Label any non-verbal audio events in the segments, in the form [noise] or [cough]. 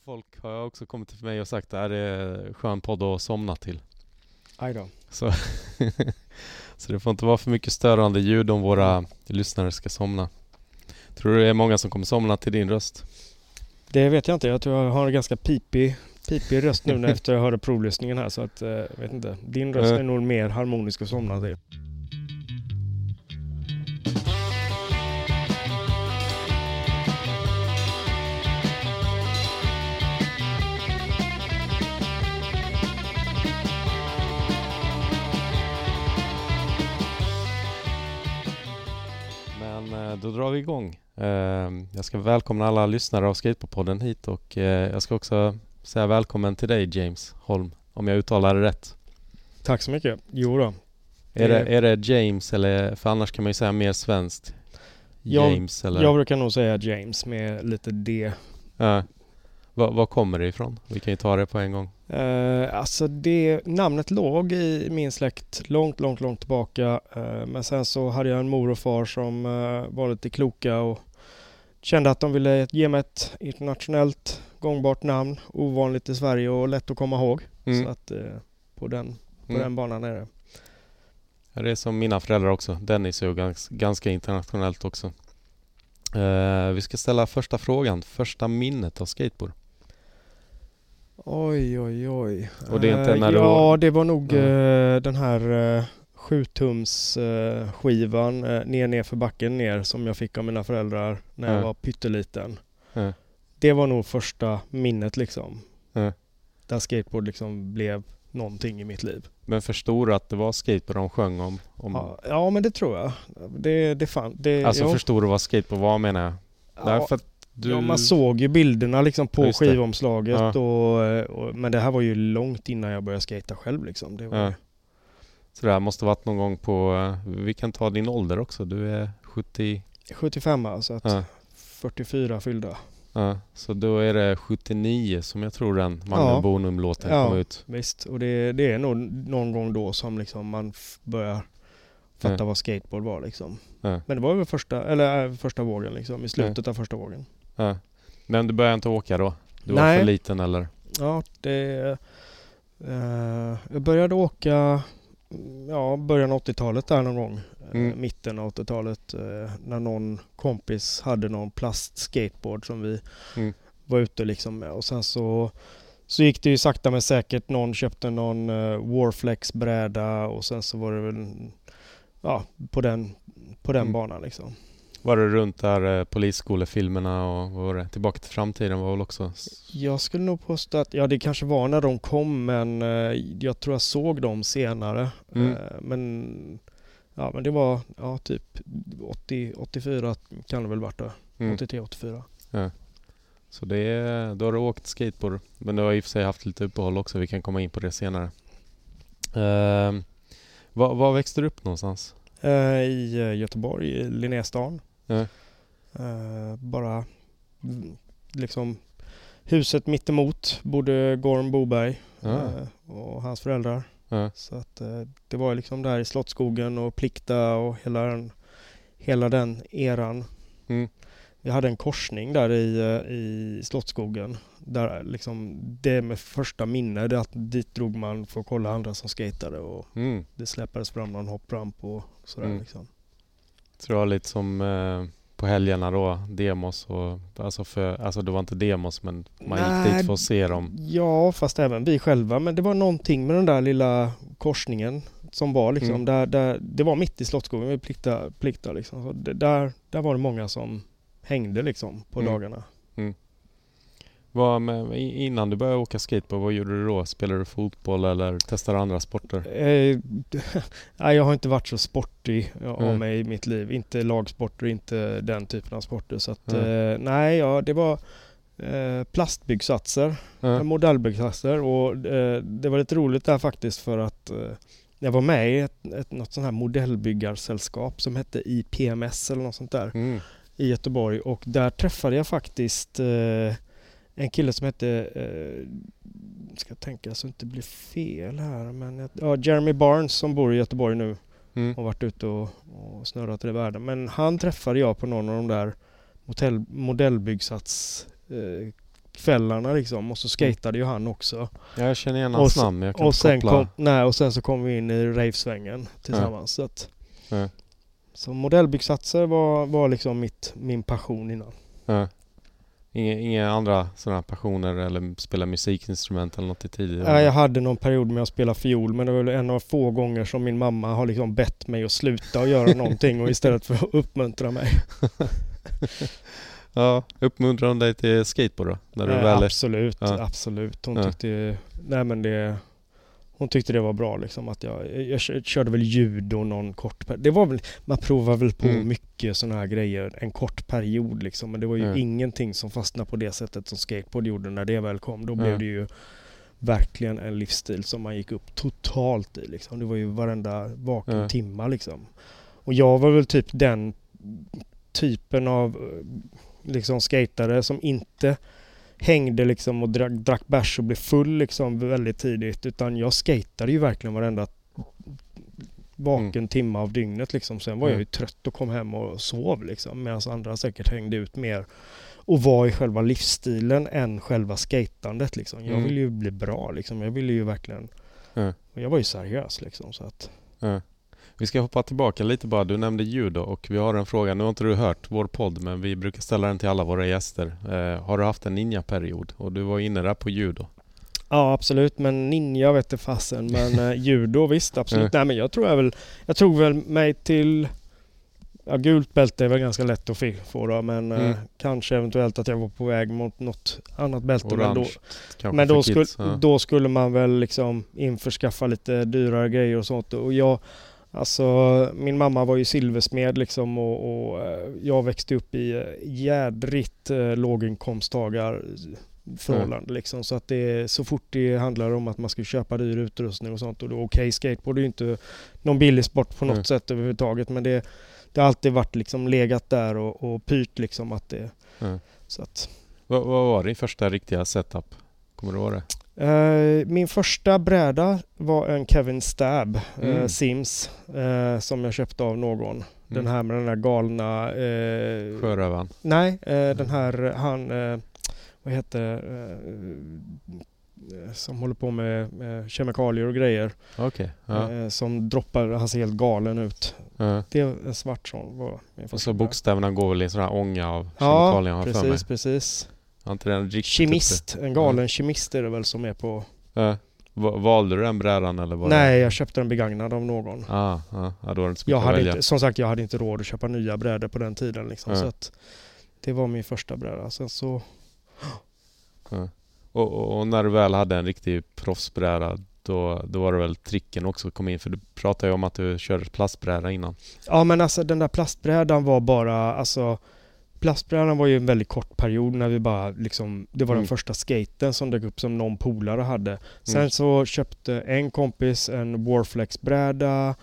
Och folk har också kommit till mig och sagt att det är skön podd att somna till. Aj då. Så, [laughs] så det får inte vara för mycket störande ljud om våra lyssnare ska somna. Tror du det är många som kommer somna till din röst? Det vet jag inte. Jag tror jag har en ganska pipig, pipig röst nu [laughs] efter jag hörde provlyssningen här så att, eh, vet inte. Din röst är nog mer harmonisk att somna till. Då drar vi igång. Eh, Jag ska välkomna alla lyssnare av Skateboardpodden hit och eh, jag ska också säga välkommen till dig James Holm, om jag uttalar det rätt. Tack så mycket. Jo då. Är det, Det- är det James eller, för annars kan man ju säga mer svenskt. Jag- James eller? Jag brukar nog säga James med lite D. Ja. Var, kommer det ifrån? Vi kan ju ta det på en gång. Eh, alltså det, namnet låg i min släkt långt, långt, långt tillbaka. Eh, men sen så hade jag en mor och far som eh, var lite kloka och kände att de ville ge mig ett internationellt gångbart namn. Ovanligt i Sverige och lätt att komma ihåg. Mm. Så att eh, på, den, på Mm. den banan är det. Ja, Det är som mina föräldrar också. Dennis är ju gans, ganska internationellt också. Eh, vi ska ställa första frågan. Första minnet av skateboard. Oj, oj, oj. Och det är inte Eh, när du- Ja, det var nog eh, den här uh, 7-tums eh, skivan eh, ner, ner för backen ner som jag fick av mina föräldrar när jag Ja. var pytteliten. Ja. Det var nog första minnet liksom. Ja. Där skateboard liksom blev någonting i mitt liv. Men förstod du att det var skateboard de sjöng om? om Ja, ja men det tror jag. Det, det fan, det, Alltså jo. förstod du vad skateboard var menar jag? ja, Därför du... ja, man såg ju bilderna liksom på Ja, skivomslaget Ja. och, eh, och, men det här var ju långt innan jag började skata själv liksom. Det var Så det här måste varit någon gång på... eh, Vi kan ta din ålder också. Du är 70... 75 så att Ja. 44 fyllda. Ja, så då är det 79 som jag tror den Magnum Ja. Bonum-låten Ja. kom ut. Visst, och det, det är nog någon gång då som liksom man börjar fatta Ja. vad skateboard var liksom. Ja. Men det var väl första, eller äh, första vågen liksom, i slutet av första vågen. Ja. Men du började inte åka då? Du var Nej. för liten eller? Ja, det... eh, jag började åka, ja, början av 80-talet där någon gång. Eh, Mm. mitten av 80-talet eh, när någon kompis hade någon plastskateboard som vi Mm. var ute liksom med. Och sen så, så gick det ju sakta men säkert. Någon köpte någon uh, Warflex-bräda och sen så var det väl ja, på den, på den Mm. banan liksom. Var det runt där eh, polisskolefilmerna och vad var det? Tillbaka till framtiden var väl också? Jag skulle nog påstå att, ja det kanske var när de kom men eh, jag tror jag såg dem senare. Mm. Eh, men ja men det var ja, typ 80, 84 kan det väl varit det. Mm. 83, 84. Så det är, då har du åkt skateboard. Men du har i och för sig haft lite uppehåll också. Vi kan komma in på det senare. Uh, var, var växte du upp någonstans? Eh, I eh, Göteborg, i Linnéstan. Eh, bara liksom huset mittemot bodde Gorm Boberg Ja. eh, och hans föräldrar. Ja. Så att eh, det var liksom där i Slottsskogen och Plikta och hela den, hela den eran. Mm. Vi hade en korsning där i, i Slottsskogen. Där liksom det med första minne, det är att dit drog man för att kolla andra som skatade och Mm. det släppades fram någon hoppramp och sådär Mm. liksom. Så det var lite som eh, på helgerna då, demos och alltså, för, alltså det var inte demos men man gick Nej. dit för att se dem. Ja, fast även vi själva. Men det var någonting med den där lilla korsningen som var liksom Mm. där, där, det var mitt i Slottsskogen vid Plikta, Plikta liksom. Så det, där, där var det många som hängde liksom på Mm. dagarna. Vad med, innan du började åka skateboard, vad gjorde du då? Spelade du fotboll eller testade andra sporter? Eh, [laughs] nej, jag har inte varit så sportig av Mm. mig i mitt liv. Inte lagsporter, inte den typen av sporter. Så att, Mm. eh, nej, ja, det var eh, plastbyggsatser. Ja. modellbyggsatser och eh, det var lite roligt där faktiskt för att eh, jag var med i ett, ett, något sånt här modellbyggarsällskap som hette IPMS eller något sånt där Mm. i Göteborg och där träffade jag faktiskt eh, en kille som hette, eh, ska tänka så inte blir fel här, men ja, Jeremy Barnes som bor i Göteborg nu Mm. och varit ute och, och snurrat i världen. Men han träffade jag på någon av de där modell, modellbyggsats eh, kvällarna liksom och så skatade ju han också. Ja, jag känner igen hans namn men jag kan Och inte sen, koppla. kom, nej, och sen så kom vi in i ravesvängen tillsammans. Så, att, Ja. så modellbyggsatser var, var liksom mitt, min passion innan. Ja. Inga, inga andra sådana passioner eller spela musikinstrument eller något i tidigare? Nej, jag hade någon period med att spela fiol men det var väl en av få gånger som min mamma har liksom bett mig att sluta och göra någonting och istället för att uppmuntra mig. [laughs] Ja, uppmuntrar hon dig till skateboard då? När du Eh, väl absolut, Ja. absolut. Hon Ja. tyckte, nej men det, hon tyckte det var bra liksom att jag, jag kö- körde väl judo någon kort per- Det var väl, man provar väl på Mm. mycket sådana här grejer en kort period liksom. Men det var ju Ja. ingenting som fastnade på det sättet som skateboard gjorde när det väl kom. Då Ja. blev det ju verkligen en livsstil som man gick upp totalt i liksom. Det var ju varenda vaken Ja. timma liksom. Och jag var väl typ den typen av eh, liksom skatare som inte hängde liksom och drack, drack bärs och blev full liksom väldigt tidigt. Utan jag skatade ju verkligen varenda vaken Mm. timme av dygnet liksom. Sen var jag Mm. ju trött och kom hem och sov liksom. Medan andra säkert hängde ut mer och var i själva livsstilen än själva skatandet liksom. Jag Mm. ville ju bli bra liksom. Jag ville ju verkligen... Och jag var ju seriös liksom så att... Ja. Vi ska hoppa tillbaka lite bara. Du nämnde judo och vi har en fråga. Nu har inte du hört vår podd men vi brukar ställa den till alla våra gäster. Eh, har du haft en ninja-period? Och du var inne där på judo. Ja absolut men ninja vet jag fasen men eh, [laughs] judo visst absolut. Ja. Nej men jag tror jag väl... Jag tror väl mig till... Ja gult bälte är väl ganska lätt att få då men eh, Mm. kanske eventuellt att jag var på väg mot något annat bälte. Men då, Orange Men då, kids. skulle, ja. då skulle man väl liksom införskaffa lite dyrare grejer och sånt. Och jag, alltså min mamma var ju silversmed liksom och, och eh, jag växte upp i eh, jädrigt eh, låginkomsttagar förhållande liksom. Så att det så fort det handlar om att man ska köpa dyr utrustning och sånt och då okej skateboard är ju inte någon billig sport på något Nej. sätt överhuvudtaget men det, det har alltid varit liksom legat där och, och pyrt liksom att det Ja. så att Vad, vad var din första riktiga setup? Kommer du ihåg det? Eh, min första bräda var en Kevin Stab eh, Mm. Sims eh, som jag köpte av någon. Den här med den här galna... Eh, Sjörövaren? nej, eh, den här han... Eh, vad heter eh, Som håller på med, med kemikalier och grejer. Okej. Ja. Eh, som droppar, han ser helt galen ut. Ja. Det är en svart sån var min Och första så bokstäverna går väl i sån här ånga av Ja, kemikalier mig. precis, precis. Inte den riktigt Kemist, en galen kemist är det väl som är på... Ja. Va- Valde du den brädan eller var Nej, jag köpte den begagnad av någon. Det... Ah, ah, ja, då var det inte så Jag hade inte, som sagt, jag hade inte råd att köpa nya brädor på den tiden. Liksom, Ja. så att det var min första bräda. Sen så... Och, och, och när du väl hade en riktig proffsbräda då, då var det väl tricken också att komma in för du pratade ju om att du körde plastbräda innan. Ja men alltså den där plastbrädan var bara, alltså Plastbrädan var ju en väldigt kort period när vi bara liksom, det var Mm. den första skaten som dök upp som någon polare hade. Sen Mm. så köpte en kompis en Warflex-bräda.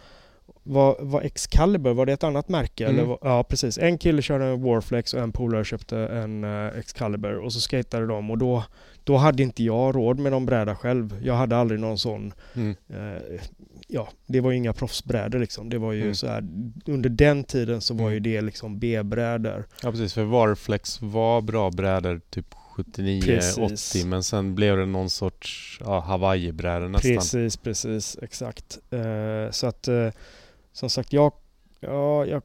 Var, var Excalibur, var det ett annat märke? Mm. Eller, var- ja precis. En kille körde en Warflex och en polare köpte en uh, Excalibur och så skatade de och då, då hade inte jag råd med någon bräda själv. Jag hade aldrig någon sån Mm. Eh, ja, det var ju inga proffsbrädor liksom. Det var ju Mm. så här, under den tiden så var Mm. ju det liksom B-brädor. Ja precis, för Warflex var bra brädor typ 79-80 Precis. men sen blev det någon sorts ja, Hawaii-brädor nästan. Precis, precis, exakt. Eh, så att eh, som sagt, jag, ja, jag,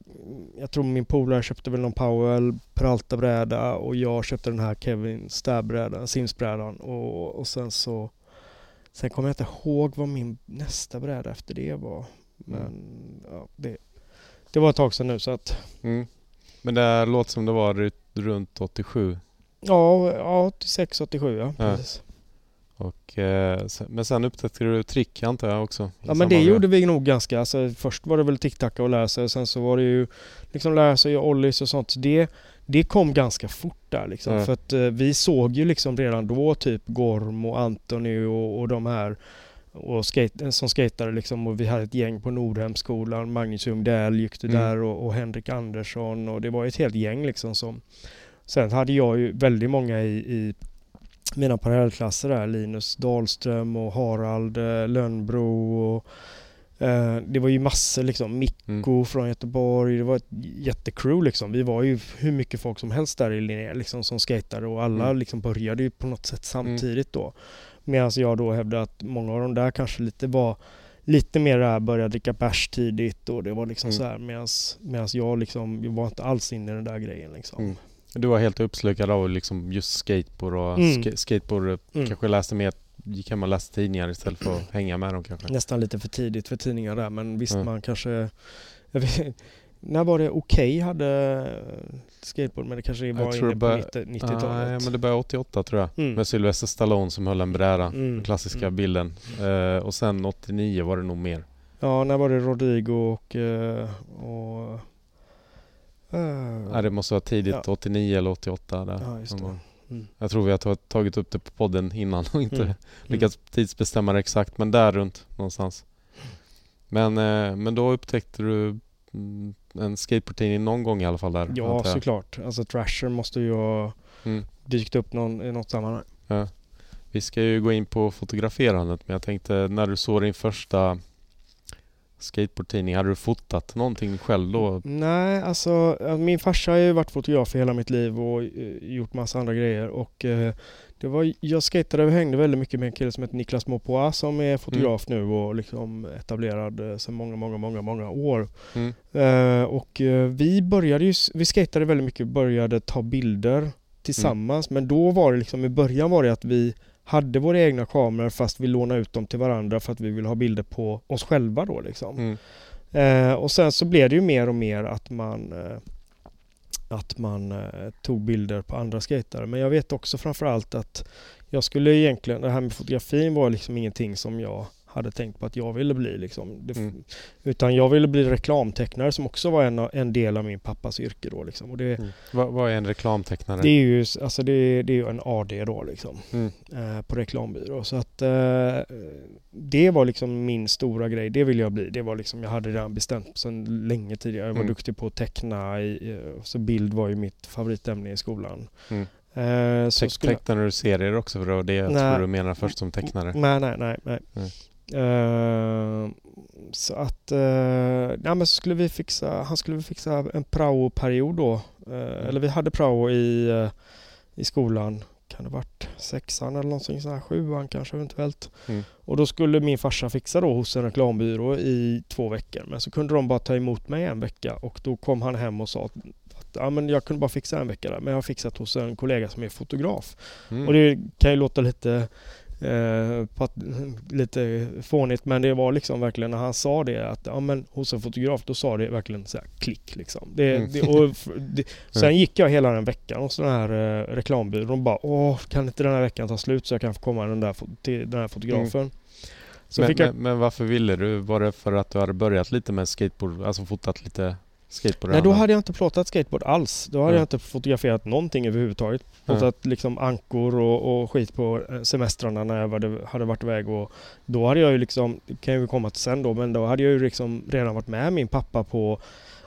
jag tror min polare köpte väl någon Powell Peralta-bräda och jag köpte den här Kevin Stab-brädan, Sims-brädan och, och sen så Sen kommer jag inte ihåg vad min nästa bräda efter det var. Men ja, det, det var ett tag sedan nu så att Mm. Men det låter som det var ru- runt 87 Ja, ja 86, 87 ja. Ja. Precis. Och, eh, men sen upptäckte du trick antar jag också? Ja men det med- gjorde vi nog ganska. Alltså, först var det väl tic-tac och lära sig. Sen så var det ju liksom lära sig och ollies och sånt. Så det, det kom ganska fort där liksom. Ja. För att eh, vi såg ju liksom redan då typ Gorm och Anthony och, och de här och skate, som skatade liksom och vi hade ett gäng på Nordhemskolan. Magnus Ljungdell gick det Mm. där och, och Henrik Andersson och det var ett helt gäng liksom som Sen hade jag ju väldigt många i, i mina parallellklasser där. Linus Dahlström och Harald eh, Lönnbro och Eh, det var ju massor liksom. Mikko Mm. från Göteborg. Det var ett jättecrew liksom. Vi var ju hur mycket folk som helst där i Linné liksom som skatade och alla Mm. liksom började ju på något sätt samtidigt då. Medan jag då hävdade att många av de där kanske lite var lite mer där började dricka bärs tidigt och det var liksom Mm. så här medans, medans jag liksom, jag var inte alls inne i den där grejen liksom. Du var helt uppslukad av liksom just skateboard och Mm. ska- skateboard Mm. kanske läste mer, gick hem och läste tidningar istället för att hänga med dem kanske. Nästan lite för tidigt för tidningar där men visst Mm. man kanske vet, När var det Okej hade skateboard men det kanske var inne på bör- 90 Nej, 90-talet. men det började 88 tror jag. Mm. Med Sylvester Stallone som höll en bräda. Mm. Den klassiska Mm. bilden. Eh, och sen 89 var det nog mer. Ja, när var det Rodrigo och... eh, och eh, Nej, det måste vara tidigt, Ja. 89 eller 88 där. Ja, just. Mm. Jag tror vi har ta- tagit upp det på podden innan och inte [laughs] Mm. lyckats tidsbestämma det exakt, men där runt någonstans. Men, eh, men då upptäckte du mm, en skateboardtidning någon gång i alla fall där? Ja, såklart. Alltså Thrasher måste ju ha Mm. dykt upp någon, i något sammanhang. Vi ska ju gå in på fotograferandet, men jag tänkte när du såg din första skateboardtidning, hade du fotat någonting själv då? Nej, alltså min farsa har ju varit fotograf i hela mitt liv och eh, gjort massa andra grejer och eh, det var, jag skatade och hängde väldigt mycket med en kille som heter Niklas Mopoa som är fotograf nu och liksom etablerad eh, sedan många, många, många, många år. Mm. Eh, och vi började ju, vi skatade väldigt mycket, började ta bilder tillsammans men då var det liksom i början var det att vi hade våra egna kameror fast vi lånade ut dem till varandra för att vi ville ha bilder på oss själva då liksom. Mm. Eh, och sen så blev det ju mer och mer att man eh, att man eh, tog bilder på andra skatare. Men jag vet också framförallt att jag skulle egentligen, det här med fotografin var liksom ingenting som jag hade tänkt på att jag ville bli liksom. Det, Mm. Utan jag ville bli reklamtecknare som också var en, en del av min pappas yrke då liksom. Och det, Mm. Vad, vad är en reklamtecknare? det är ju alltså det, det är ju en AD då liksom. Mm. Eh, på reklambyrå. Så att eh, det var liksom min stora grej. Det ville jag bli. Det var liksom, jag hade redan bestämt sedan länge tidigare. Jag var Mm. duktig på att teckna. I, så bild var ju mitt favoritämne i skolan. Mm. Eh, så Te- skulle Tecknade du serier också? För det var det jag tror du menar först som tecknare. Nej, nej, nej. nej. Eh, så att, uh, nej men så skulle vi fixa, han skulle fixa en prao-period då. Eh, Eller vi hade prao i, eh, i skolan. Kan det varit sexan eller någonting sånt här, sjuan kanske eventuellt. Mm. Och då skulle min farsa fixa då hos en reklambyrå i två veckor. Men så kunde de bara ta emot mig en vecka och då kom han hem och sa att att, ja, men jag kunde bara fixa en vecka där. Men jag har fixat hos en kollega som är fotograf. Mm. Och det kan ju låta lite eh, lite fånigt men det var liksom verkligen när han sa det att ja men hos en fotograf då sa det verkligen så här klick liksom. Det, Mm. det, och det, [laughs] sen gick jag hela den veckan hos den här eh, reklambyrån och bara åh kan inte den här veckan ta slut så jag kan få komma den där, till den här fotografen. Så men, jag, men, men varför ville du? Var det för att du hade börjat lite med skateboard, alltså fotat lite skateboard? nej då hade jag inte plåtat skateboard alls. Då hade Mm. jag inte fotograferat någonting överhuvudtaget. Plåtat liksom ankor och, och skit på eh, semestrarna när jag hade, hade varit iväg och då hade jag ju liksom, det kan jag ju komma till sen då, men då hade jag ju liksom redan varit med min pappa på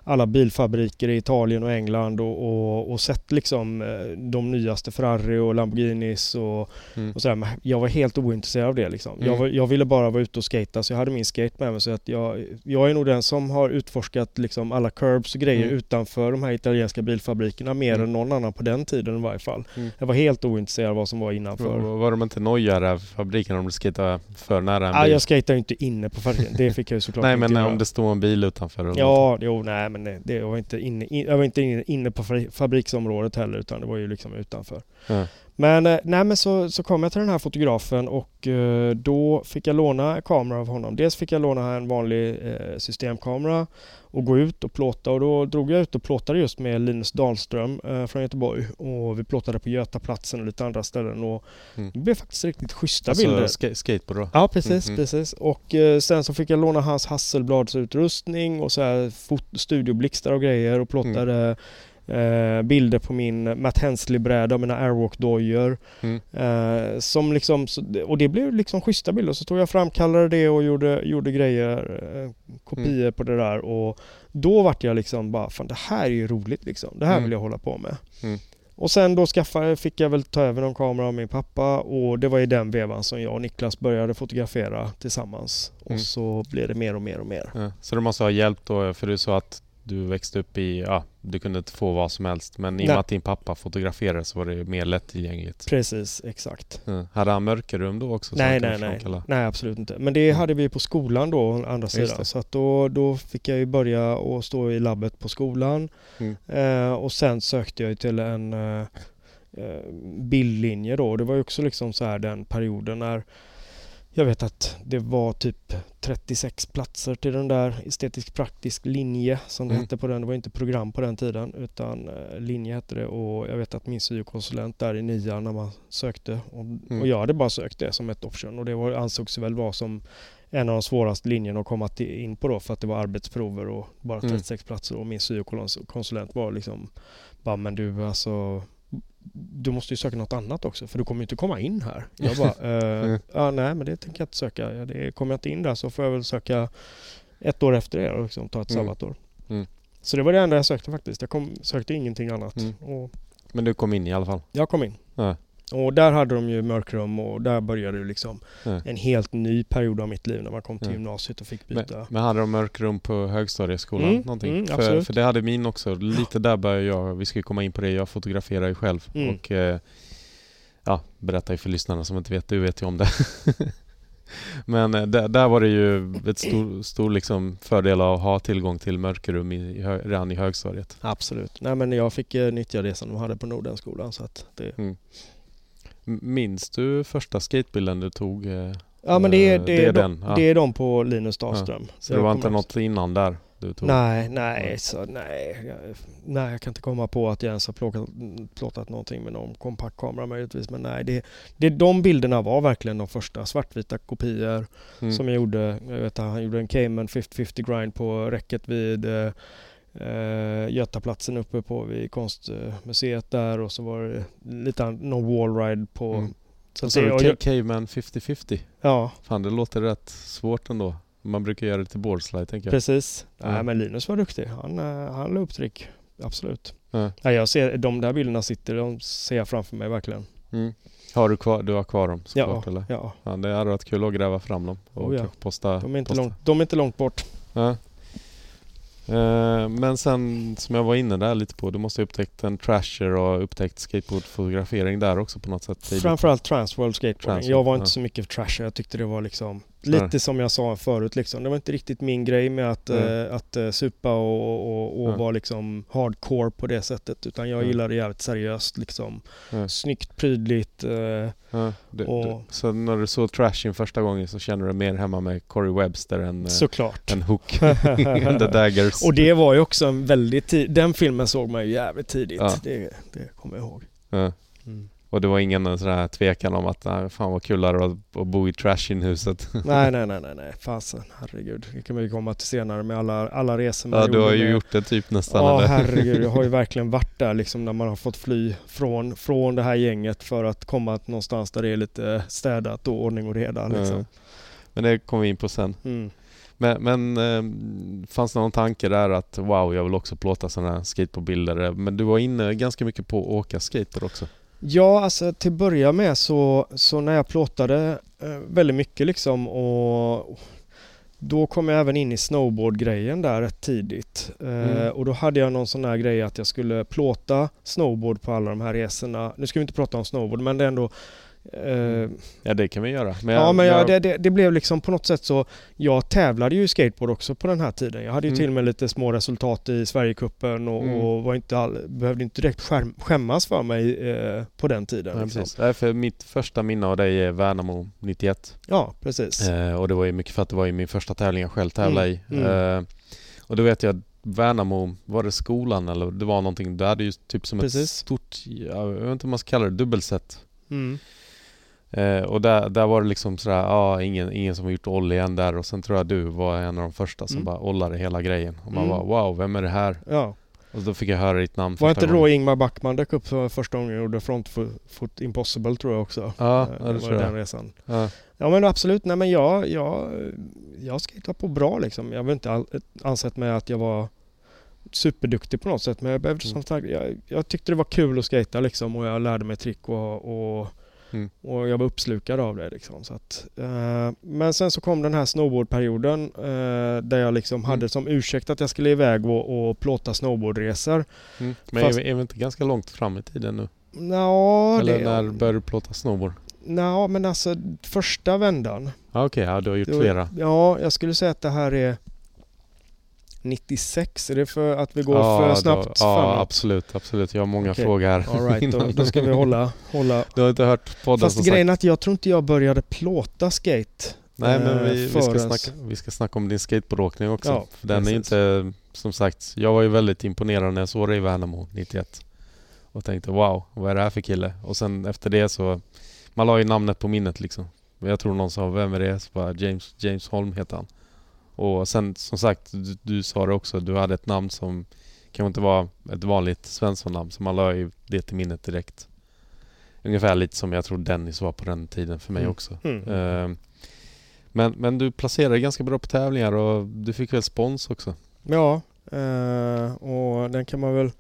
alla bilfabriker i Italien och England och, och, och sett liksom eh, de nyaste Ferrari och Lamborghinis och, Mm. och sådär. Men jag var helt ointresserad av det liksom. Jag, Mm. var, jag ville bara vara ute och skata så jag hade min skate med mig så att jag, jag är nog den som har utforskat liksom alla curbs och grejer Mm. utanför de här italienska bilfabrikerna mer Mm. än någon annan på den tiden i varje fall. Mm. Jag var helt ointresserad av vad som var innanför. Var, var de inte nojigare av fabriken om du skejtade för nära en Ah, bil? jag skejtar ju inte inne på fabriken. Det fick jag ju såklart [laughs] Nej inte men göra. om det står en bil utanför? Ja, jo, nej men nej, det jag var inte inne, in, jag var inte inne, inne på fabriksområdet heller utan det var ju liksom utanför. Mm. Men, eh, nej, men så, så kom jag till den här fotografen och eh, då fick jag låna kamera av honom. Dels fick jag låna en vanlig eh, systemkamera och gå ut och plåta och då drog jag ut och plåtade just med Linus Dahlström eh, från Göteborg och vi plåtade på Götaplatsen och lite andra ställen och Mm. det blev faktiskt riktigt schyssta Alltså bilder. ska, skateboard då? Ja precis, Mhm. precis. Och sen så fick jag låna hans Hasselbladsutrustning och så här fot- studioblixtar och grejer och plottade eh, bilder på min Matt Hensley-bräda och mina Airwalk-dojor. Mm. Eh, som liksom, och det blev liksom schyssta bilder. Så tog jag framkallade det och gjorde, gjorde grejer, eh, kopior Mm. på det där och då vart jag liksom bara, fan det här är ju roligt liksom. Det här Mm. vill jag hålla på med. Mm. Och sen då skaffade, fick jag väl ta över någon kamera av min pappa och det var i den vevan som jag och Niklas började fotografera tillsammans. Och Mm. så blev det mer och mer och mer. Ja. Så det måste ha hjälpt då, för du sa att du växte upp i, ja, du kunde inte få vad som helst. Men i och med att din pappa fotograferade så var det mer lättillgängligt. Precis, exakt. Ja. Hade han mörkerrum då också? så Nej, nej, nej. framkalla? Nej, absolut inte. Men det Mm. hade vi på skolan då, å andra sidan. Så att då, då fick jag ju börja och stå i labbet på skolan. Mm. Eh, och sen sökte jag till en eh, eh, bildlinje då. Det var ju också liksom så här den perioden när jag vet att det var typ 36 platser till den där estetisk praktisk linje som det Mm. hette på den. Det var inte program på den tiden utan eh, linje hette det och jag vet att min syokonsulent där i nian när man sökte och, Mm. och jag hade bara sökt det som ett option och det var, ansågs väl vara som en av de svåraste linjerna att komma till, in på då för att det var arbetsprover och bara Mm. 36 platser och min syokonsulent var liksom bara men du alltså du måste ju söka något annat också för du kommer ju inte komma in här. Jag [laughs] bara, eh, ja nej men det tänker jag inte söka. Det kommer jag inte in där så får jag väl söka ett år efter det och liksom ta ett Mm. sabbatsår. Mm. Så det var det enda jag sökte faktiskt. Jag kom, sökte ingenting annat. Mm. Men du kom in i alla fall? jag kom in. Ja. Och där hade de ju mörkrum och där började det liksom Ja. en helt ny period av mitt liv när man kom till Ja. gymnasiet och fick Men, byta. men hade de mörkrum på högstadieskolan? Mm, någonting? mm, för, för det hade min också. Lite där började jag. Vi ska komma in på det. Jag fotograferar ju själv. Mm. Och eh, ja, berättar ju för lyssnarna som inte vet. Du vet ju om det. [laughs] men eh, där, där var det ju ett stor, stor liksom fördel att ha tillgång till mörkerrum i, i, redan i högstadiet. Absolut. Nej men jag fick eh, nyttja det som de hade på Nordenskolan så att det... M- Minns du första skatebilden du tog? eh, Ja men det är, Eh, det det är de, den, ja. det är de på Linus Dahlström. Så det var inte något innan där? Nej, nej, så nej. Jag, nej, jag kan inte komma på att jag ens har plåtat, plåtat någonting med någon kompaktkamera möjligtvis. Men nej, det, det, de bilderna var verkligen de första svartvita kopior Mm. som jag gjorde. Jag vet att han gjorde en Cayman 50-50 grind på räcket vid eh, eh, Götaplatsen uppe på vid konstmuseet där och så var det lite någon wallride på... Mm. Så att Så det, och Ca- jag, Cayman 50-50? ja, Fan, det låter rätt svårt ändå. Man brukar göra det till boardslide, tänker jag. precis. Ja. Nej, men Linus var duktig. Han, eh, han la upp trick. Absolut. Ja. Ja, jag ser, de där bilderna sitter, de ser jag framför mig verkligen. Mm. Har du kvar, du har kvar dem Ja, såklart, eller? ja. Ja, det hade varit kul att gräva fram dem och Oh ja. posta. De, är inte posta. långt, de är inte långt bort. Ja. Eh, Men sen som jag var inne där lite på, du måste ha upptäckt en trasher och upptäckt skateboardfotografering där också på något sätt. tidigt. Framförallt Transworld Skateboarding. Transworld, jag var inte ja. så mycket för trasher. Jag tyckte det var liksom Nej. lite som jag sa förut liksom. Det var inte riktigt min grej med att, Nej. eh, att eh, supa och, och, och Nej. vara liksom hardcore på det sättet. Utan jag Nej. gillar det jävligt seriöst liksom. Nej. Snyggt, prydligt. Eh, Ja, du, Och- du, så när du såg Trashing första gången så kände du dig mer hemma med Corey Webster än, eh, såklart. än Hook [laughs] the Daggers? och det var ju också en väldigt tid. Den filmen såg man ju jävligt tidigt. Ja. Det, det kommer jag ihåg. Ja. Och det var ingen sån här tvekan om att nej, fan vad kul det att, att bo i Trashin-huset. [laughs] nej, nej, nej, nej, nej. Fasen, herregud. Det kan vi komma till senare med alla, alla resor man Ja, du har ju med, gjort det typ nästan. Ja, eller? herregud. Jag har ju [laughs] verkligen varit där liksom när man har fått fly från, från det här gänget för att komma någonstans där det är lite städat och ordning och reda. Liksom. Ja. Men det kommer vi in på sen. Mm. Men, men eh, fanns det någon tanke där att wow, jag vill också plåta sådana här skateboardbilder? Men du var inne ganska mycket på att åka skateboard också. Ja, alltså till att börja med så, så när jag plåtade eh, väldigt mycket liksom och då kom jag även in i snowboardgrejen där rätt tidigt. Eh, Mm. Och då hade jag någon sån här grej att jag skulle plåta snowboard på alla de här resorna. Nu ska vi inte prata om snowboard men det är ändå eh, Ja, det kan vi göra. Men Ja men jag, jag, det, det, det blev liksom på något sätt så Jag tävlade ju skateboard också på den här tiden. Jag hade ju Mm. till och med lite små resultat i Sverigecupen och, Mm. och var inte all, behövde inte direkt skärm, skämmas för mig eh, på den tiden. Ja, liksom. precis. Nej, för mitt första minne av dig är Värnamo 91. Ja, precis. Eh, och det var ju mycket för att det var ju min första tävling jag själv tävlade Mm, i. mm. Eh, och då vet jag att Värnamo, var det skolan eller det var någonting, du hade ju typ som ett Precis. stort, jag vet inte om man ska kalla det dubbelset. Mm. Eh, och där, där var det liksom sådär, ja ingen, ingen som har gjort ollie än där och sen tror jag du var en av de första som Mm. bara ollade hela grejen. Och man Mm. bara wow, vem är det här? Ja. Och då fick jag höra ditt namn Var inte då. Ingmar Backman dök upp för första gången och gjorde Front Foot Impossible tror jag också. Ja, Eh, ja, det var tror jag. den resan. Ja. Ja men absolut, nej men jag, jag, jag skejtade på bra liksom. Jag har inte ansett mig att jag var superduktig på något sätt men jag behövde Mm. som sagt, jag, jag tyckte det var kul att skata liksom och jag lärde mig trick och, och, Mm. och jag var uppslukad av det liksom. Så att, eh, men sen så kom den här snowboardperioden eh, där jag liksom Mm. hade som ursäkt att jag skulle iväg och, och plåta snowboardresor. Mm. Men Fast- är, vi, inte ganska långt fram i tiden nu? Nå, Eller det, när började du plåta snowboard? nå, men alltså första vändan. Ja, Okej, ja, du har gjort var- flera. Ja, jag skulle säga att det här är 96. Är det för att vi går ja, för då- snabbt Ja, framåt? absolut, absolut. Jag har många Okej. frågor här. All right, då, då ska vi [laughs] hålla... hålla. Du har inte hört podden Fast som grejen sagt? är att jag tror inte jag började plåta skate. Nej, men eh, vi, vi, ska snacka, vi ska snacka om din skateboardåkning också. Ja, för den är precis. inte, som sagt, jag var ju väldigt imponerad när jag såg dig i Värnamo 91. Och tänkte wow, vad är det här för kille? Och sen efter det så, man la ju namnet på minnet liksom. Jag tror någon sa, vem är det? Så bara, James, James Holm heter han. Och sen som sagt, du, du sa det också, du hade ett namn som kanske inte var ett vanligt Svensson-namn. Så man la ju det till minnet direkt. Ungefär lite som jag tror Dennis var på den tiden för mig Mm. också. Mm. Eh, Men, men du placerade ganska bra på tävlingar och du fick väl spons också? Ja, eh, och den kan man väl...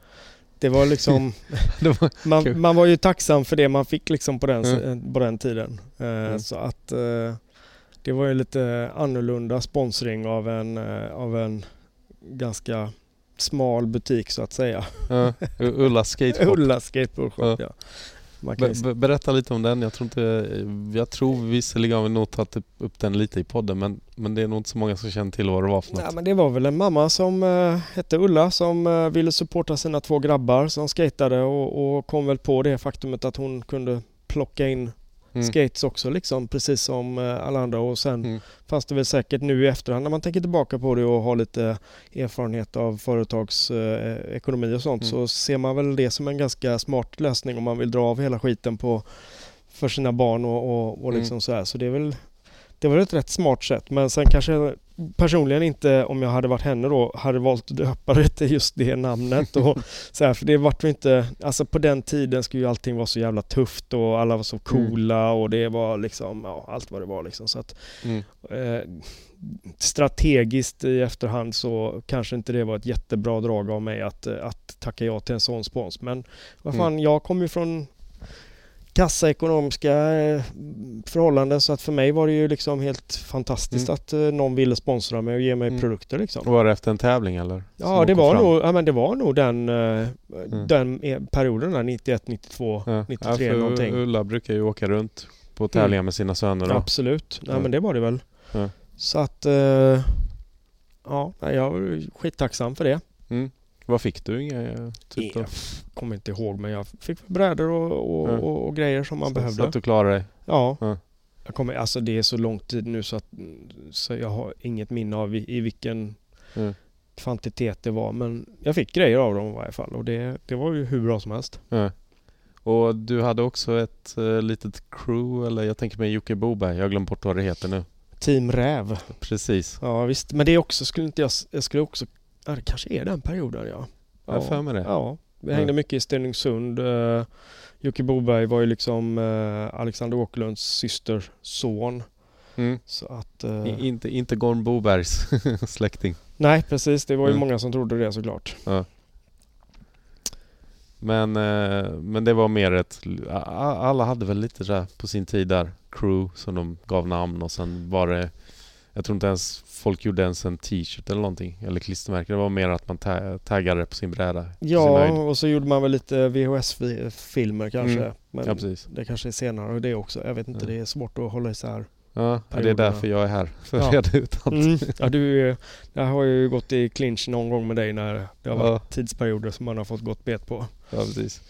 Det var liksom... [laughs] Det var, [laughs] man, man var ju tacksam för det man fick liksom på den, Mm. på den tiden. Mm. Så att eh, det var ju lite annorlunda sponsring av en, eh, av en ganska smal butik så att säga. ja, Ulla Skate Shop. [laughs] Ulla Skateboard Shop, Ja. ja. Be, berätta lite om den. Jag tror inte... Jag tror visserligen har vi nog tagit upp- den lite i podden men, men det är nog inte så många som känner till vad det var för något. Nej, men det var väl en mamma som eh, hette Ulla som eh, ville supporta sina två grabbar som skatade och, och kom väl på det faktumet att hon kunde plocka in Mm. skates också liksom precis som eh, alla andra och sen Mm. fanns det väl säkert nu i efterhand när man tänker tillbaka på det och har lite erfarenhet av företagsekonomi eh, och sånt Mm. så ser man väl det som en ganska smart lösning om man vill dra av hela skiten på för sina barn och, och, och Mm. liksom så här. Så det är väl det var ett rätt smart sätt men sen kanske personligen inte om jag hade varit henne då hade valt att döpa det till just det namnet och [laughs] så här, för det vart ju inte alltså på den tiden skulle ju allting vara så jävla tufft och alla var så coola och det var liksom ja, allt vad det var liksom så att Mm. eh, strategiskt i efterhand så kanske inte det var ett jättebra drag av mig att, att tacka ja till en sån spons. Men vad fan, jag kommer ju från kassaekonomiska eh, förhållanden så att för mig var det ju liksom helt fantastiskt Mm. att eh, någon ville sponsra mig och ge mig Mm. produkter liksom. Var det efter en tävling eller? Ja, det var, fram? nog, ja men det var nog den, eh, den eh, perioden där 91, 92, Ja. 93 ja, någonting. Ulla brukar ju åka runt på tävlingar med sina söner. Då. Absolut. Ja. men det var det väl. Så att... Ja, jag var skittacksam för det. Mm. Vad fick du? Inga, eh, typ? Jag kommer inte ihåg men jag fick brädor och, och, Ja. och, och grejer som man Så- behövde. Så att du klarade dig? Ja. Ja. Jag kommer, alltså det är så lång tid nu så att så jag har inget minne av i, i vilken Mm. kvantitet det var. Men jag fick grejer av dem i varje fall och det, det var ju hur bra som helst. Ja. Och du hade också ett eh, litet crew, eller jag tänker mig Jocke Boberg. Jag har glömt bort vad det heter nu. Team Räv. Precis. Ja visst, men det är också, skulle inte jag, jag skulle också, ja det kanske är den perioden ja. Jag har för mig det. Ja, vi Ja. hängde mycket i Stenungsund. Uh, Jocke Boberg var ju liksom eh, Alexander Åkerlunds systers son. Mm. Så att... eh, I, inte, inte Gorm Bobergs [laughs] släkting. nej precis, det var ju Mm. många som trodde det såklart. Men, eh, men det var mer ett... Alla hade väl lite så här på sin tid där crew som de gav namn och sen var det... Jag tror inte ens folk gjorde ens en t-shirt eller någonting. Eller klistermärke. Det var mer att man ta- taggade på sin bräda. sin Ja, höjd. och så gjorde man väl lite VHS-filmer kanske. Mm. Men Ja, precis. det kanske är senare och det också. Jag vet inte, Ja. det är svårt att hålla isär. Ja, det är därför jag är här. För Ja. att reda ut allt. Mm. Ja, du, jag har ju gått i clinch någon gång med dig när det har varit Ja. tidsperioder som man har fått gått bet på. Ja, precis.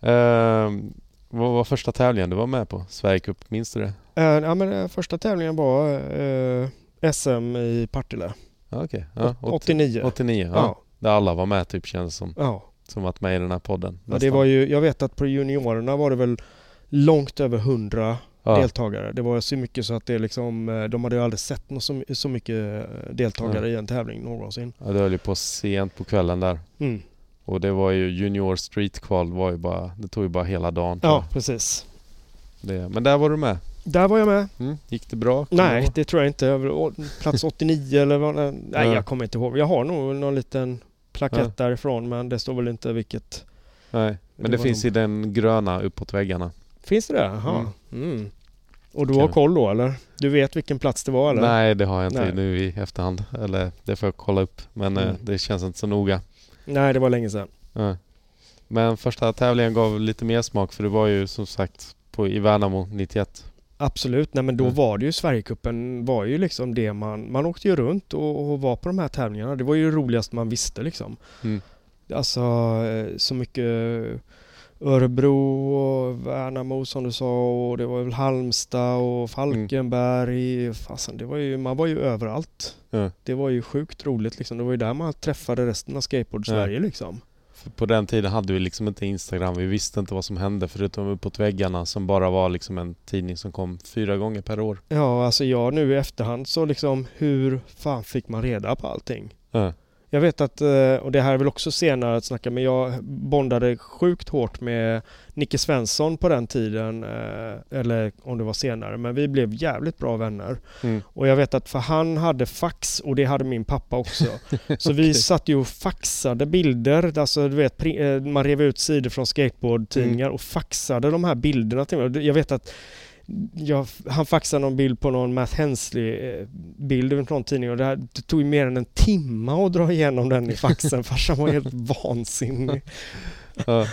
Ehm, vad var första tävlingen du var med på? Sverigecup, minns du det? Eh, ja, men eh, första tävlingen var eh, SM i Partille. Ja, okej. Ja, Åt- 89. 89, ja. Ja. Där alla var med typ känns som. ja. Som varit med i den här podden. Ja, det var ju, jag vet att på juniorerna var det väl långt över 100 ja. deltagare. Det var så mycket så att det liksom, eh, de hade ju aldrig sett något så, så mycket eh, deltagare i en tävling någonsin. ja, det höll ju på sent på kvällen där. Mm. Och det var ju Junior Street Qual var ju bara, det tog ju bara hela dagen. Ja, precis. Det, men där var du med. Där var jag med. Mm. Gick det bra? Nej, det tror jag inte. Plats [laughs] 89 eller vad? Nej, Ja. jag kommer inte ihåg. Jag har nog någon liten plakett Ja. därifrån men det står väl inte vilket. Nej, men Det det, finns de- i den gröna uppåt väggarna. Finns det det? Jaha. Mm. Mm. Och du har koll då eller? Du vet vilken plats det var eller? Nej, det har jag inte Nej. nu i efterhand. Eller det får jag kolla upp. Men eh, Mm. det känns inte så noga. Nej, det var länge sedan. Ja. Men första tävlingen gav lite mer smak för det var ju som sagt på, i Värnamo 91. Absolut, nej men då Mm. var det ju Sverigecupen var ju liksom det man, man åkte ju runt och, och var på de här tävlingarna. Det var ju det roligaste man visste liksom. Mm. Alltså eh, så mycket Örebro och Värnamo som du sa och det var väl Halmstad och Falkenberg. Fasen, det var ju, man var ju överallt. Ja. Det var ju sjukt roligt liksom. Det var ju där man träffade resten av skateboard-Sverige liksom. På den tiden hade vi liksom inte Instagram. Vi visste inte vad som hände förutom uppåt väggarna som bara var liksom en tidning som kom fyra gånger per år. Ja, alltså jag nu i efterhand så liksom hur fan fick man reda på allting? Ja. Jag vet att, eh, och det här är väl också senare att snacka, men jag bondade sjukt hårt med Nicke Svensson på den tiden, eh, eller om det var senare, men vi blev jävligt bra vänner. Mm. Och jag vet att för han hade fax och det hade min pappa också. [laughs] Så vi Okej. satt ju och faxade bilder, alltså du vet, eh, man rev ut sidor från skateboardtidningar Mm. och faxade de här bilderna till mig. Jag vet att jag, han faxade någon bild på någon Matt Hensley-bild från någon tidning och det, här, det tog ju mer än en timme att dra igenom den i faxen. [laughs] Farsan var helt vansinnig. Ja.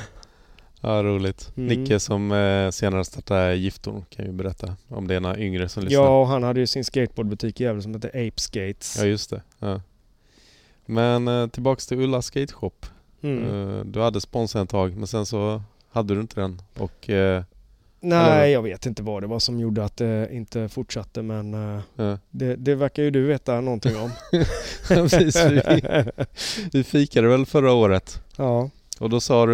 ja, roligt. Mm. Nicke som eh, senare startade Giftor kan ju berätta om det är några yngre som lyssnar. Ja, och han hade ju sin skateboardbutik i Gävle som hette Ape Skates. Ja, just det. Ja. Men eh, tillbaks till Ulla Skate Shop. Mm. Eh, du hade sponsorn ett tag men sen så hade du inte den. Och eh, Nej, eller- jag vet inte vad det var som gjorde att det inte fortsatte men eh, eh, det, det verkar ju du veta någonting om. [laughs] precis, vi, vi fikade väl förra året. ja, Och då sa du,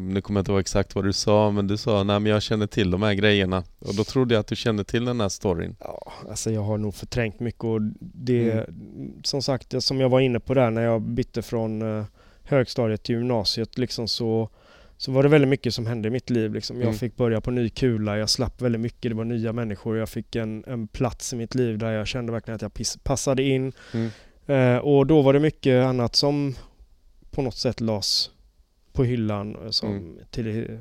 nu kommer jag inte ihåg exakt vad du sa, men du sa nej men jag känner till de här grejerna. Och då trodde jag att du kände till den här storyn. ja, alltså jag har nog förträngt mycket och det, som sagt, som jag var inne på där när jag bytte från eh, högstadiet till gymnasiet liksom så så var det väldigt mycket som hände i mitt liv. Liksom. Jag Mm. fick börja på ny kula, jag slapp väldigt mycket, det var nya människor. Jag fick en, en plats i mitt liv där jag kände verkligen att jag piss, passade in. Mm. Eh, och då var det mycket annat som på något sätt lades på hyllan eh, som Mm. till, det,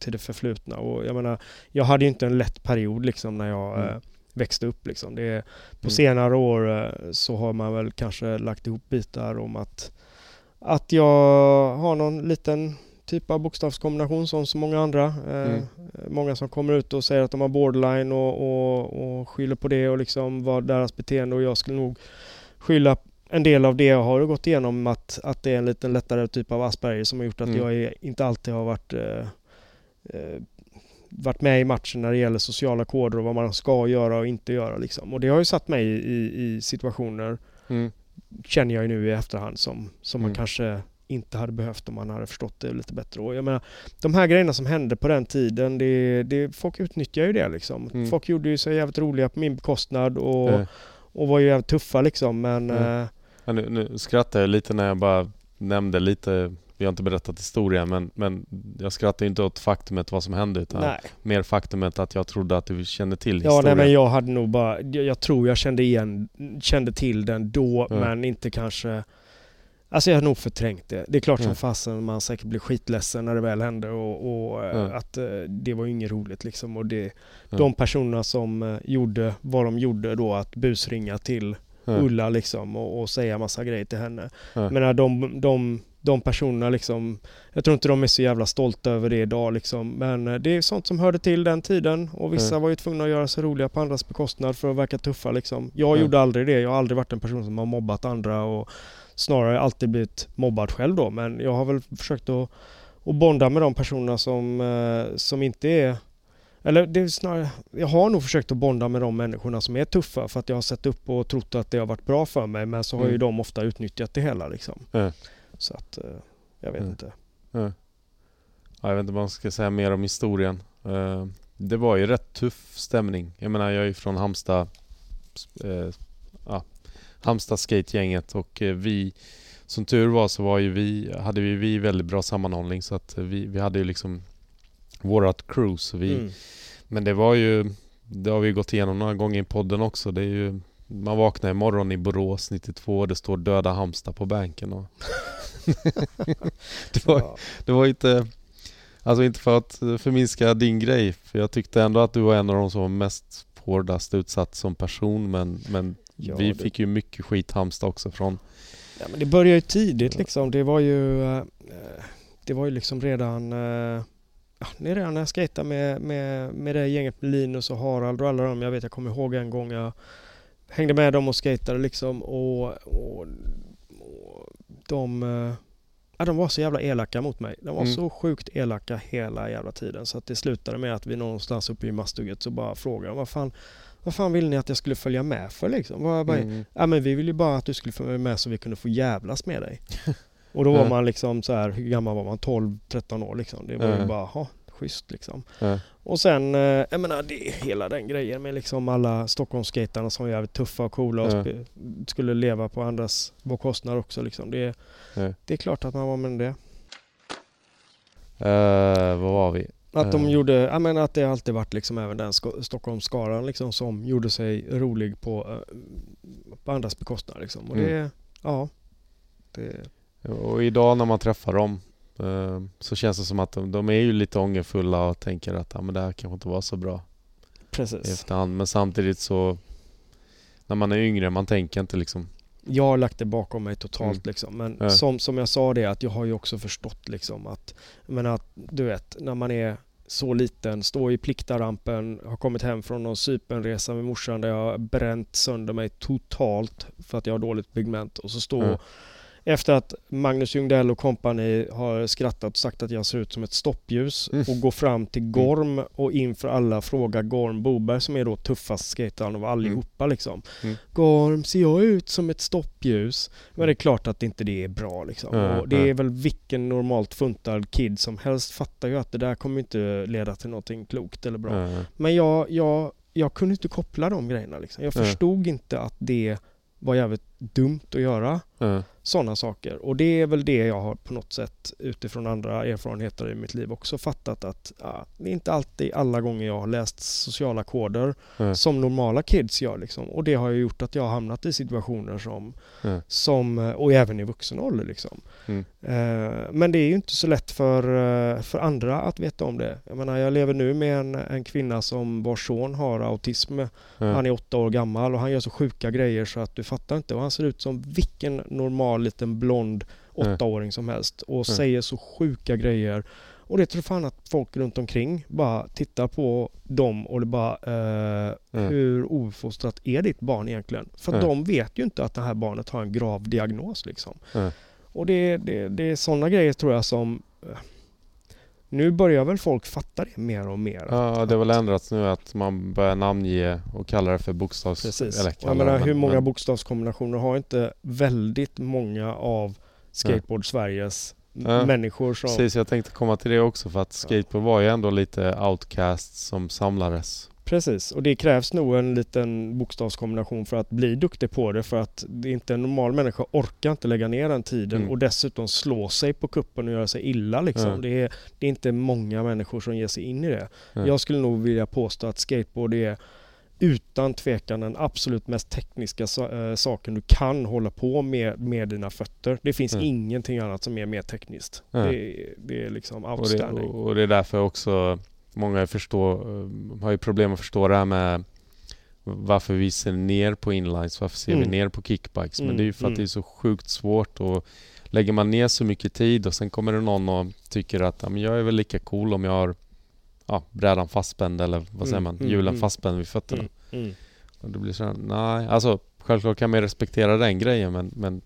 till det förflutna. Och jag menar, jag hade ju inte en lätt period liksom när jag Mm. eh, växte upp. Liksom. Det, på Mm. senare år eh, så har man väl kanske lagt ihop bitar om att, att jag har någon liten typ av bokstavskombination som så många andra. Eh, Mm. Många som kommer ut och säger att de har borderline och, och, och skyller på det och liksom vad deras beteende och jag skulle nog skylla en del av det jag har gått igenom att, att det är en liten lättare typ av Asperger som har gjort att Mm. jag är, inte alltid har varit eh, eh, varit med i matchen när det gäller sociala koder och vad man ska göra och inte göra liksom. Och det har ju satt mig i, i, situationer Mm. känner jag ju nu i efterhand som, som man Mm. kanske inte hade behövt om man hade förstått det lite bättre. Och jag menar, de här grejerna som hände på den tiden, det, det, folk utnyttjar ju det liksom. Mm. Folk gjorde ju sig jävligt roliga på min bekostnad och, Eh, och var ju jävligt tuffa liksom. Men Mm. eh, ja, nu, nu skrattar jag lite när jag bara nämnde lite, vi har inte berättat historien men, men jag skrattar inte åt faktumet vad som hände utan nej. mer faktumet att jag trodde att du kände till Ja, historien. nej, men jag hade nog bara, jag, jag tror jag kände igen, kände till den då Mm. men inte kanske Alltså jag har nog förträngt det. Det är klart som Mm. fasen man säkert blir skitledsen när det väl hände och, och Mm. att eh, det var ju inget roligt liksom. Och det, Mm. De personerna som eh, gjorde vad de gjorde då att busringa till. Ulla liksom och, och säga massa grejer till henne. Mm. Men de, de, de personerna liksom, jag tror inte de är så jävla stolta över det idag liksom. Men det är sånt som hörde till den tiden och vissa var ju tvungna att göra sig roliga på andras bekostnad för att verka tuffa liksom. Jag gjorde aldrig det. Jag har aldrig varit en person som har mobbat andra och snarare alltid blivit mobbad själv då. Men jag har väl försökt att, att bonda med de personerna som, eh, som inte är eller det är snarare, jag har nog försökt att bonda med de människorna som är tuffa för att jag har sett upp och trott att det har varit bra för mig men så har ju Mm. de ofta utnyttjat det hela liksom. Mm. Så att, eh, jag vet Mm. inte. Ja. Ja, jag vet inte vad man ska säga mer om historien. Eh, Det var ju rätt tuff stämning. Jag menar jag är ju från Halmstad Halmstad skategänget och eh, vi som tur var så var ju vi, hade vi, vi väldigt bra sammanhållning så att vi, vi hade ju liksom vårat crew så vi, Mm. men det var ju det har vi gått igenom några gånger i podden också. Det är ju man vaknar imorgon i Borås 92 och det står döda Halmstad på bänken. Och [laughs] det, var, det var inte... Alltså inte för att förminska din grej, för jag tyckte ändå att du var en av de som var mest hårdast utsatt som person men, men ja, vi det... fick ju mycket skit Halmstad också från Ja men det började ju tidigt liksom. Det var ju eh, Det var ju liksom redan eh, Ja, det är redan när jag skejtade med, med, med det gänget med Linus och Harald och alla dem. Jag vet jag kommer ihåg en gång jag hängde med dem och skejtade liksom och, och, och de eh, Ja, de var så jävla elaka mot mig. De var mm. så sjukt elaka hela jävla tiden så att det slutade med att vi någonstans uppe i Mastugget så bara frågade de vad fan vad fan vill ni att jag skulle följa med för liksom? Bara, bara, mm. Ja men vi vill ju bara att du skulle följa med så vi kunde få jävlas med dig. [laughs] Och då var man liksom så här, hur gammal var man? 12-13 år liksom. Det var ju bara, ha schysst liksom. Och sen, eh, jag menar det är hela den grejen med liksom alla Stockholmsskaterna som är jävligt tuffa och coola och skulle leva på andras kostnader också liksom. Det, det är klart att man var med det. Uh, vad var vi? Att de uh. gjorde, jag menar att det alltid varit liksom även den Stockholmsskaran liksom som gjorde sig rolig på, uh, på andras bekostnad liksom. Och mm. det, ja. Det... Och idag när man träffar dem uh, så känns det som att de, de, är ju lite ångerfulla och tänker att ja, men det här kanske inte var så bra. Precis. I efterhand. Men samtidigt så när man är yngre, man tänker inte liksom jag har lagt det bakom mig totalt mm. liksom. Men ja. som, som jag sa det att jag har ju också förstått liksom att, men att du vet, när man är så liten, står i pliktarampen, har kommit hem från någon Cypernresa med morsan där jag har bränt sönder mig totalt för att jag har dåligt pigment och så står ja efter att Magnus Ljungdell och kompani har skrattat och sagt att jag ser ut som ett stoppljus mm. och går fram till mm. Gorm och inför alla frågar Gorm Boberg som är då tuffast skataren av allihopa mm. liksom. Mm. Gorm, ser jag ut som ett stoppljus? Men det är klart att inte det är bra liksom. och det är väl vilken normalt funtad kid som helst fattar ju att det där kommer inte leda till någonting klokt eller bra. Men jag, jag, jag kunde inte koppla de grejerna liksom. Jag förstod inte att det var jävligt dumt att göra mm. sådana saker. Och det är väl det jag har på något sätt utifrån andra erfarenheter i mitt liv också fattat att ja, det är inte alltid alla gånger jag har läst sociala koder mm. som normala kids gör liksom. Och det har ju gjort att jag har hamnat i situationer som, mm. som och även i vuxen ålder liksom. Mm. Eh, men det är ju inte så lätt för, eh, för andra att veta om det. Jag menar, jag lever nu med en, en kvinna som vars son har autism. Han är åtta år gammal och han gör så sjuka grejer så att du fattar inte. Och han ser ut som vilken normal liten blond åttaåring som helst och säger så sjuka grejer. Och det tror fan att folk runt omkring bara tittar på dem och det bara eh, mm. Hur ofostrat är ditt barn egentligen? För mm. de vet ju inte att det här barnet har en grav diagnos liksom. Mm. Och det, det, det är sådana grejer tror jag som eh, nu börjar väl folk fatta det mer och mer. Ja, det har väl ändrats nu att man börjar namnge och kalla det för bokstavs... Precis. Eller jag menar, hur många men... bokstavskombinationer har inte väldigt många av Skateboard Sveriges ja. människor som... Precis, jag tänkte komma till det också för att skateboard var ju ändå lite outcast som samlades. Precis, och det krävs nog en liten bokstavskombination för att bli duktig på det för att det är inte en normal människa orkar inte lägga ner den tiden mm. och dessutom slå sig på kuppen och göra sig illa liksom. Mm. Det, är, det, är, inte många människor som ger sig in i det. Mm. Jag skulle nog vilja påstå att skateboard är utan tvekan den absolut mest tekniska äh, saken du kan hålla på med med dina fötter. Det finns mm. ingenting annat som är mer tekniskt. Det, det, är liksom outstanding. Och det, och det är därför också många förstår, eh, har ju problem att förstå det här med varför vi ser ner på inlines, varför ser mm. vi ner på kickbikes? Men det är ju för att mm. det är så sjukt svårt och lägger man ner så mycket tid och sen kommer det någon och tycker att ja, men jag är väl lika cool om jag har ja, brädan fastspänd eller vad säger mm, man, hjulen mm, fastspänd vid fötterna. Mm, mm. Och det blir så här, nej, alltså självklart kan man respektera den grejen men, men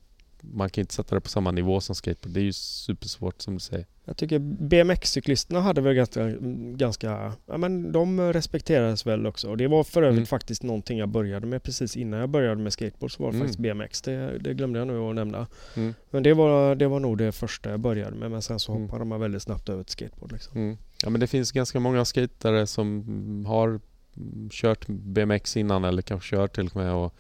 man kan inte sätta det på samma nivå som skateboard. Det är ju supersvårt som du säger. Jag tycker BMX-cyklisterna hade väl ganska, ganska, ja men de respekterades väl också. Och det var för övrigt mm. faktiskt någonting jag började med precis innan jag började med skateboard så var det mm. faktiskt BMX. Det, det, glömde jag nu att nämna. Mm. Men det var, det var nog det första jag började med men sen så mm. hoppade man väldigt snabbt över till skateboard liksom. Mm. Ja men det finns ganska många skatare som har kört BMX innan eller kanske kört till och med och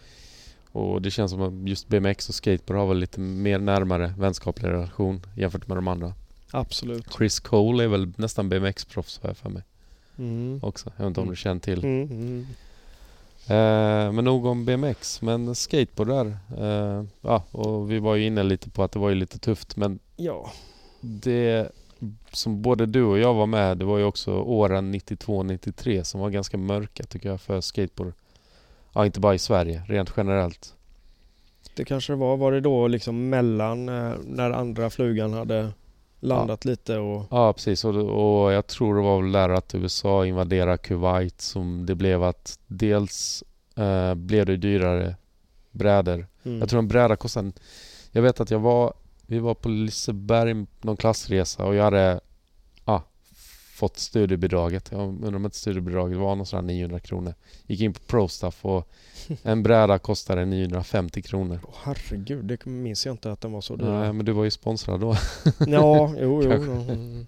och det känns som att just BMX och skateboard har väl lite mer närmare vänskaplig relation jämfört med de andra. Absolut. Chris Cole är väl nästan BMX-proffs har jag för mig. Mm. Också. Jag vet inte om du känner till. Mm, mm. Eh, men nog om BMX. Men skateboard där. Eh, ja, och vi var ju inne lite på att det var ju lite tufft men Ja, det som både du och jag var med, det var ju också åren 92-93 som var ganska mörka tycker jag för skateboard. Ja, inte bara i Sverige, rent generellt. det kanske var. Var det då liksom mellan eh, när andra flugan hade landat lite och... Ja, precis. Och, och jag tror det var väl där att USA invaderade Kuwait som det blev att dels eh, blev det dyrare brädor. Mm. Jag tror en bräda kostade... Jag vet att jag var... Vi var på Liseberg någon klassresa och jag hade fått studiebidraget. Jag undrar om inte studiebidraget var någon sån 900 kronor. Gick in på ProStuff och [laughs] en bräda kostade 950 kronor. Åh, herregud, det minns jag inte att den var så dyr. Nej, men du var ju sponsrad då. [laughs] Ja, jo, jo. Mm.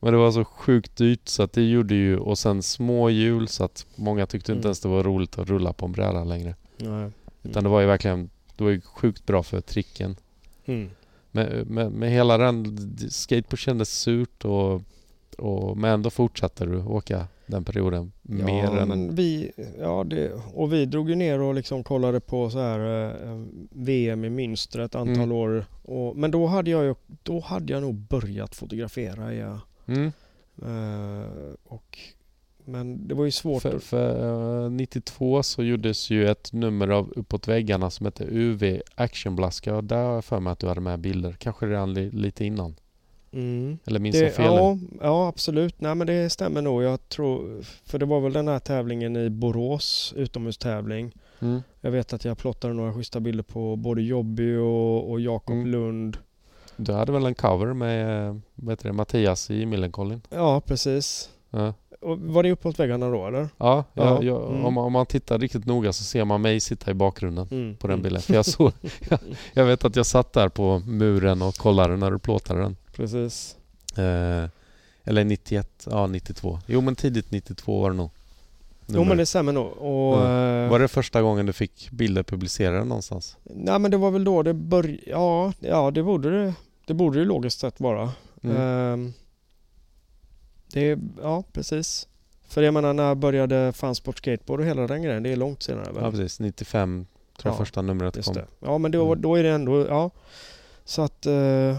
Men det var så sjukt dyrt så att det gjorde ju och sen små hjul så att många tyckte inte Mm. ens det var roligt att rulla på en bräda längre. Nej. Utan det var ju verkligen det var ju sjukt bra för tricken. Mm. Med, med, med hela den skateboard kändes surt och, och men ändå fortsatte du åka den perioden mer ja, än... men vi, ja det, och vi drog ju ner och liksom kollade på så här eh, VM i Münster ett antal Mm. år. Och, men då hade jag ju, då hade jag nog börjat fotografera. Ja. Mm. Eh, och, men det var ju svårt För, för eh, 92 så gjordes ju ett nummer av Uppåt väggarna som hette UV Actionblaska och där har jag för mig att du hade med bilder. Kanske redan li, lite innan. Mm. Eller minns jag fel? ja, ja, absolut. Nej, men det stämmer nog. Jag tror, för det var väl den här tävlingen i Borås, utomhustävling. Mm. Jag vet att jag plottade några schyssta bilder på både Jobby och, och Jakob Mm. Lund. Du hade väl en cover med vad det, Mattias i Millencolin? Ja, precis. Ja, var det uppåt väggarna då eller? ja, Ja, ja, ja mm. om, man- om man tittar riktigt noga så ser man mig sitta i bakgrunden Mm. på den mm. bilden. För jag, såg, [laughs] jag, jag vet att jag satt där på muren och kollade när du plåtade den. Precis. Eh, eller 91, ja 92. Jo men tidigt 92 var det nog. Jo men Nummer. det stämmer nog. Och, eh, Var det första gången du fick bilder publicerade någonstans? Nej men det var väl då det började. Ja, ja det borde det. Det borde det logiskt sett vara. Mm. Ehm, det, ja precis. För jag menar när började Fansport Skateboard och hela den grejen? Det är långt senare väl? Ja precis, 95 tror jag Ja, första numret kom. det. Ja men då, Mm. då är det ändå, ja. Så att eh,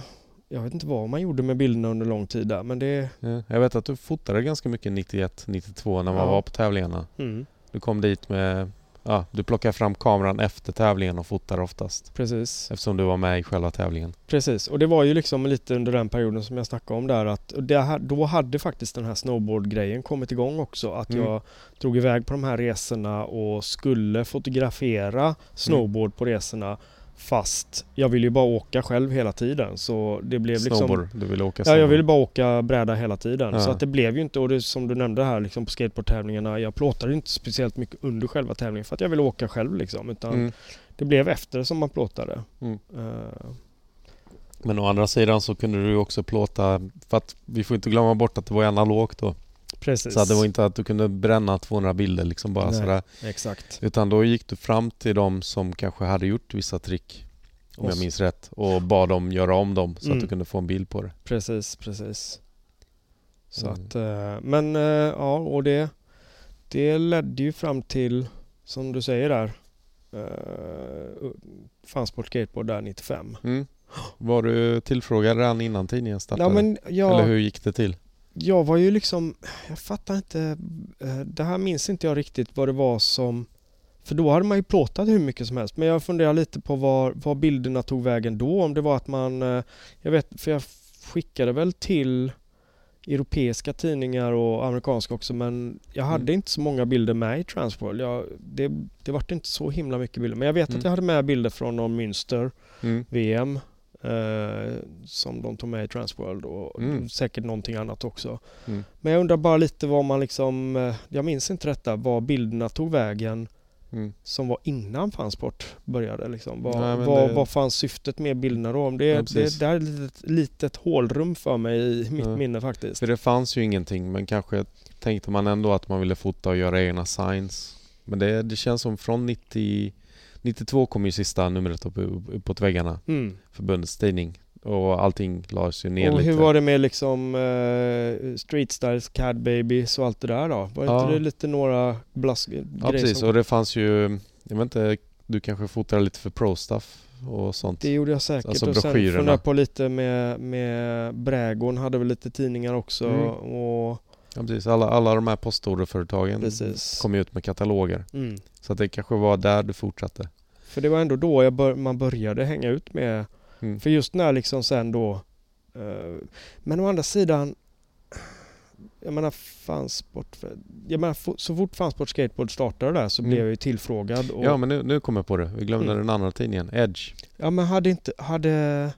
jag vet inte vad man gjorde med bilderna under lång tid där men det... Ja, jag vet att du fotade ganska mycket 91, 92 när man Ja. var på tävlingarna. Mm, Du kom dit med, ja, du plockade fram kameran efter tävlingen och fotade oftast. precis. Eftersom du var med i själva tävlingen. Precis, och det var ju liksom lite under den perioden som jag snackade om där att det, då hade faktiskt den här snowboardgrejen kommit igång också. Att Mm. jag drog iväg på de här resorna och skulle fotografera snowboard på resorna fast jag ville ju bara åka själv hela tiden så det blev liksom Snowboard, du ville åka Ja, snowboard. jag ville bara åka bräda hela tiden. Ja. Så att det blev ju inte, och det som du nämnde här liksom på skateboardtävlingarna, jag plåtade inte speciellt mycket under själva tävlingen för att jag ville åka själv liksom. Utan Mm. det blev efter som man plåtade. Mm. Eh, Men å andra sidan så kunde du ju också plåta, för att vi får inte glömma bort att det var analogt då. Precis. Så det var inte att du kunde bränna 200 bilder liksom bara Nej. sådär. Exakt. Utan då gick du fram till de som kanske hade gjort vissa trick, om Och jag minns rätt, och bad dem göra om dem så Mm. att du kunde få en bild på det. Precis, precis. Så Mm. att, eh, men eh, ja, och det, det ledde ju fram till, som du säger där, uh, Fansport Skateboard där 95. Mm. Var du tillfrågad redan innan tidningen startade? Ja, men jag, Eller hur gick det till? Jag var ju liksom, jag fattar inte, eh, det här minns inte jag riktigt vad det var som, för då hade man ju plåtat hur mycket som helst, men jag funderar lite på var, var bilderna tog vägen då, om det var att man, eh, jag vet, för jag skickade väl till europeiska tidningar och amerikanska också men jag hade Mm. inte så många bilder med i Transworld. Jag, det, det vart inte så himla mycket bilder. Men jag vet Mm. att jag hade med bilder från någon Münster Mm. VM eh, som de tog med i Transworld och Mm. säkert någonting annat också. Mm. Men jag undrar bara lite vad man liksom, eh, jag minns inte detta, var bilderna tog vägen Mm. som var innan fansport började liksom. Vad, Nej, vad, det- vad fanns syftet med bilderna då? Om det, Ja, det, det här är ett litet, litet hålrum för mig i mitt Ja. minne faktiskt. För det fanns ju ingenting men kanske tänkte man ändå att man ville fota och göra egna signs. Men det, det känns som från 90, 92 kom ju sista numret upp, upp, uppåt väggarna, Mm. förbundets tidning. och allting lades ju ner och lite. hur var det med liksom uh, Street Styles, Cad Babies och allt det där då? Var Ja. inte det lite några blask Ja precis som... och det fanns ju, jag vet inte, du kanske fotade lite för pro stuff och sånt. Det gjorde jag säkert. Alltså och sen funderade jag på lite med, med Brägon hade väl lite tidningar också. Mm. Och, Ja, precis. Alla, alla de här postorderföretagen Precis. kom ju ut med kataloger. mm. Så att det kanske var där du fortsatte. För det var ändå då bör, man började hänga ut med Mm. För just när liksom sen då eh, Men å andra sidan Jag menar fansport Jag menar så fort fansport skateboard startade där så Mm. blev jag ju tillfrågad och, Ja men nu, nu kommer jag på det. Vi glömde Mm. den andra tidningen, Edge. ja men hade inte Hade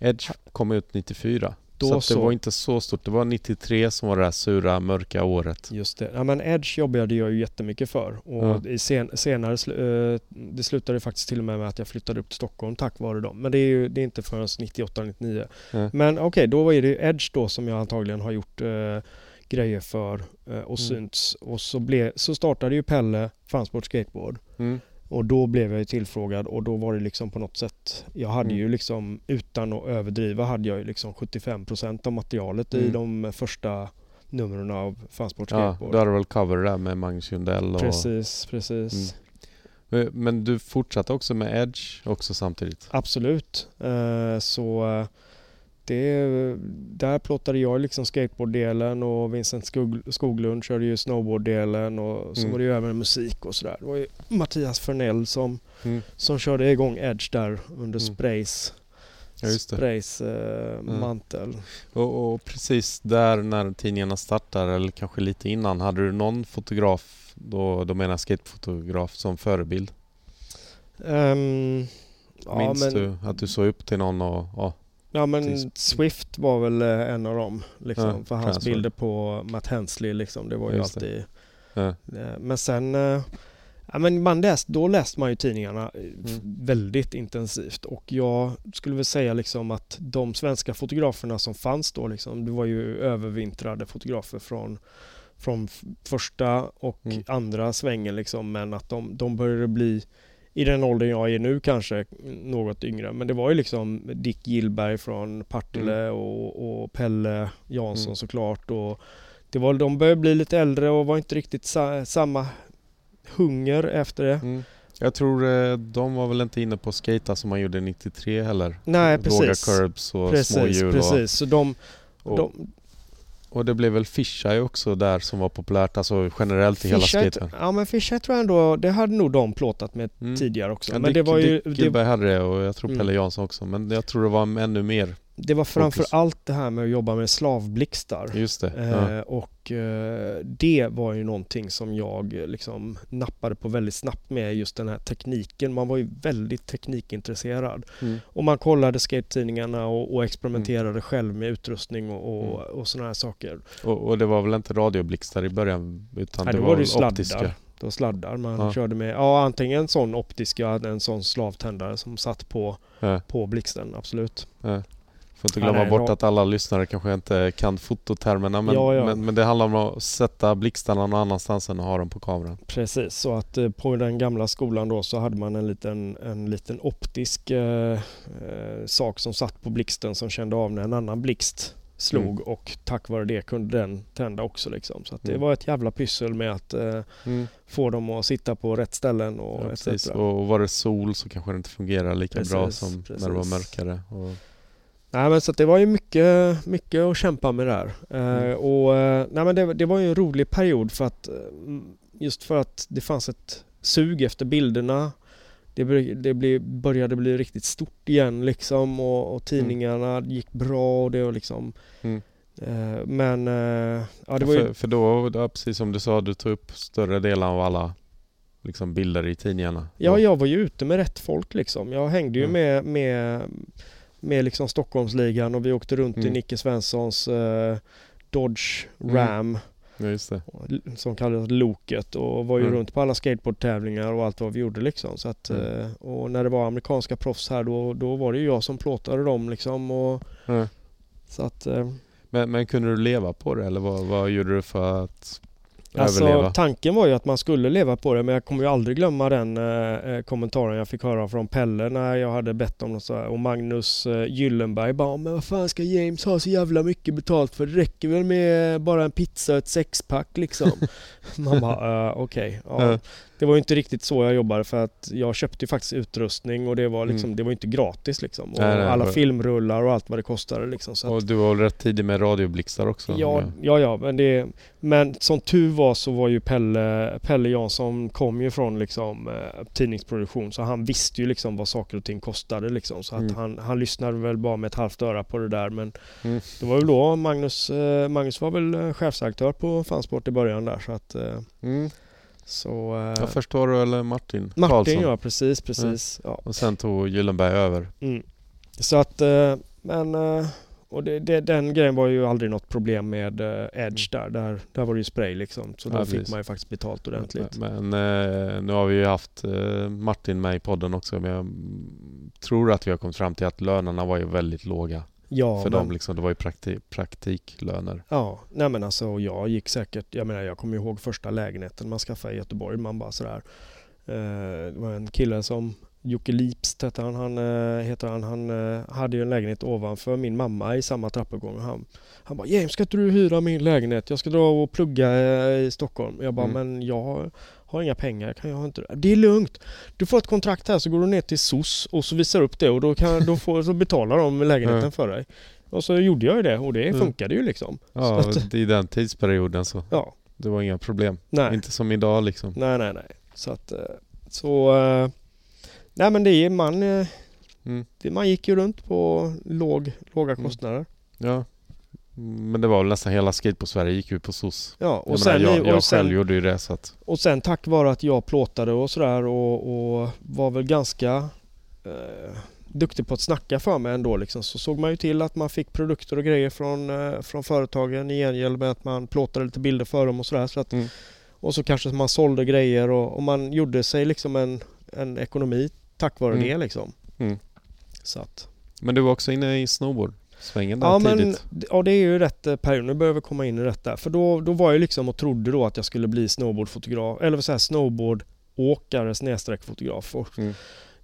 Edge kom ut 94. Då så, att det så. var inte så stort. Det var 93 som var det här sura, mörka året. Just det. Ja men Edge jobbade jag ju jättemycket för och Ja. i sen, senare eh, Det slutade faktiskt till och med med att jag flyttade upp till Stockholm tack vare dem. Men det är ju det är inte förrän 98-99. Ja. Men okej, då var det ju Edge då som jag antagligen har gjort eh, grejer för eh, och Mm. synts. Och så, blev, så startade ju Pelle Fansport Skateboard. Mm. Och då blev jag ju tillfrågad och då var det liksom på något sätt Jag hade Mm. ju liksom utan att överdriva hade jag ju liksom 75% av materialet i Mm. de första numren av Fansport Ja, du hade väl cover där med Magnus Jundell och... Precis, precis. Mm. Men- Men du fortsatte också med Edge också samtidigt? Absolut. Eh, så eh, det, där plottade jag liksom skateboarddelen och Vincent Skog, Skoglund körde ju snowboarddelen och så Mm. var det ju även musik och sådär. Det var ju Mattias Fernell som, Mm. som körde igång Edge där under Mm. Sprays, Ja. Sprays eh, mantel. Och, och precis där när tidningarna startade, eller kanske lite innan, hade du någon fotograf, då, då menar jag skatefotograf, som förebild? Ja, Minns men, du att du såg upp till någon och... Ja, Ja men Precis. Swift var väl eh, en av dem. Liksom, Ja, för hans bilder på Matt Hensley liksom. Det var ju Just alltid... ja. Eh, Men sen... eh, Ja, men man läst, då läste man ju tidningarna Mm. väldigt intensivt och jag skulle väl säga liksom att de svenska fotograferna som fanns då liksom, det var ju övervintrade fotografer från, från första och Mm. andra svängen liksom men att de, de började bli i den åldern jag är nu kanske något yngre men det var ju liksom Dick Gillberg från Partille och, och Pelle Jansson Mm. såklart och det var, de började bli lite äldre och var inte riktigt sa, samma hunger efter det. Mm. Jag tror eh, de var väl inte inne på skata som man gjorde 93 heller? Nej, Låga precis. curbs och Precis, småhjul. precis. Så de, Och, och, de och det blev väl fisheye också där som var populärt, alltså generellt i hela Fisheye- skaten. Ja men Fischer tror jag ändå, det hade nog de plåtat med Mm. tidigare också. Ja, men Dick, det var ju, Dick det, Gillberg hade det och jag tror Mm. Pelle Jansson också. Men jag tror det var ännu mer. Det var framför fokus. allt det här med att jobba med slavblixtar. Just det. Eh, Ja. och eh, det var ju någonting som jag eh, liksom nappade på väldigt snabbt med just den här tekniken. Man var ju väldigt teknikintresserad. Mm. Och man kollade skate-tidningarna och, och experimenterade Mm. själv med utrustning och, och, och sådana här saker. Och, och det var väl inte radioblixtar i början utan Nej, det då var, var det ju sladdar. optiska. Det var sladdar man Ja. körde med. Ja, antingen en sån optisk, ja, en sån slavtändare som satt på, Ja, på blixten, absolut. ja. Får inte glömma bort att alla lyssnare kanske inte kan fototermerna men, Ja, ja. Men, men det handlar om att sätta blixtarna någon annanstans än att ha dem på kameran. Precis, så att eh, på den gamla skolan då så hade man en liten, en liten optisk eh, eh, sak som satt på blixten som kände av när en annan blixt slog Mm. och tack vare det kunde den tända också liksom. Så det Mm. var ett jävla pyssel med att eh, få dem att sitta på rätt ställen och Ja, etc. precis. Och var det sol så kanske det inte fungerar lika bra Precis, som när det var precis. mörkare. Och, Nej men så det var ju mycket, mycket att kämpa med där. Eh, Mm. och, eh, nej, men det, det var ju en rolig period för att eh, just för att det fanns ett sug efter bilderna. Det, det bli, började bli riktigt stort igen liksom och, och tidningarna gick bra och det var liksom Mm. eh, Men eh, ja det var ju för, för då, precis som du sa, du tog upp större delen av alla liksom, bilder i tidningarna. Ja, jag var ju ute med rätt folk liksom. Jag hängde ju Mm. med, med, med liksom Stockholmsligan och vi åkte runt i Mm. Nicke Svenssons eh, Dodge Mm. Ram Ja, just det. som kallades Loket och var ju Mm. runt på alla skateboardtävlingar och allt vad vi gjorde liksom. Så att, Mm. eh, och när det var amerikanska proffs här då, då var det ju jag som plåtade dem liksom. Och, Ja. så att, eh, Men, men kunde du leva på det eller vad, vad gjorde du för att Alltså överleva. tanken var ju att man skulle leva på det men jag kommer ju aldrig glömma den eh, eh, kommentaren jag fick höra från Pelle när jag hade bett om något så här. Och Magnus eh, Gyllenberg bara Men vad fan ska James ha så jävla mycket betalt för? Det räcker väl med bara en pizza och ett sexpack liksom. [laughs] man bara uh, okej. ja. Ja. Det var ju inte riktigt så jag jobbade för att jag köpte ju faktiskt utrustning och det var liksom, Mm. det var inte gratis liksom. Och Nej, nej, alla var- filmrullar och allt vad det kostade liksom. Så att, Och du var väl rätt tidig med radioblixtar också? Ja, ja, ja, men det... Men som tur var så var ju Pelle, Pelle Jansson kom ju från liksom eh, tidningsproduktion så han visste ju liksom vad saker och ting kostade liksom. Så att Mm. han, han lyssnade väl bara med ett halvt öra på det där men Mm. det var väl då Magnus, eh, Magnus var väl eh, chefsaktör på Fansport i början där så att Mm. Så... Eh, Jag förstår eller Martin, Martin Karlsson? ja, precis, precis. Ja. Och sen tog Gyllenberg över. Mm. Så att, eh, men... eh, Och det, det, den grejen var ju aldrig något problem med Edge där. där. Där var det ju spray liksom. Så då Ja, fick man ju faktiskt betalt ordentligt. Men eh, nu har vi ju haft Martin med i podden också men jag mm, tror att vi har kommit fram till att lönerna var ju väldigt låga Ja, för men, dem. Liksom. Det var ju prakti- praktiklöner. Ja, nej men alltså jag gick säkert, jag menar jag kommer ihåg första lägenheten man skaffade i Göteborg. Man bara sådär. Eh, det var en kille som Jocke Lipst hette han, han, eh, heter han, han eh, hade ju en lägenhet ovanför min mamma i samma trappuppgång. Han, han bara James ska inte du hyra min lägenhet? Jag ska dra och plugga eh, i Stockholm. Jag bara Mm. men jag har, inga pengar, kan jag inte det. Det är lugnt. Du får ett kontrakt här så går du ner till SOS och så visar upp det och då, kan, då får, så betalar de lägenheten för dig. Och så gjorde jag det och det Mm. funkade ju liksom. Ja, Så att- i den tidsperioden så Ja, det var inga problem. nej. Inte som idag liksom. Nej, nej, nej. Så att, eh, så... eh, Nej men det är man... eh, Mm. det, Man gick ju runt på låg, låga Mm. kostnader. Ja. Men det var väl nästan hela Skate-Sverige gick ju på SOS. Ja, och Jag, sen, menar, jag, jag och, sen, själv gjorde ju det så att... och sen tack vare att jag plåtade och sådär och, och var väl ganska eh, duktig på att snacka för mig ändå liksom, så såg man ju till att man fick produkter och grejer från, eh, från företagen i gengäld med att man plåtade lite bilder för dem och sådär. Så att, Mm. Och så kanske man sålde grejer och, och man gjorde sig liksom en, en ekonomi tack vare Mm. det liksom. Mm. Så att, Men du var också inne i snowboard-svängen där Ja men tidigt. ja, det är ju rätt eh, period. Nu börjar vi komma in i detta. För då, då var jag liksom och trodde då att jag skulle bli snowboardfotograf. Eller så här snowboardåkare snedstreck fotograf. Och Mm.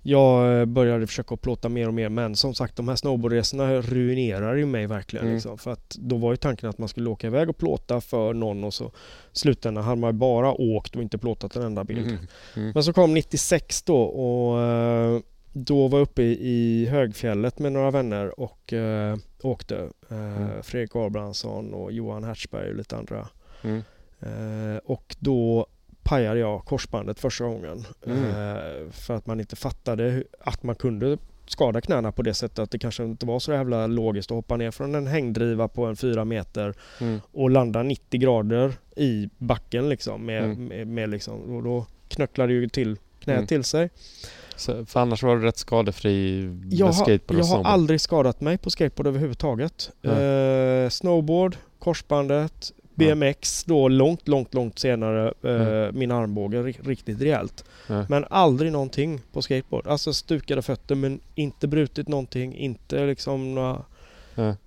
Jag eh, började försöka plåta mer och mer men som sagt de här snowboardresorna ruinerar ju mig verkligen. Mm. Liksom, för att då var ju tanken att man skulle åka iväg och plåta för någon och så slutändan hade man bara åkt och inte plåtat en enda bild. Mm. Mm. Men så kom 96 då och eh, då var jag uppe i, Högfjället med några vänner och eh, åkte. Eh, Mm. Fredrik Abrahamsson och Johan Hertzberg och lite andra. Mm. Eh, och då pajade jag korsbandet första gången. Mm. Eh, för att man inte fattade att man kunde skada knäna på det sättet att det kanske inte var så jävla logiskt att hoppa ner från en hängdriva på en fyra meter Mm. och landa 90 grader i backen liksom. Med, Mm. med, med liksom och då knöcklade ju till knät Mm. till sig. Så, för annars var du rätt skadefri med Jag har, skateboard och jag har aldrig skadat mig på skateboard överhuvudtaget. Eh, snowboard, korsbandet, BMX då långt, långt, långt senare eh, min armbåge ri- riktigt rejält. Ja. Men aldrig någonting på skateboard. Alltså stukade fötter men inte brutit någonting, inte liksom några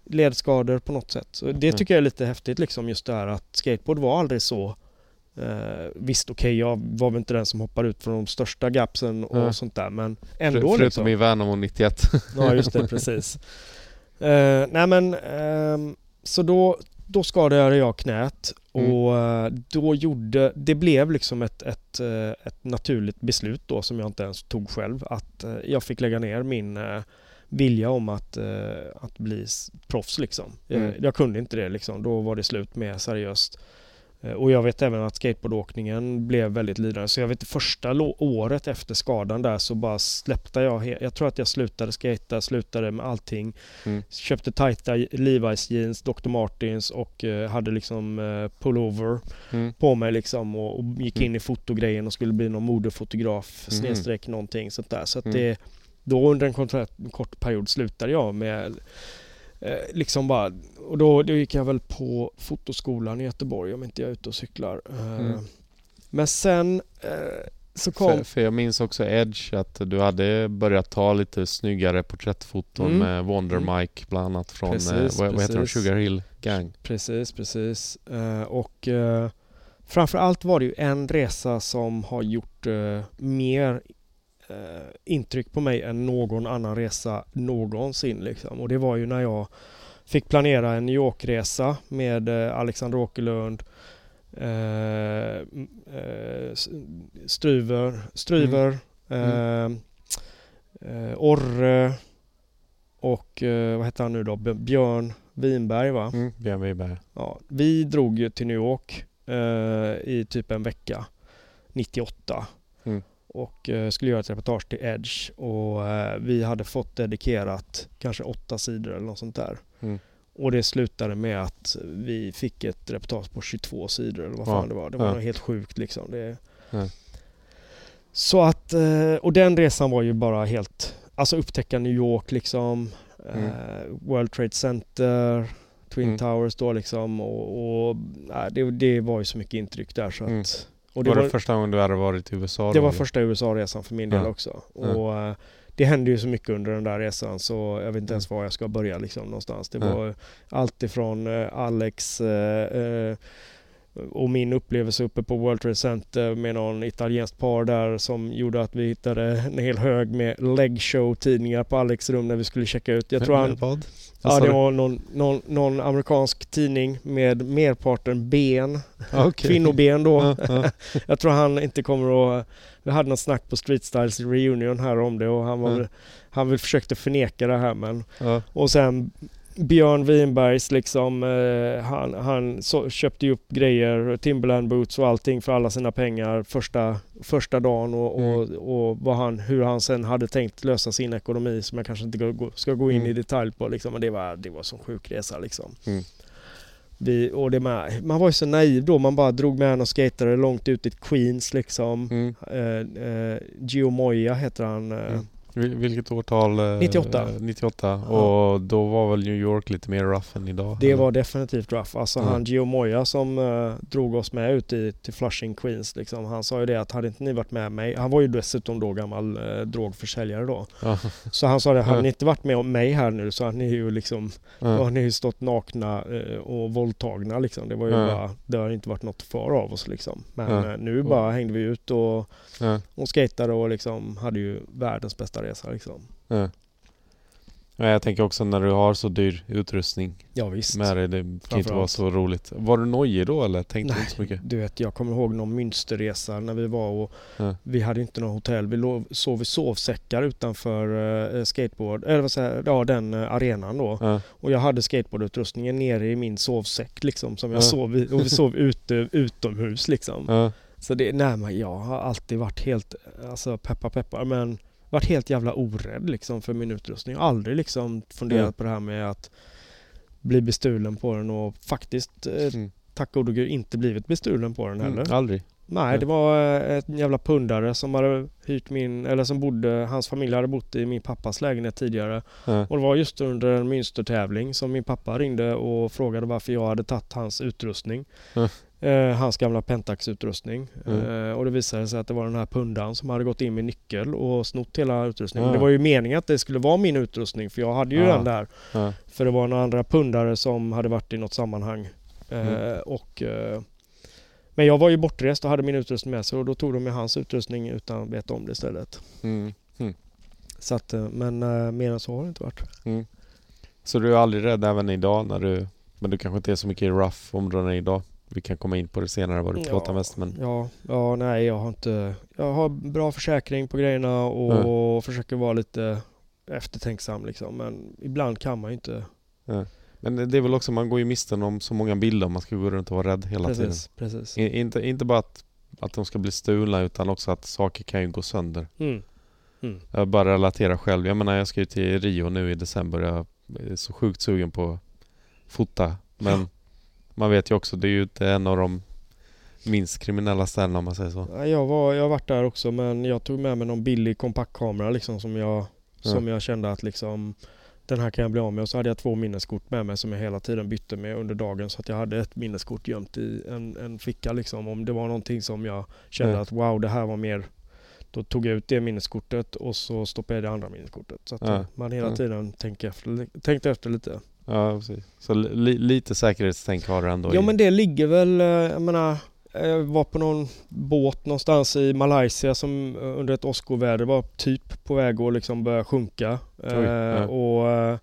ledskador på något sätt. Så det tycker jag är lite häftigt liksom just det här att skateboard var aldrig så Eh, visst okej, jag var väl inte den som hoppar ut från de största gapsen och Ja. sånt där men ändå förutom liksom. i Värnamo 91. Ja just det, [laughs] precis. Eh, nej men ehm, så då, då skadade jag knät Mm. och eh, då gjorde, det blev liksom ett, ett, eh, ett naturligt beslut då som jag inte ens tog själv att eh, jag fick lägga ner min eh, vilja om att, eh, att bli proffs liksom. Mm. Jag, jag kunde inte det liksom, då var det slut med seriöst. Eh, Och jag vet även att skateboardåkningen blev väldigt lidande. Så jag vet första året efter skadan där så bara släppte jag. Jag tror att jag slutade skata, slutade med allting. Mm. Köpte tajta Levi's jeans, Dr. Martins och eh, hade liksom eh, pullover Mm. på mig liksom och, och gick Mm. in i fotogrejen och skulle bli någon modefotograf Mhm. snedstreck någonting sånt där. Så att Mm. det, då under en kort, period slutade jag med liksom bara och då, då gick jag väl på fotoskolan i Göteborg om inte jag är ute och cyklar. Eh, Mm. Men sen eh, så kom För, för jag minns också Edge att du hade börjat ta lite snyggare porträttfoton Mm. med Wonder Mm. Mike bland annat från, Precis, eh, vad, vad heter de. Sugar Hill Gang. Precis, precis. Eh, och eh, Framförallt var det ju en resa som har gjort eh, mer eh, intryck på mig än någon annan resa någonsin. Liksom. Och det var ju när jag fick planera en New York-resa med eh, Alexander Åkerlund, eh, eh, Stryver, Stryver mm. eh, Orre och eh, vad heter han nu då? Björn Winberg va? Mm, Björn Winberg. Ja, vi drog ju till New York eh, i typ en vecka 98 mm. Och eh, skulle göra ett reportage till Edge och eh, vi hade fått dedikerat kanske åtta sidor eller något sånt där. Mm. Och det slutade med att vi fick ett reportage på 22 sidor eller vad fan ja. det var. Det var ja. helt sjukt liksom. Det... Ja. Så att, eh, och den resan var ju bara helt, alltså upptäcka New York liksom, mm. World Trade Center, Twin mm. Towers då liksom och, och nej, det, det, var ju så mycket intryck där så att... Och det var, var det första gången du hade varit i USA? Det var första USA-resan för min del ja. också. Och ja. Eh, det hände ju så mycket under den där resan så jag vet inte ens mm. var jag ska börja liksom någonstans. Det var ja. allt ifrån uh, Alex uh, och min upplevelse uppe på World Trade Center med någon italienskt par där som gjorde att vi hittade en hel hög med leg show tidningar på Alex rum när vi skulle checka ut. Jag tror han... Vad? Ja, det var någon, någon, någon, amerikansk tidning med merparten ben. Okay. Kvinnoben då. [laughs] jag tror han inte kommer att... Vi hade något snack på Street Styles reunion här om det och han var väl, Han väl försökte förneka det här men... Och sen Björn Winbergs liksom, eh, han, han så, köpte ju upp grejer, Timberland boots och allting för alla sina pengar första, första dagen och, mm. och, och vad han, hur han sen hade tänkt lösa sin ekonomi som jag kanske inte ska gå in mm. i detalj på liksom. Men det var, det var sjuk resa liksom. Mm. Vi, och det med, man var ju så naiv då, man bara drog med och skatade långt ut i Queens liksom. Mm. Eh, eh, Gio Moya heter han. Eh, mm. Vilket årtal? 98. 98 och då var väl New York lite mer rough än idag? Det eller? var definitivt rough. Alltså mm. han Gio Moya som uh, drog oss med ut i, till Flushing Queens liksom, Han sa ju det att hade inte ni varit med mig, han var ju dessutom då gammal uh, drogförsäljare då. Mm. Så han sa det, hade ni inte varit med mig här nu så hade ni ju liksom, mm. hade ni ju stått nakna uh, och våldtagna liksom. Det var ju bara, det har inte varit något för av oss liksom. Men nu bara hängde vi ut och, och skatade och liksom hade ju världens bästa resa liksom. Ja. Ja, jag tänker också när du har så dyr utrustning ja, visst. med dig. Det kan inte vara så roligt. Var du nojig då eller tänkte Nej, du inte så mycket? Du vet, jag kommer ihåg någon Münsterresa när vi var och ja. vi hade inte något hotell. Vi sov i sovsäckar utanför uh, skateboard, eller vad säger ja den uh, arenan då. Ja. Och jag hade skateboardutrustningen nere i min sovsäck liksom som jag sov i och vi sov ute, [laughs] utomhus liksom. Så det, nej men jag har alltid varit helt, alltså peppar peppar men varit helt jävla orädd liksom för min utrustning. Aldrig liksom funderat mm. på det här med att bli bestulen på den och faktiskt eh, mm. tack gode gud inte blivit bestulen på den mm, heller. Mm, aldrig. Nej, det var eh, ett jävla pundare som hade hyrt min, eller som bodde, hans familj hade bott i min pappas lägenhet tidigare. Mm. Och det var just under en mönstertävling som min pappa ringde och frågade varför jag hade tagit hans utrustning. Mm. Eh, hans gamla Pentax-utrustning. Mm. Eh, och det visade sig att det var den här pundan som hade gått in med nyckel och snott hela utrustningen. Mm. Det var ju meningen att det skulle vara min utrustning för jag hade ju ja. den där. Ja. För det var några andra pundare som hade varit i något sammanhang. Eh, mm. och, eh, men jag var ju bortrest och hade min utrustning med sig och då tog de med hans utrustning utan att veta om det istället. Mm. mm. Så att, eh, men eh, mer än så har det inte varit. Mm. Så du är aldrig rädd även idag när du, men du kanske inte är så mycket i rough områdena idag? Vi kan komma in på det senare vad du plåtar ja, mest men... Ja, ja, nej jag har inte... Jag har bra försäkring på grejerna och mm. försöker vara lite eftertänksam liksom. Men ibland kan man ju inte... Mm. Men det är väl också, man går ju miste om så många bilder om man ska gå runt och vara rädd hela precis, tiden. Precis. I, inte, inte bara att, att de ska bli stulna utan också att saker kan ju gå sönder. Mm. Mm. Jag bara relaterar själv. Jag menar jag ska ju till Rio nu i december. Jag är så sjukt sugen på att fota. Men man vet ju också, det är ju inte en av de minst kriminella ställena om man säger så. Jag, var, jag har varit där också men jag tog med mig någon billig kompaktkamera liksom som jag, ja. som jag kände att liksom den här kan jag bli av med och så hade jag två minneskort med mig som jag hela tiden bytte med under dagen så att jag hade ett minneskort gömt i en, en ficka liksom om det var någonting som jag kände ja. att wow det här var mer då tog jag ut det minneskortet och så stoppade jag det andra minneskortet. Så att man hela tiden tänker efter, tänkte efter lite. Ja, precis. Så li, lite säkerhetstänk har du ändå? Ja, i... men det ligger väl, eh, jag menar, jag var på någon båt någonstans i Malaysia som eh, under ett åskoväder var typ på väg att liksom börja sjunka. Oj, ja. Eh, och, eh,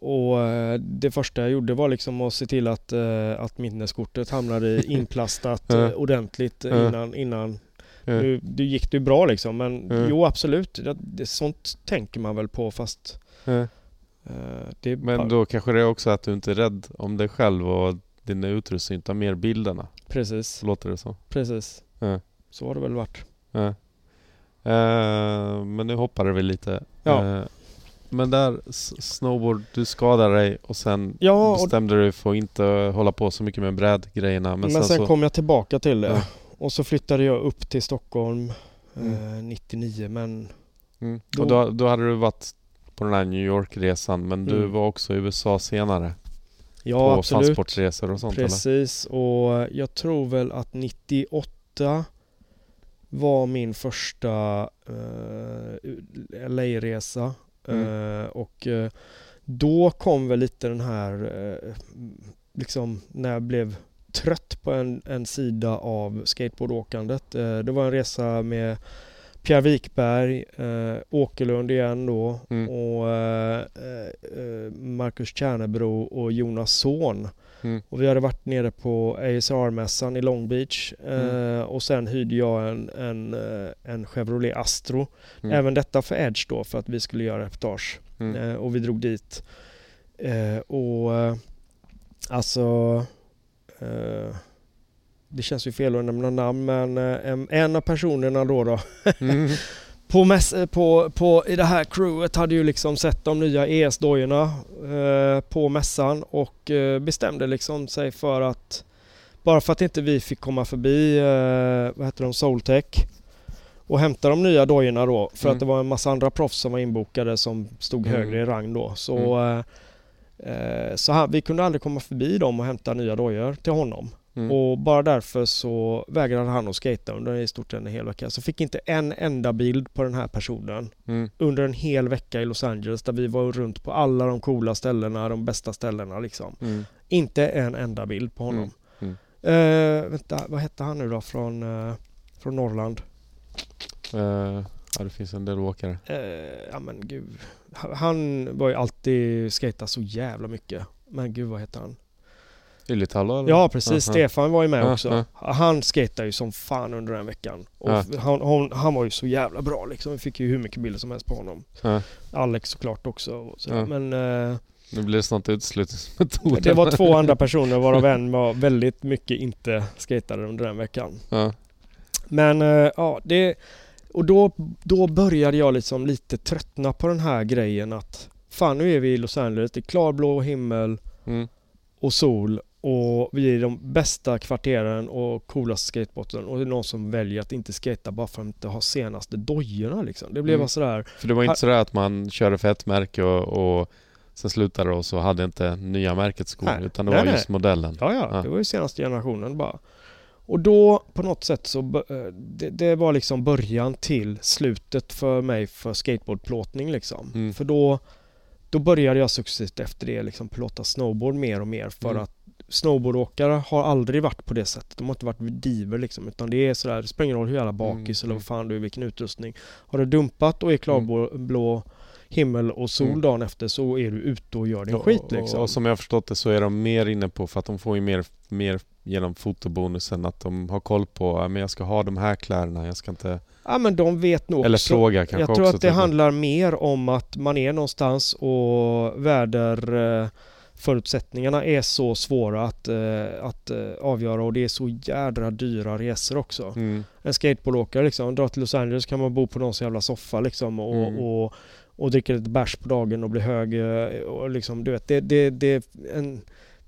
och eh, det första jag gjorde var liksom att se till att, eh, att minneskortet hamnade [laughs] inplastat Ja. eh, ordentligt Ja. innan, innan Ja. nu, det gick det ju bra liksom. Men Ja. jo absolut, det, det, sånt tänker man väl på fast Ja. Är Men bara- då kanske det är också att du inte är rädd om dig själv och din utrustning utan mer bilderna. Precis, Låter det så? precis. Ja. Så har det väl varit. Ja. Eh, men nu hoppade vi lite. Ja. Eh, men där, snowboard, du skadade dig och sen Ja, och bestämde du dig för att inte hålla på så mycket med brädgrejerna. Men, Men, sen, sen så... kom jag tillbaka till det. Och så flyttade jag upp till Stockholm Mm. eh, 99 men Mm. då- Och då, då hade du varit på den här New York-resan men du Mm. var också i USA senare. ja på absolut. fansportsresor och sånt eller? Precis och jag tror väl att 98 var min första eh, LA-resa. Mm. Eh, och eh, då kom väl lite den här, eh, liksom när jag blev trött på en, en sida av skateboardåkandet. Eh, det var en resa med Pierre Wikberg, eh, Åkerlund igen då Mm. och eh, eh, Marcus Tjärnebro och Jonas Son. Mm. Och vi hade varit nere på ASR-mässan i Long Beach eh, Mm. och sen hyrde jag en, en, eh, en Chevrolet Astro. Mm. Även detta för Edge då för att vi skulle göra reportage. Mm. Eh, och vi drog dit. Eh, och eh, alltså eh, det känns ju fel att nämna namn men eh, en, av personerna då, då [laughs] Mm. på, mäss, eh, på, på i det här crewet hade ju liksom sett de nya ES-dojorna eh, på mässan och eh, bestämde liksom sig för att bara för att inte vi fick komma förbi eh, vad heter de, Soultech och hämta de nya dojorna då för Mm. att det var en massa andra proffs som var inbokade som stod Mm. högre i rang då. Så, eh, eh, så han, vi kunde aldrig komma förbi dem och hämta nya dojor till honom. Mm. Och bara därför så vägrade han att skata under i stort sett en hel vecka. Så fick inte en enda bild på den här personen Mm. under en hel vecka i Los Angeles där vi var runt på alla de coola ställena, de bästa ställena liksom. Mm. Inte en enda bild på honom. Eh, vänta, vad hette han nu då från, eh, från Norrland? Eh, ja, det finns en del åkare. Ja men gud. Han- var ju alltid skata så jävla mycket. Men gud vad hette han? Ylitalo eller? Ja precis, Aha. Stefan var ju med Ja, också. Han skejtade ju som fan under den veckan. Och Ja. han, han, han var ju så jävla bra liksom. Vi fick ju hur mycket bilder som helst på honom. Alex såklart också. Så. Men eh, Nu blir det snart utslutningsmetoden. det var två andra personer varav [laughs] en var väldigt mycket inte skejtade under den veckan. Men eh, ja, det... Och då, då började jag liksom lite tröttna på den här grejen att fan nu är vi i Los Angeles, det är klarblå himmel Mm. och sol och vi är i de bästa kvarteren och coolaste skateboarden och det är någon som väljer att inte skata bara för att inte ha senaste dojorna liksom. Det blev Mm. bara sådär, För det var inte sådär att man körde för ett märke och, och sen slutade och så hade inte nya märket skor Nej. utan det Nej, var nej. just modellen. ja ja, Ja. det var ju senaste generationen bara. Och då på något sätt så eh, det, det var liksom början till slutet för mig för skateboardplåtning liksom. Mm. För då, då började jag successivt efter det liksom plåta snowboard mer och mer för Mm. att snowboardåkare har aldrig varit på det sättet. De har inte varit diver liksom utan det är sådär, det spelar ingen roll hur jävla bakis Mm, eller vad fan du är, vilken utrustning. Har du dumpat och är klarblå himmel och sol Mm. dagen efter så är du ute och gör din skit Och, liksom. och som jag har förstått det så är de mer inne på, för att de får ju mer, mer genom fotobonusen att de har koll på, men jag ska ha de här kläderna, jag ska inte... Ja men de vet nog Eller också. fråga kanske Jag tror också. att det handlar mer om att man är någonstans och väder eh, förutsättningarna är så svåra att, eh, att eh, avgöra och det är så jädra dyra resor också. Mm. En skateboardåkare liksom, drar till Los Angeles kan man bo på någon så jävla soffa liksom och, Mm. och, och dricka lite bärs på dagen och bli hög eh, och liksom du vet det, det, det, en,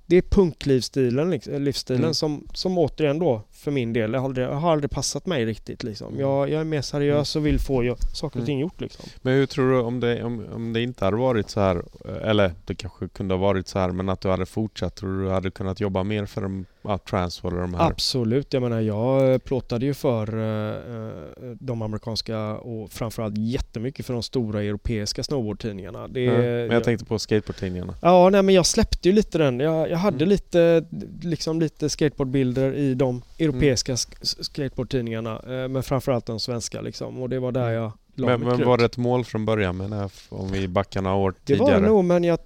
det är punklivsstilen, liksom, livsstilen Mm. som, som återigen då för min del har aldrig, har aldrig passat mig riktigt liksom. Mm. Jag, jag är mer seriös och vill få saker och ting gjort liksom. Men hur tror du om det, om, om det inte hade varit så här, eller det kanske kunde ha varit så här, men att du hade fortsatt, tror du hade kunnat jobba mer för de Transworld och de här. Absolut, jag menar jag eh, plåtade ju för uh, de amerikanska och framförallt jättemycket för de stora europeiska snowboardtidningarna. Det, ja, men jag, tänkte på skateboardtidningarna. Ja, nej men jag släppte ju lite den. Jag, jag hade mm. lite, liksom lite skateboardbilder i de europeiska mm. skateboardtidningarna uh, men framförallt de svenska liksom och det var där mm. jag men, men var det ett mål från början med om vi backar några år tidigare? Det var det nog men jag,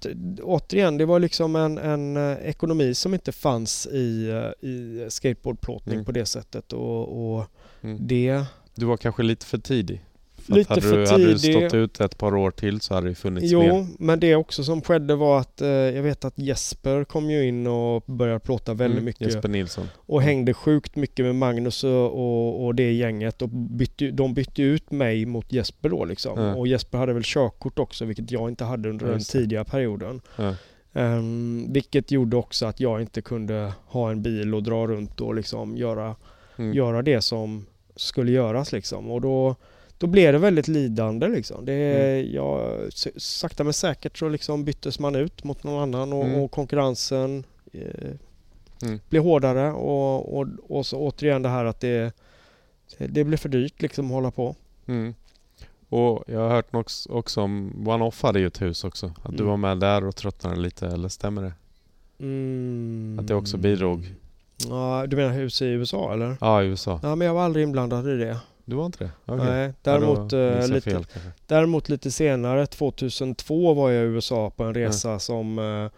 återigen det var liksom en, en eh, ekonomi som inte fanns i, eh, i skateboardplåtning mm. på det sättet och, och mm. det... Du var kanske lite för tidig? För lite hade för du, tidig. Hade du stått ut ett par år till så hade det funnits jo, mer. Jo, men det också som skedde var att eh, jag vet att Jesper kom ju in och började plåta väldigt mm, mycket. Jesper Nilsson. Och hängde sjukt mycket med Magnus och, och det gänget och bytte, de bytte ut mig mot Jesper då liksom. Mm. Och Jesper hade väl körkort också vilket jag inte hade under den tidiga perioden. Mm. Um, vilket gjorde också att jag inte kunde ha en bil och dra runt och liksom göra, mm. göra det som skulle göras liksom. Och då då blev det väldigt lidande liksom. Det, mm. jag, sakta men säkert så liksom byttes man ut mot någon annan och, mm. och konkurrensen eh, mm. blev hårdare och, och, och så återigen det här att det, det blev för dyrt liksom att hålla på. Mm. Och jag har hört också, också om One-Off hade ju ett hus också. Att du mm. var med där och tröttnade lite, eller stämmer det? Mm. Att det också bidrog? Ja, du menar hus i USA eller? Ja, i USA. Ja, men jag var aldrig inblandad i det. Du var inte det? Okay. Nej, däremot, ja, lite, fel, däremot lite senare, 2002 var jag i USA på en resa mm. som, eh,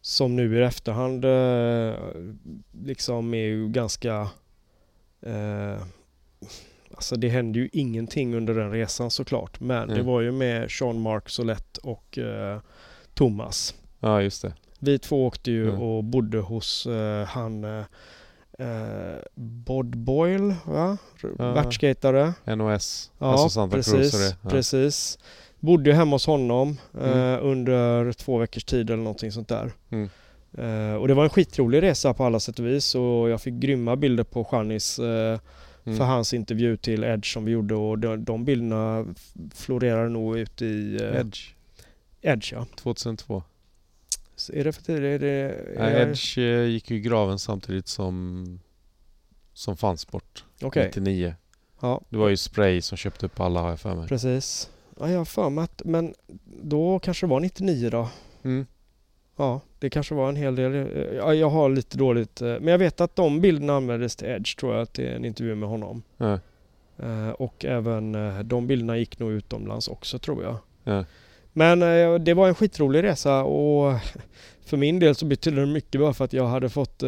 som nu i efterhand eh, liksom är ju ganska eh, Alltså det hände ju ingenting under den resan såklart men mm. det var ju med Sean Mark Solett och eh, Thomas. Ja just det. Vi två åkte ju mm. och bodde hos eh, han eh, eh, Bod Boyle, va? Ja. Världsskatare. NOS, ja, alltså Santa precis, Cruz ja. precis. Bodde ju hemma hos honom eh, mm. under två veckors tid eller någonting sånt där. Mm. Eh, och det var en skitrolig resa på alla sätt och vis och jag fick grymma bilder på Janis eh, mm. för hans intervju till Edge som vi gjorde och de, de bilderna florerar nog ut i... Eh, Edge? Edge ja. 2002. Är det för tidigt? Är det, är Edge eh, gick ju i graven samtidigt som som fanns bort. Okay. 99. Ja. Det var ju Spray som köpte upp alla har jag för mig. Precis. Ja, jag har för mig att, men då kanske det var 99 då. Mm. Ja, det kanske var en hel del. Ja, jag har lite dåligt, eh, men jag vet att de bilderna användes till Edge tror jag, till en intervju med honom. Uh, och även de bilderna gick nog utomlands också tror jag. Ja. Men uh, det var en skitrolig resa och [laughs] för min del så betydde det mycket bara för att jag hade fått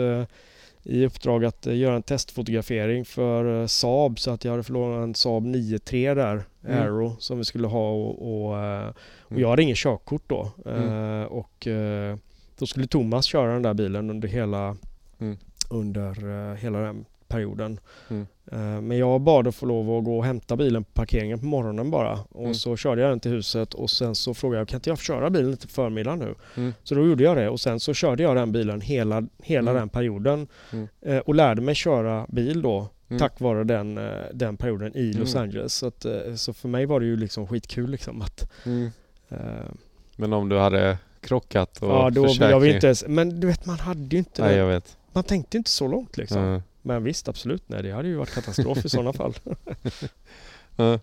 i uppdrag att uh, göra en testfotografering för Saab så att jag hade förlorat en Saab 9-3 där, mm. Aero, som vi skulle ha och, och, och mm. jag hade ingen körkort då. Mm. och då skulle Thomas köra den där bilen under hela, mm. under hela den perioden. Mm. Eh, men jag bad att få lov att gå och hämta bilen på parkeringen på morgonen bara. Och mm. så körde jag den till huset och sen så frågade jag kan inte jag få köra bilen lite förmiddag nu? Mm. Så då gjorde jag det och sen så körde jag den bilen hela, hela mm. den perioden. Mm. Eh, och lärde mig köra bil då mm. tack vare den, eh, den perioden i Los Angeles. Så, att, så för mig var det ju liksom skitkul liksom att... Uh, men om du hade krockat och Ja, då försäkring. jag inte Men du vet man hade ju inte... Nej, vet. Man tänkte inte så långt liksom. Men visst, absolut. Nej, det hade ju varit katastrof i sådana fall. [laughs]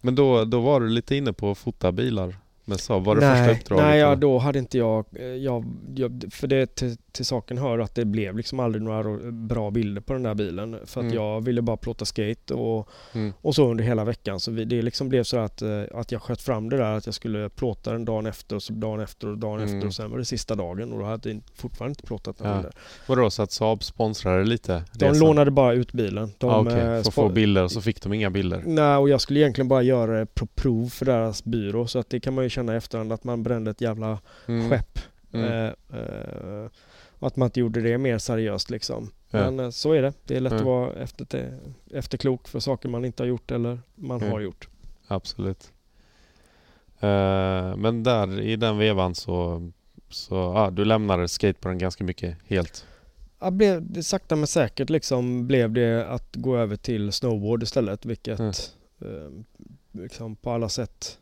Men då, då var du lite inne på att fota bilar med Saab? Var det nej, första uppdraget? Nej, ja, då hade inte jag, eh, jag, jag för det till, till, saken hör att det blev liksom aldrig några bra bilder på den där bilen. För att mm. jag ville bara plåta skate och, mm. och så under hela veckan. Så vi, det liksom blev så att, eh, att jag sköt fram det där att jag skulle plåta den dagen efter och så dagen efter och dagen mm. efter och sen var det sista dagen och då hade jag fortfarande inte plåtat några ja. bilder. Vadå, så att Saab sponsrade lite? De resan? lånade bara ut bilen. De, ah, okay. För att få bilder och så fick de inga bilder? Nej, och jag skulle egentligen bara göra det på prov för deras byrå så att det kan man ju känna i efterhand att man brände ett jävla mm. skepp. Mm. Eh, eh, och att man inte gjorde det mer seriöst liksom. Ja. Men eh, så är det. Det är lätt ja. att vara efter, efterklok för saker man inte har gjort eller man ja. har gjort. Absolut. Uh, men där i den vevan så, så ah, du lämnade skateboarden ganska mycket helt? Ja, blev, det sakta men säkert liksom blev det att gå över till snowboard istället vilket mm. uh, liksom på alla sätt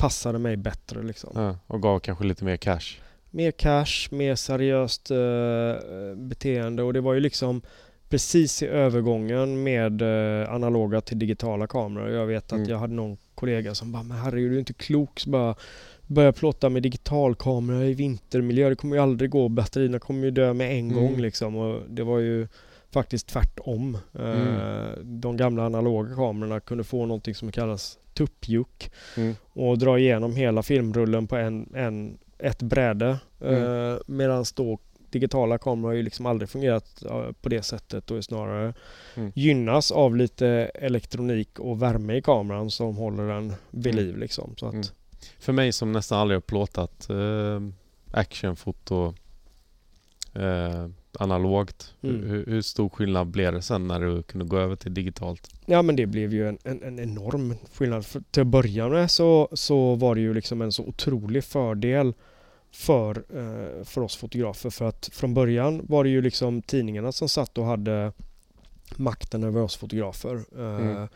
passade mig bättre liksom. Ja, och gav kanske lite mer cash? mer cash, mer seriöst eh, beteende och det var ju liksom precis i övergången med eh, analoga till digitala kameror. Jag vet att Mm. jag hade någon kollega som bara, men herregud du är inte klok. Så bara börja plåta med digitalkamera i vintermiljö. Det kommer ju aldrig gå. Batterierna kommer ju dö med en Mm. gång liksom. Och det var ju faktiskt tvärtom. Eh, Mm. De gamla analoga kamerorna kunde få någonting som kallas tuppjuck Mm. och dra igenom hela filmrullen på en, en, ett bräde. Mm. Eh, Medan då digitala kameror har ju liksom aldrig fungerat eh, på det sättet och är snarare Mm. gynnas av lite elektronik och värme i kameran som håller den vid Mm. liv liksom. Så att, Mm. För mig som nästan aldrig har plåtat eh, actionfoto eh, analogt. Mm. Hur, hur stor skillnad blev det sen när du kunde gå över till digitalt? Ja men det blev ju en, en, en enorm skillnad. För till att börja med så, så var det ju liksom en så otrolig fördel för, eh, för oss fotografer. För att från början var det ju liksom tidningarna som satt och hade makten över oss fotografer. Eh, Mm.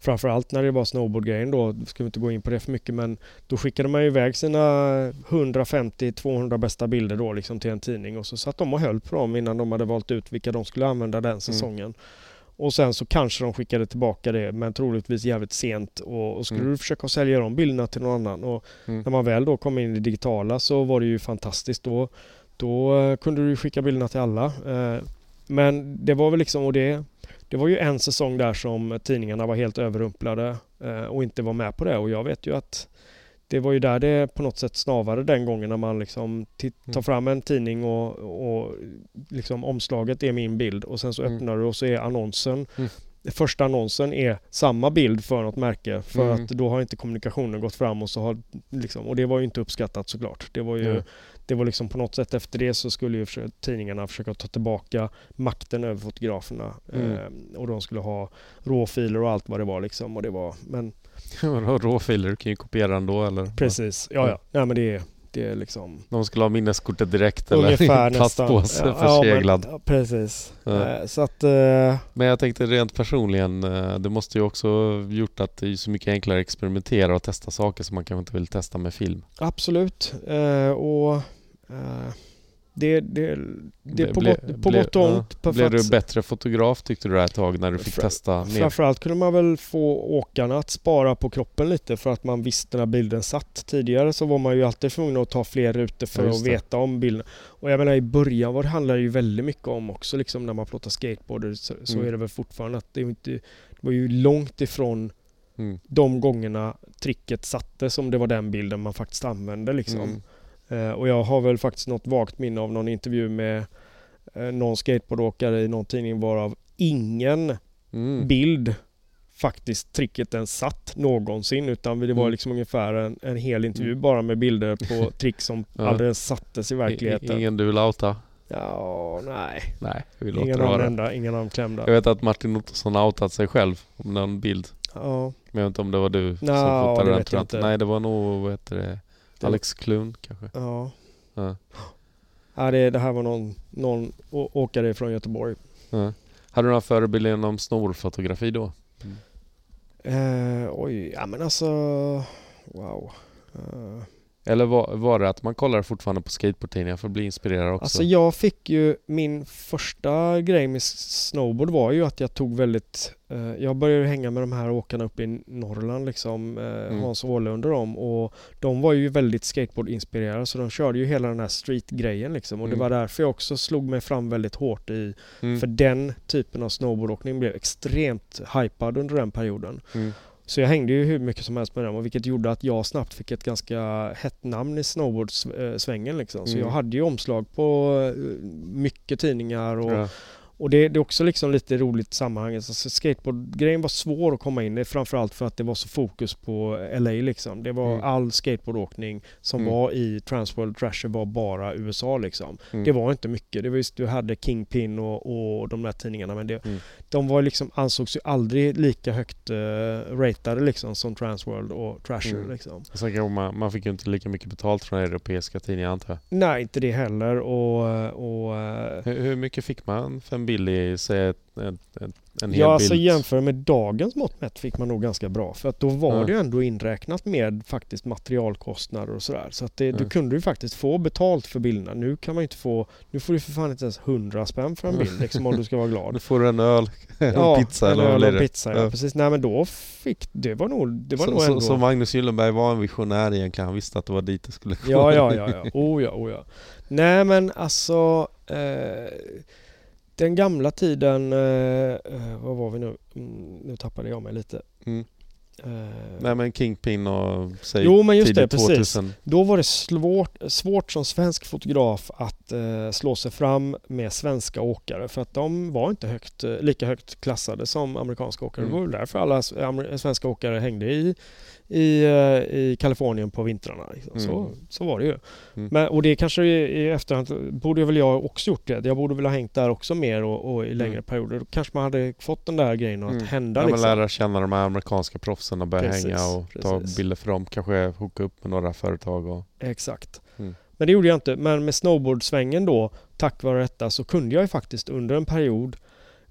Framförallt när det var snowboardgrejen då, ska vi inte gå in på det för mycket men då skickade man ju iväg sina 150-200 bästa bilder då liksom till en tidning och så satt de och höll på dem innan de hade valt ut vilka de skulle använda den säsongen. Och sen så kanske de skickade tillbaka det men troligtvis jävligt sent och, och skulle Mm. du försöka sälja de bilderna till någon annan och Mm. när man väl då kom in i det digitala så var det ju fantastiskt då. Då eh, kunde du skicka bilderna till alla. Eh, Men det var väl liksom, och det, det var ju en säsong där som tidningarna var helt överrumplade eh, och inte var med på det och jag vet ju att det var ju där det på något sätt snavade den gången när man liksom tit- tar Mm. fram en tidning och, och liksom omslaget är min bild och sen så Mm. öppnar du och så är annonsen Mm. Första annonsen är samma bild för något märke för Mm. att då har inte kommunikationen gått fram och så har liksom, och det var ju inte uppskattat såklart. Det var ju Mm. det var liksom på något sätt efter det så skulle ju tidningarna försöka ta tillbaka makten över fotograferna. Mm. Eh, och de skulle ha råfiler och allt vad det var liksom. Och det var, men [laughs] råfiler? Du kan ju kopiera ändå eller? precis, ja ja. Nej men det är, det är liksom De skulle ha minneskortet direkt eller ungefär [laughs] nästan. plastpåse Ja, ja, förseglad. men, precis. Ja. Eh, så att eh, Men jag tänkte rent personligen, eh, det måste ju också gjort att det är så mycket enklare att experimentera och testa saker som man kanske inte vill testa med film. absolut. Och det, det, det är på, Ble- gott, på ble- gott och ja. ont. för Blev du bättre fotograf tyckte du det här ett tag när du fick Fra- testa mer? Framförallt kunde man väl få åkarna att spara på kroppen lite för att man visste när bilden satt. Tidigare så var man ju alltid tvungen att ta fler rutor för Ja, att veta om bilden. Och jag menar i början var det handlade ju väldigt mycket om också liksom när man plåtar skateboarder så, så Mm. är det väl fortfarande att det, inte, det var ju långt ifrån Mm. de gångerna tricket satte som det var den bilden man faktiskt använde liksom. Mm. Eh, och jag har väl faktiskt något vagt minne av någon intervju med eh, någon skateboardåkare i någon tidning varav ingen Mm. bild faktiskt tricket ens satt någonsin utan det var Mm. liksom ungefär en, en hel intervju Mm. bara med bilder på [laughs] trick som Ja. aldrig ens sattes i verkligheten. Ingen du vill outa? Ja, nej. Nej, vi låter Ingen det vara. ingen namnklämda. Jag vet att Martin Ottosson outat sig själv om någon bild. Ja, Men jag vet inte om det var du som Nå, fotade det den. jag inte. Nej, det var nog, vad heter Det- Alex Klun kanske. ja. Ja. ja det, det här var någon, någon åkare från Göteborg. Ja. Hade du några förebilder inom snorfotografi då? Eh, oj, ja men alltså... Wow. Eh, Eller var, var det att man kollar fortfarande på skateboardtidningar för att bli inspirerad också? Alltså jag fick ju min första grej med snowboard var ju att jag tog väldigt eh, Jag började hänga med de här åkarna uppe i Norrland liksom eh, Mm. Hans Åhlund och dem och de var ju väldigt skateboardinspirerade så de körde ju hela den här street-grejen liksom och Mm. det var därför jag också slog mig fram väldigt hårt i mm. För den typen av snowboardåkning blev extremt hypad under den perioden. Så jag hängde ju hur mycket som helst med dem och vilket gjorde att jag snabbt fick ett ganska hett namn i snowboardsvängen liksom. Så Mm. jag hade ju omslag på eh, mycket tidningar och, Ja. Och det, det är också liksom lite roligt i sammanhanget. Alltså skateboardgrejen var svår att komma in i framförallt för att det var så fokus på LA liksom. Det var Mm. all skateboardåkning som Mm. var i Transworld Trasher var bara USA liksom. Mm. Det var inte mycket. Det var just, du hade Kingpin och, och de där tidningarna men det, Mm. de var liksom, ansågs ju aldrig lika högt uh, ratade liksom som Transworld och Trasher Mm. liksom. Kan man, man fick ju inte lika mycket betalt från europeiska tidningar antar jag. Nej, inte det heller och... och eh, Hur, hur mycket fick man för en bild i, säg en hel Ja, alltså bild? jämför med dagens mått mätt fick man nog ganska bra. För att då var Ja. det ju ändå inräknat med faktiskt materialkostnader och sådär. Så att det, du Ja. kunde ju faktiskt få betalt för bilderna. Nu kan man ju inte få, nu får du för fan inte ens 100 spänn för en bild [laughs] liksom om du ska vara glad. Nu får du en öl, [laughs] en Ja, pizza en eller vad blir det? pizza, ja. Ja. Precis. Nej men då fick, det var nog, det var så, nog så, ändå... så Magnus Gyllenberg var en visionär egentligen, han visste att det var dit det skulle gå. Ja, ja, ja, ja. Oh ja, oh ja. Nej men alltså eh, Den gamla tiden, eh, eh, vad var vi nu? Mm, nu tappade jag mig lite. Mm. Eh, Nej men Kingpin och säg jo men just det, tidigt precis. 2000. Då var det svårt, svårt som svensk fotograf att eh, slå sig fram med svenska åkare för att de var inte högt, eh, lika högt klassade som amerikanska åkare. Mm. Det var därför alla amer- svenska åkare hängde i, i, eh, i Kalifornien på vintrarna. Liksom. Så, Mm. så var det ju. Mm. Men, och det kanske i, i efterhand borde väl jag också gjort det. Jag borde väl ha hängt där också mer och, och i längre Mm. perioder. Då kanske man hade fått den där grejen att Mm. hända. Ja, liksom. lära känna de här amerikanska proffsen och börja Precis, hänga och ta precis. bilder för dem. Kanske hooka upp med några företag och... Exakt. Mm. Men det gjorde jag inte. Men med snowboardsvängen då, tack vare detta, så kunde jag ju faktiskt under en period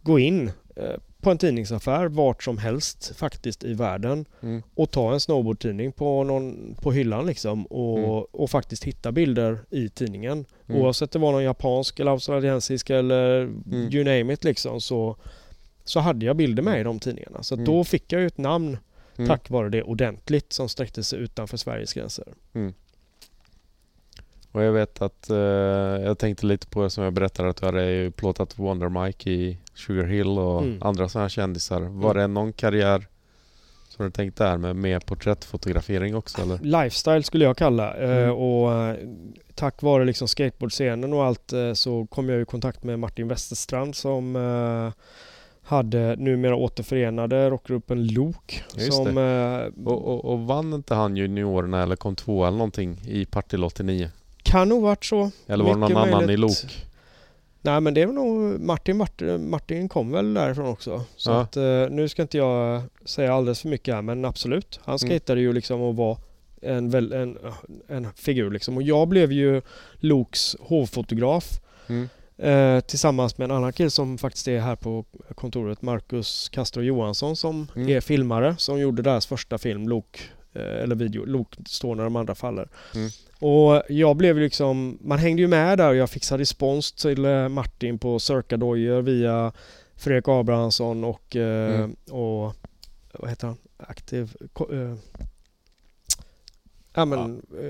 gå in eh, på en tidningsaffär vart som helst faktiskt i världen Mm. och ta en snowboardtidning på, någon, på hyllan liksom och, Mm. och faktiskt hitta bilder i tidningen. Mm. Oavsett det var någon japansk eller australiensisk eller Mm. you name it liksom så, så hade jag bilder med i de tidningarna. Så Mm. då fick jag ju ett namn Mm. tack vare det ordentligt som sträckte sig utanför Sveriges gränser. Och jag vet att eh, jag tänkte lite på det som jag berättade att du hade plåtat Wonder Mike i Sugar Hill och Mm. andra sådana kändisar. Var Mm. det någon karriär som du tänkte där med mer porträttfotografering också eller? Lifestyle skulle jag kalla eh, Mm. och eh, tack vare liksom skateboardscenen och allt eh, så kom jag i kontakt med Martin Westerstrand som eh, hade numera återförenade rockgruppen Lok. Just som, eh, Och, och, och vann inte han juniorerna eller kom tvåa eller någonting i Partille 89? Kan nog varit så. Eller var det någon Mycket annan i möjligt. Lok? Nej men det är nog Martin, Martin, Martin kom väl därifrån också. Så Ja. att eh, nu ska inte jag säga alldeles för mycket här men absolut. Han Mm. skejtade ju liksom och var en, väl, en, en figur liksom. Och jag blev ju Loks hovfotograf Mm. eh, tillsammans med en annan kille som faktiskt är här på kontoret, Marcus Castro Johansson som Mm. är filmare som gjorde deras första film, Lok, eh, eller video, Lok står när de andra faller. Mm. Och jag blev liksom, man hängde ju med där och jag fixade respons till eh, Martin på Circa-dojor via Fredrik Abrahamsson och, eh, Mm. och vad heter han? Aktiv... Eh, ja men... Eh,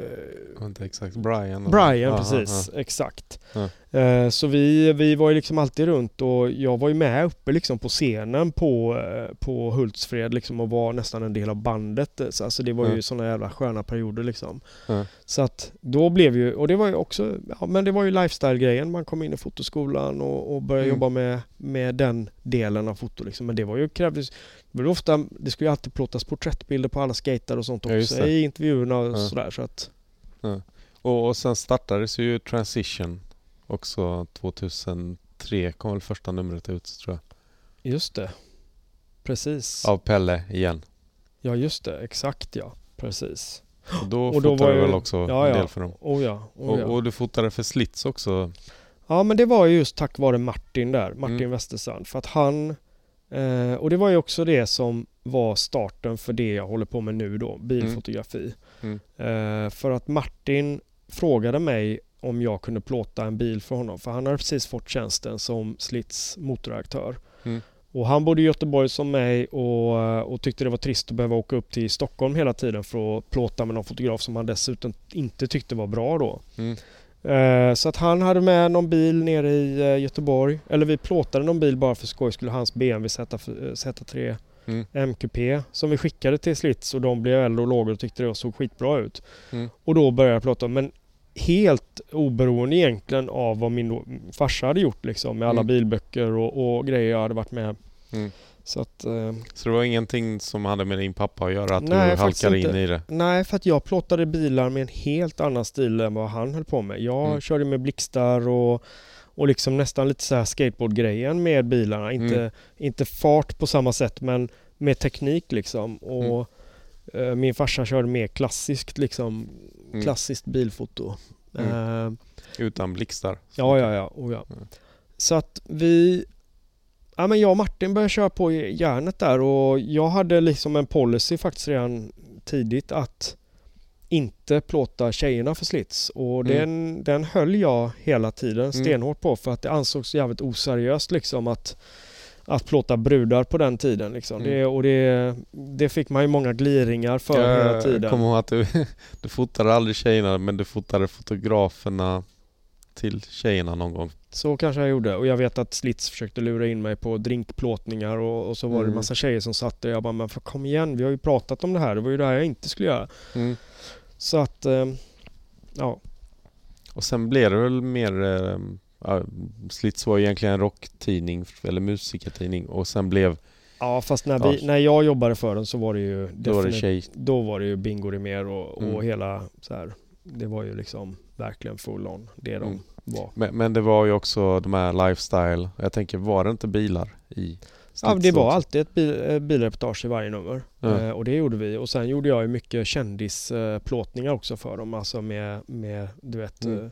Jag vet inte exakt. Brian? Brian, Ja, precis. Exakt. Ja. Eh, Så vi, vi var ju liksom alltid runt och jag var ju med uppe liksom på scenen på, eh, på Hultsfred liksom och var nästan en del av bandet. Så Alltså det var ju Ja. sådana jävla sköna perioder liksom. Ja. Så att då blev ju, och det var ju också, ja men det var ju lifestyle-grejen. Man kom in i fotoskolan och, och började Mm. jobba med, med den delen av foto liksom. Men det var ju krävdes, det var ju ofta, det skulle ju alltid plåtas porträttbilder på alla skater och sånt Ja, också det. i intervjuerna och Ja. sådär så att Och, och sen startades ju Transition också 2003 kom väl första numret ut tror jag. Just det. Precis. Av Pelle igen. Ja just det, exakt ja. Precis. Och då Och då fotade var du väl också ja, en ja. del för dem. Oh ja, oh Och, ja. och du fotade för Slits också. Ja men det var ju just tack vare Martin där, Martin Mm. Westerstrand. För att han, eh, och det var ju också det som var starten för det jag håller på med nu då, bilfotografi. Mm. Eh, för att Martin frågade mig om jag kunde plåta en bil för honom. För han hade precis fått tjänsten som Slits motoraktör. Mm. Och han bodde i Göteborg som mig och, och tyckte det var trist att behöva åka upp till Stockholm hela tiden för att plåta med någon fotograf som han dessutom inte tyckte var bra då. Mm. Eh, Så att han hade med någon bil nere i eh, Göteborg. Eller vi plåtade någon bil bara för skoj skulle hans BMW Z, eh, Z3 Mm. MQP som vi skickade till Slits och de blev äldre och lågor och tyckte det såg skitbra ut. Mm. Och då började jag plåta. Men helt oberoende egentligen av vad min farsa hade gjort liksom med alla Mm. bilböcker och, och grejer jag hade varit med. Mm. Så att, eh, Så det var ingenting som hade med din pappa att göra? Att Nej, du halkade in inte. i det? nej, för att jag plåtade bilar med en helt annan stil än vad han höll på med. Jag Mm. körde med blixtar och, och liksom nästan lite så här skateboardgrejen med bilarna. Inte, Mm. inte fart på samma sätt men med teknik liksom. Och eh, min farsa körde mer klassiskt liksom. Mm. Klassiskt bilfoto. Mm. Eh, Utan blixtar? Ja, ja, ja. Oh, ja. Mm. Så att vi ja, men jag och Martin började köra på järnet där och jag hade liksom en policy faktiskt redan tidigt att inte plåta tjejerna för slits och Mm. den, den höll jag hela tiden stenhårt på för att det ansågs jävligt oseriöst liksom att att plåta brudar på den tiden liksom. Mm. Det, och det, det fick man ju många gliringar för hela Jag tiden. kommer ihåg att du, [laughs] du fotade aldrig tjejerna men du fotade fotograferna till tjejerna någon gång. Så kanske jag gjorde och jag vet att Slits försökte lura in mig på drinkplåtningar och, och så var det Mm. en massa tjejer som satt där jag bara men för kom igen vi har ju pratat om det här, det var ju det här jag inte skulle göra. Mm. Så att eh, ja, Och sen blev det väl mer... Ja, Slits var egentligen en rocktidning eller musikertidning och sen blev... ja fast när, Ja. vi, när jag jobbade för den så var det ju Då var det tjej... då var det ju Bingo Rimér och, och Mm. hela så här. Det var ju liksom verkligen full on det de Mm. Var. Men, men det var ju också de här lifestyle. Jag tänker, var det inte bilar i Ja, det var alltid ett bil, eh, bilreportage i varje nummer. Ja. Eh, och det gjorde vi. Och sen gjorde jag ju mycket kändisplåtningar också för dem. Alltså med, med du vet Mm. eh,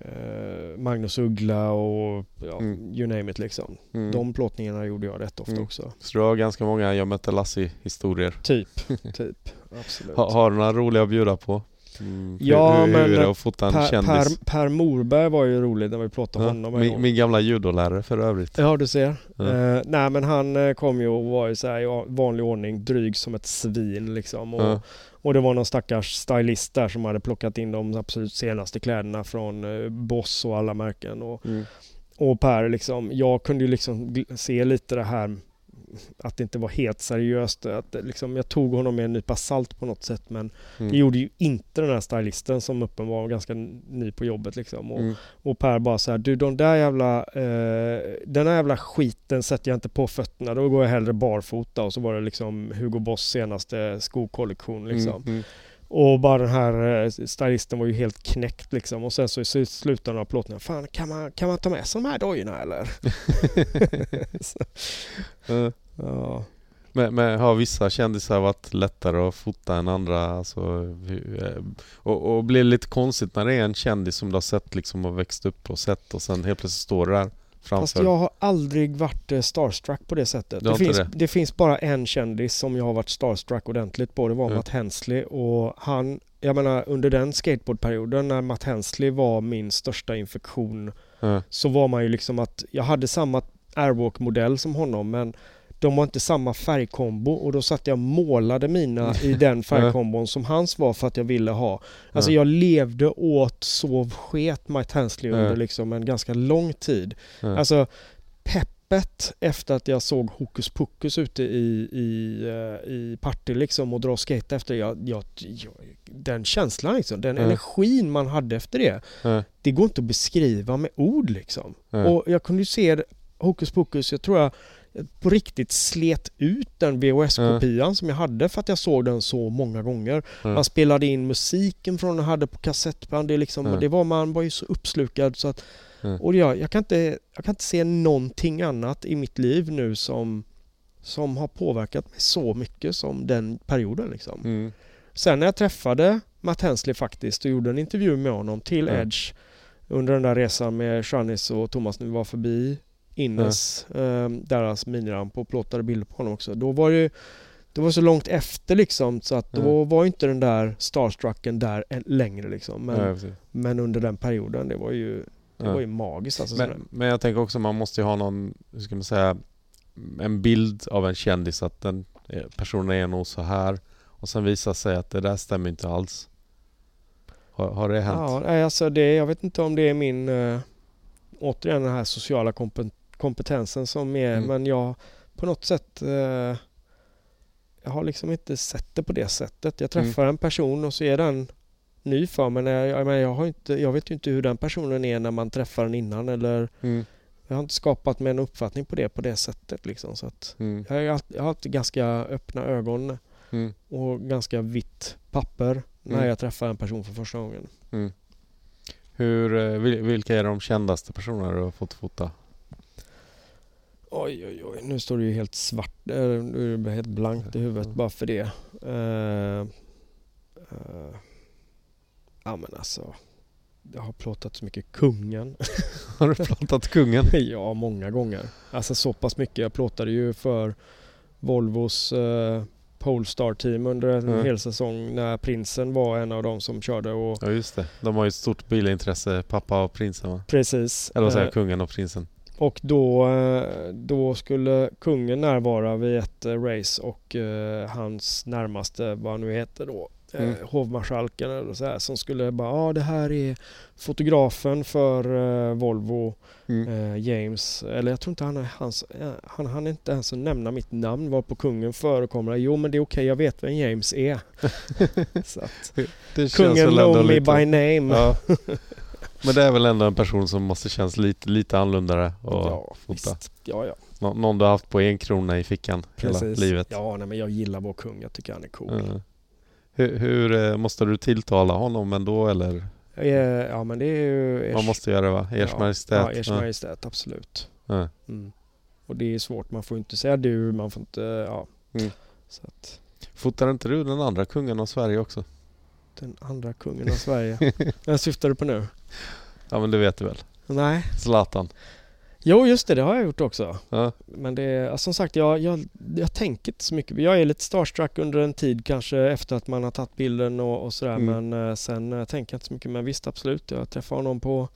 eh, Magnus Uggla och ja, Mm. you name it liksom. Mm. De plåtningarna gjorde jag rätt ofta Mm. också. Så du har ganska många Jag mötte Lassie-historier. Typ, [laughs] typ. Absolut. Ha, har du några roliga att bjuda på? Mm. Ja, hur, men hur är det att fota en Per, kändis? per, per Morberg var ju rolig när vi plåtade Ja, honom. min, min gamla judolärare för övrigt. Ja, du ser. Ja. Eh, nej, men han eh, kom ju och var ju så här i vanlig ordning dryg som ett svin liksom. Och, Ja. och det var någon stackars stylist där som hade plockat in de absolut senaste kläderna från eh, Boss och alla märken. Och, Mm. och Per liksom, jag kunde ju liksom se lite det här att det inte var helt seriöst. Att liksom, jag tog honom med en nypa salt på något sätt men Mm. det gjorde ju inte den här stylisten som uppenbarligen var ganska ny på jobbet liksom. Och, Mm. och Per bara så här, du de där jävla, eh, den här jävla skiten sätter jag inte på fötterna, då går jag hellre barfota och så var det liksom Hugo Boss senaste skokollektion liksom. Mm. Och bara den här eh, stylisten var ju helt knäckt liksom och sen så i slut- slutändan av plåten, fan kan man, kan man ta med sig de här dojorna eller? [laughs] Så, Ja. Men, men har vissa kändisar varit lättare att fota än andra? Alltså, eh, och, och blir det lite konstigt när det är en kändis som du har sett liksom och växt upp och sett och sen helt plötsligt står du där framför? Fast jag har aldrig varit eh, starstruck på det sättet. Det finns, det? det? finns bara en kändis som jag har varit starstruck ordentligt på. Det var Mm. Matt Hensley och han, jag menar under den skateboardperioden när Matt Hensley var min största infektion Ja. så var man ju liksom att jag hade samma airwalk-modell som honom men de var inte samma färgkombo och då satt jag och målade mina i [laughs] den färgkombon som hans var för att jag ville ha. Alltså Ja. jag levde, åt, sov, sket Mike Hensley under liksom en ganska lång tid. Alltså peppet efter att jag såg Hokus Pokus ute i, i, eh, i Partille liksom och dra och skate efter jag, jag, jag, den känslan liksom, den energin man hade efter det. Det går inte att beskriva med ord liksom. Och jag kunde ju se det- Hokus Pokus, jag tror jag på riktigt slet ut den VHS-kopian som jag hade för att jag såg den så många gånger. Ja. Man spelade in musiken från den jag hade på kassettband. Det, liksom, Ja. det var, man var ju så uppslukad så att och jag, jag, kan inte, jag kan inte se någonting annat i mitt liv nu som, som har påverkat mig så mycket som den perioden. Liksom. Mm. Sen när jag träffade Matt Hensley faktiskt och gjorde en intervju med honom till. Edge under den där resan med Shanis och Thomas när vi var förbi Innes, eh, deras miniramp och plåtade bilder på honom också. Då var det det var så långt efter liksom så att då Ja. var inte den där starstrucken där än- längre liksom. Men, Ja, men under den perioden, det var ju, det Ja. var ju magiskt alltså. Men, men jag tänker också man måste ju ha någon, hur ska man säga, en bild av en kändis att den eh, personen är nog så här och sen visar sig att det där stämmer inte alls. Har, har det hänt? Ja, alltså det, jag vet inte om det är min, äh, återigen den här sociala kompen- kompetensen som är, Mm. men jag på något sätt, eh, jag har liksom inte sett det på det sättet. Jag träffar Mm. en person och så är den ny för mig. Jag, jag, jag, har inte, jag vet ju inte hur den personen är när man träffar den innan eller Mm. jag har inte skapat mig en uppfattning på det på det sättet liksom. Så att Mm. jag, har jag har alltid ganska öppna ögon Mm. och ganska vitt papper när Mm. jag träffar en person för första gången. Mm. Hur, eh, vil- vilka är de kändaste personerna du har fått fota? Oj, oj, oj. Nu står det ju helt svart. eh, Nu är det helt blankt i huvudet bara för det. Eh, eh, ja, men alltså. jag har plåtat så mycket Kungen. [laughs] Har du plåtat kungen? [laughs] ja, många gånger. Alltså så pass mycket. Jag plåtade ju för Volvos eh, Polestar-team under en Mm. hel säsong när prinsen var en av de som körde. Och Ja just det. De har ju ett stort bilintresse, pappa och prinsen va? precis. Eller vad säger jag, kungen och prinsen? Och då, eh, då skulle kungen närvara vid ett eh, race och eh, hans närmaste, vad han nu heter då, eh, Mm. hovmarskalken eller så här, som skulle bara, ja det här är fotografen för eh, Volvo, Mm. James, eller jag tror inte han är hans, han han inte ens nämna mitt namn var på kungen förekommer. Jo men det är okej, jag vet vem James är. [laughs] så att, kungen know me lite- by name. Ja. [laughs] Men det är väl ändå en person som måste kännas lite, lite annorlunda och ja, fota. visst. Ja, ja. Nå- någon du har haft på en krona i fickan hela Precis. livet. Ja, nej, men jag gillar vår kung. Jag tycker han är cool. Ja. Hur, hur eh, måste du tilltala honom ändå eller? Eh, Ja, men det är ju... Man måste göra det va? Ers ja, Majestät? Ja, Ers Ja. Majestät, absolut. Ja. Mm. Och det är svårt. Man får inte säga du, man får inte... Ja. Mm. Så att Fotar inte du den andra kungen av Sverige också? Den andra kungen av Sverige. Vem syftar du på nu? Ja men det vet du väl? Nej. Zlatan? Jo, just det. Det har jag gjort också. Ja. Men det är, som sagt, jag, jag, jag tänker inte så mycket. Jag är lite starstruck under en tid kanske efter att man har tagit bilden och, och sådär. Mm. Men eh, sen eh, tänker jag inte så mycket. Men visst, absolut. Jag träffade honom på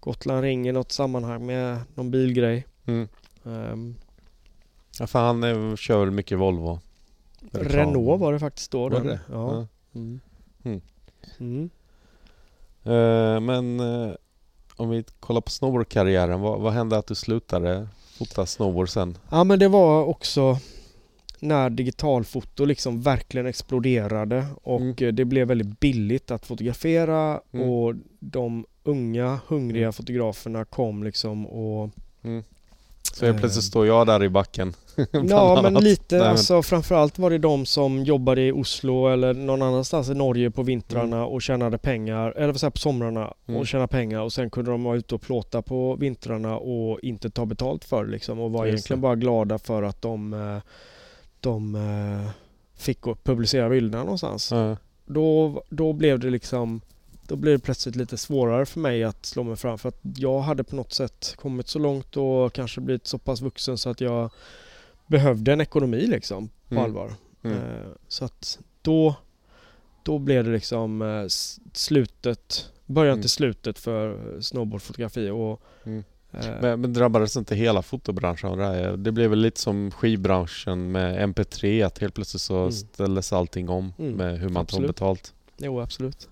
Gotland Ring i något sammanhang med någon bilgrej. Mm. Ehm, ja för han eh, kör väl mycket Volvo? Renault var det faktiskt då. Var det? Ja. Ja. Mm. Mm. Mm. Eh, men eh, om vi kollar på snowboardkarriären, vad, vad hände att du slutade fota snowboard sen? ja, men det var också när digitalfoto liksom verkligen exploderade och Mm. det blev väldigt billigt att fotografera Mm. och de unga hungriga Mm. fotograferna kom liksom och Så helt plötsligt står jag där i backen. [laughs] Ja men lite, Nej, alltså framförallt var det de som jobbade i Oslo eller någon annanstans i Norge på vintrarna och tjänade pengar, eller säger jag, på somrarna Mm. och tjäna pengar och sen kunde de vara ute och plåta på vintrarna och inte ta betalt för det liksom och var Just egentligen det. bara glada för att de, eh, de eh, fick publicera bilderna någonstans. Ja. Då, då blev det liksom då blev det plötsligt lite svårare för mig att slå mig fram för att jag hade på något sätt kommit så långt och kanske blivit så pass vuxen så att jag behövde en ekonomi liksom på Mm. allvar. Mm. Eh, Så att då, då blev det liksom eh, slutet, början Mm. till slutet för snowboardfotografi och Mm. eh, Men, men drabbades inte hela fotobranschen av det här? Det blev väl lite som skivbranschen med MP3 att helt plötsligt så Mm. ställdes allting om Mm. med hur man Absolut. betalt. Jo, absolut.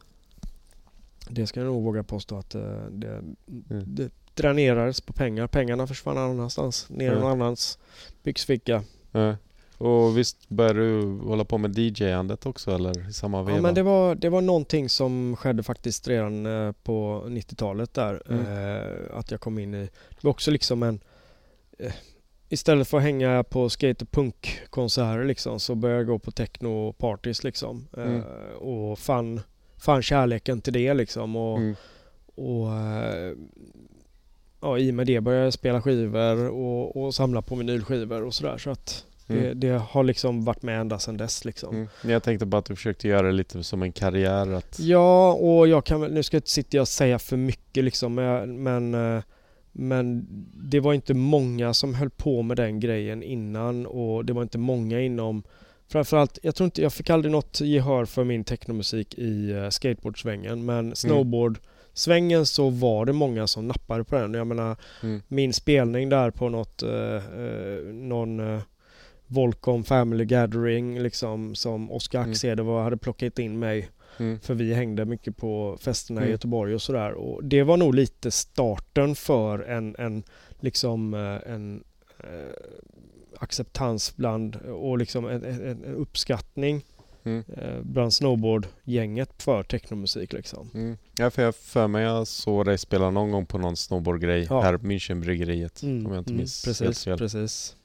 Det ska jag nog våga påstå att det, Mm. det dränerades på pengar. Pengarna försvann någon annanstans, ner Ja. någon annans byxficka. Ja. Och visst började du hålla på med DJ-andet också eller i samma veva? Ja, men det var, det var någonting som skedde faktiskt redan eh, på 90-talet där. Mm. Eh, att jag kom in i... Det var också liksom en... Eh, istället för att hänga på skate och punkkonserter liksom så började jag gå på techno-parties liksom. Eh, Mm. och fann, fann kärleken till det liksom. Och, Mm. och ja, i och med det började jag spela skivor och, och samla på vinylskivor och sådär. Så att det, Mm. det har liksom varit med ända sedan dess liksom. Mm. Jag tänkte bara att du försökte göra det lite som en karriär. Att... Ja, och jag kan väl, nu ska jag inte sitta och säga för mycket liksom, men, eh, men det var inte många som höll på med den grejen innan och det var inte många inom Framförallt, jag tror inte, jag fick aldrig något gehör för min technomusik i eh, skateboardsvängen men snowboardsvängen så var det många som nappade på den. Jag menar Mm. min spelning där på något, eh, eh, någon eh, Volcom Family Gathering liksom som Oskar Mm. Axede var, hade plockat in mig Mm. för vi hängde mycket på festerna i Mm. Göteborg och sådär. Och det var nog lite starten för en, en liksom eh, en eh, acceptans bland och liksom en, en, en uppskattning Mm. eh, bland snowboardgänget för technomusik liksom. Mm. Ja, för jag för mig jag såg dig spela någon gång på någon snowboardgrej Ja. här på Münchenbryggeriet. om jag inte minns helt precis, fel. precis.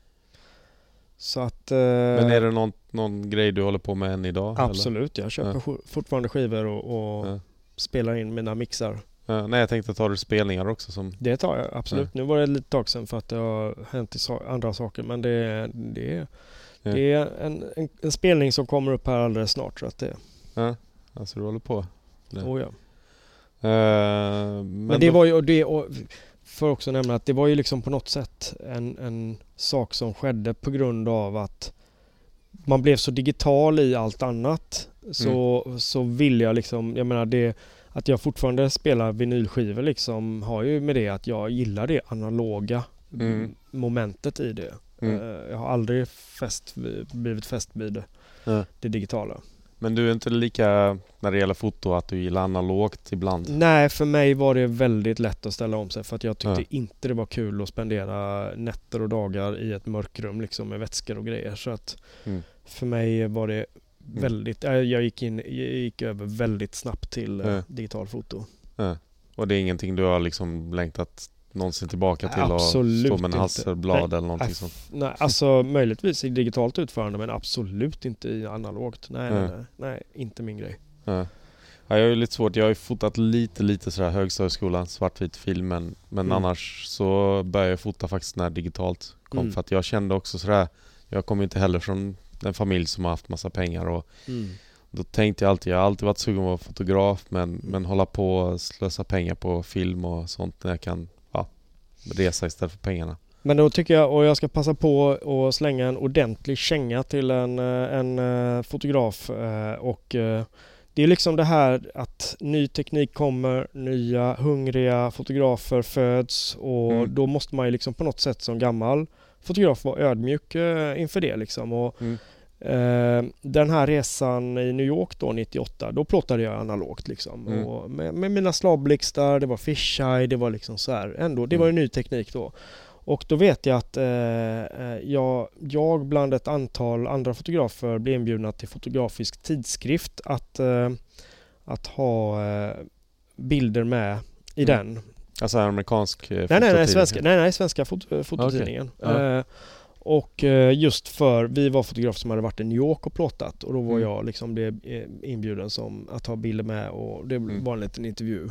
Så att... eh, Men är det någon, någon grej du håller på med än idag? Absolut, jag köper Ja. for- fortfarande skivor och, och Ja. spelar in mina mixar. Eller? Ja, nej, jag tänkte tar du spelningar också som... Det tar jag absolut. Nu var det lite tag sedan för att det har hänt andra saker men det, det, det är en, en, en spelning som kommer upp här alldeles snart så att det, Ja, alltså du håller på. Ja. oh ja. Eh, men, Men det då- var ju, och det, och för också nämna att det var ju liksom på något sätt en, en sak som skedde på grund av att man blev så digital i allt annat. Så, Mm. så vill jag liksom, jag menar det att jag fortfarande spelar vinylskivor liksom har ju med det att jag gillar det analoga Mm. momentet i det. Mm. Eh, Jag har aldrig fäst, blivit fäst vid det, det digitala. Men du är inte lika när det gäller foto att du gillar analogt ibland? Nej, för mig var det väldigt lätt att ställa om sig för att jag tyckte Ja. inte det var kul att spendera nätter och dagar i ett mörkrum liksom med vätskor och grejer. Så att Mm. för mig var det väldigt, äh, jag gick, in, jag gick över väldigt snabbt till äh, Ja. digitalfoto. Och det är ingenting du har liksom längtat någonsin tillbaka till Absolut och stå med en. Hasselblad Nej. eller någonting Äh, sånt? Nej, alltså möjligtvis i digitalt utförande men absolut inte i analogt. Nej, nej, Ja. nej, nej, inte min grej. Ja. Ja, jag ju lite svårt. Jag har ju fotat lite, lite sådär högstadieskolan, svartvit film men, men Mm. annars så började jag fota faktiskt när digitalt kom Mm. för att jag kände också sådär Jag kommer inte heller från en familj som har haft massa pengar och då tänkte jag alltid, jag har alltid varit sugen på att vara fotograf men, Mm. men hålla på och slösa pengar på film och sånt när jag kan resa istället för pengarna. Men då tycker jag, och jag ska passa på att slänga en ordentlig känga till en, eh, en eh, fotograf eh, och det är liksom det här att ny teknik kommer, nya hungriga fotografer föds och Mm. då måste man ju liksom på något sätt som gammal fotograf vara ödmjuk inför det liksom. Och, Mm. Eh, den här resan i New York då 98, då plåtade jag analogt liksom. Mm. Och med, med mina slavblixtar, det var fisheye, det var liksom så här ändå. Det Mm. var ju ny teknik då. Och då vet jag att eh, eh, jag, jag bland ett antal andra fotografer blev inbjudna till Fotografisk tidskrift att, eh, att ha eh, bilder med i Mm. den. Alltså amerikansk eh, Nej, nej, nej, fototidning. svenska, nej, nej, svenska fot, fototidningen. Ja. Och eh, just för, vi var fotografer som hade varit i New York och plåtat och då var Mm. jag liksom blev eh, inbjuden som att ta bilder med och det Mm. var en liten intervju.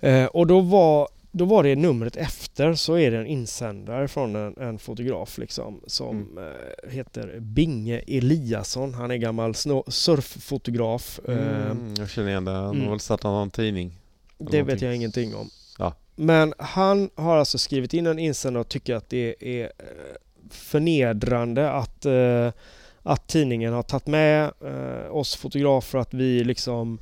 Eh, och då var, då var det numret efter så är det en insändare från en, en fotograf liksom som Mm. heter Binge Eliasson. Han är gammal surffotograf. Mm, jag känner igen det. Han mm. har väl startat någon tidning. Det någonting. vet jag ingenting om. Ja. Men han har alltså skrivit in en insändare och tycker att det är förnedrande att, eh, att tidningen har tagit med eh, oss fotografer att vi liksom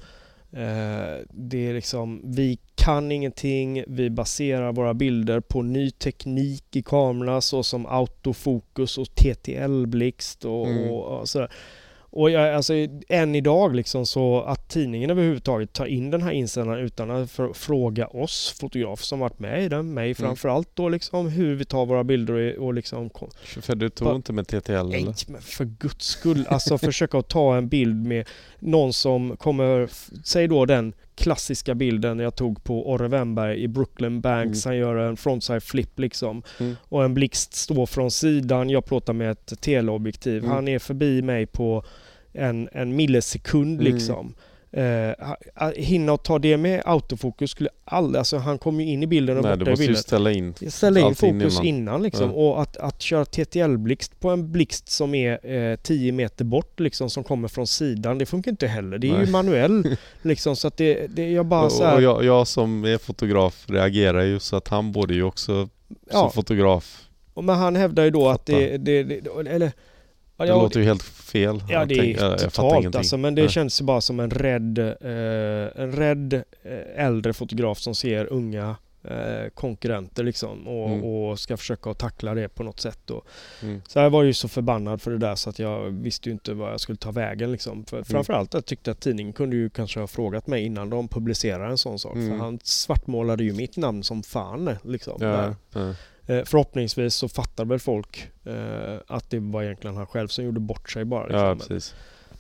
eh, det är liksom, vi kan ingenting, vi baserar våra bilder på ny teknik i kamerorna såsom autofokus och TTL-blixt och, Mm. och, och sådär. Och jag, alltså, än idag liksom så att tidningen överhuvudtaget tar in den här insändaren utan att fråga oss fotografer som varit med i den, mig framförallt då liksom hur vi tar våra bilder och, och liksom För du tog Va- inte med TTL eller? Nej, men för guds skull. Alltså försöka att ta en bild med någon som kommer, säg då den klassiska bilden jag tog på Orre Wennberg i Brooklyn Banks. Han gör en frontside flip liksom. Mm. Och en blixt står från sidan. Jag plåtar med ett teleobjektiv. Mm. Han är förbi mig på en, en millisekund Mm. liksom. Eh, hinna och ta det med autofokus skulle aldrig, alltså han kom ju in i bilden och Nej, borta i bilden. ställa in Ställa in fokus innan. innan, liksom. Ja. Och att, att köra TTL-blixt på en blixt som är eh, 10 meter bort liksom som kommer från sidan. Det funkar inte heller. Det är Nej. ju manuell [laughs] liksom så att det, det jag bara så här, och jag, jag som är fotograf reagerar ju så att han borde ju också Ja. som fotograf Men han hävdar ju då att Fatta. det, det, det eller Det jag- låter ju helt fel. Ja det tänk- är jag- jag totalt alltså men det Nej. känns bara som en rädd, eh, en rädd eh, äldre fotograf som ser unga eh, konkurrenter liksom och, Mm. och ska försöka tackla det på något sätt. Och, Mm. Så jag var ju så förbannad för det där så att jag visste ju inte vad jag skulle ta vägen liksom. För, Framförallt jag tyckte att tidningen kunde ju kanske ha frågat mig innan de publicerade en sån sak. Mm. För han svartmålade ju mitt namn som fan liksom. Ja, ja. Eh, förhoppningsvis så fattar väl folk eh, att det var egentligen han själv som gjorde bort sig bara. Liksom. ja, precis.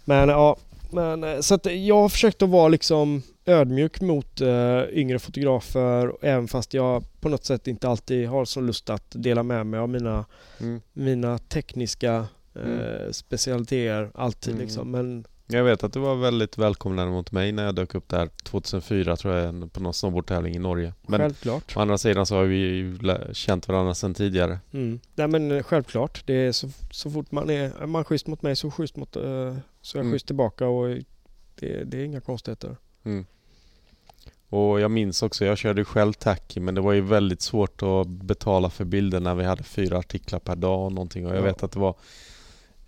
men ja, men, eh, så att jag har försökt att vara liksom ödmjuk mot eh, yngre fotografer även fast jag på något sätt inte alltid har så lust att dela med mig av mina, Mm. mina tekniska eh, Mm. specialiteter alltid Mm. liksom. Men Jag vet att du var väldigt välkomnande mot mig när jag dök upp där 2004 tror jag på någon snowboardtävling i Norge. Men självklart. å andra sidan så har vi ju känt varandra sedan tidigare. Mm. Nej men eh, självklart. Det är så, så fort man är, är man schysst mot mig så schysst mot, eh, så är jag Mm. schysst tillbaka och det, det är inga konstigheter. Och jag minns också, jag körde själv Tacky men det var ju väldigt svårt att betala för bilder när vi hade fyra artiklar per dag och någonting. Och jag Ja. vet att det var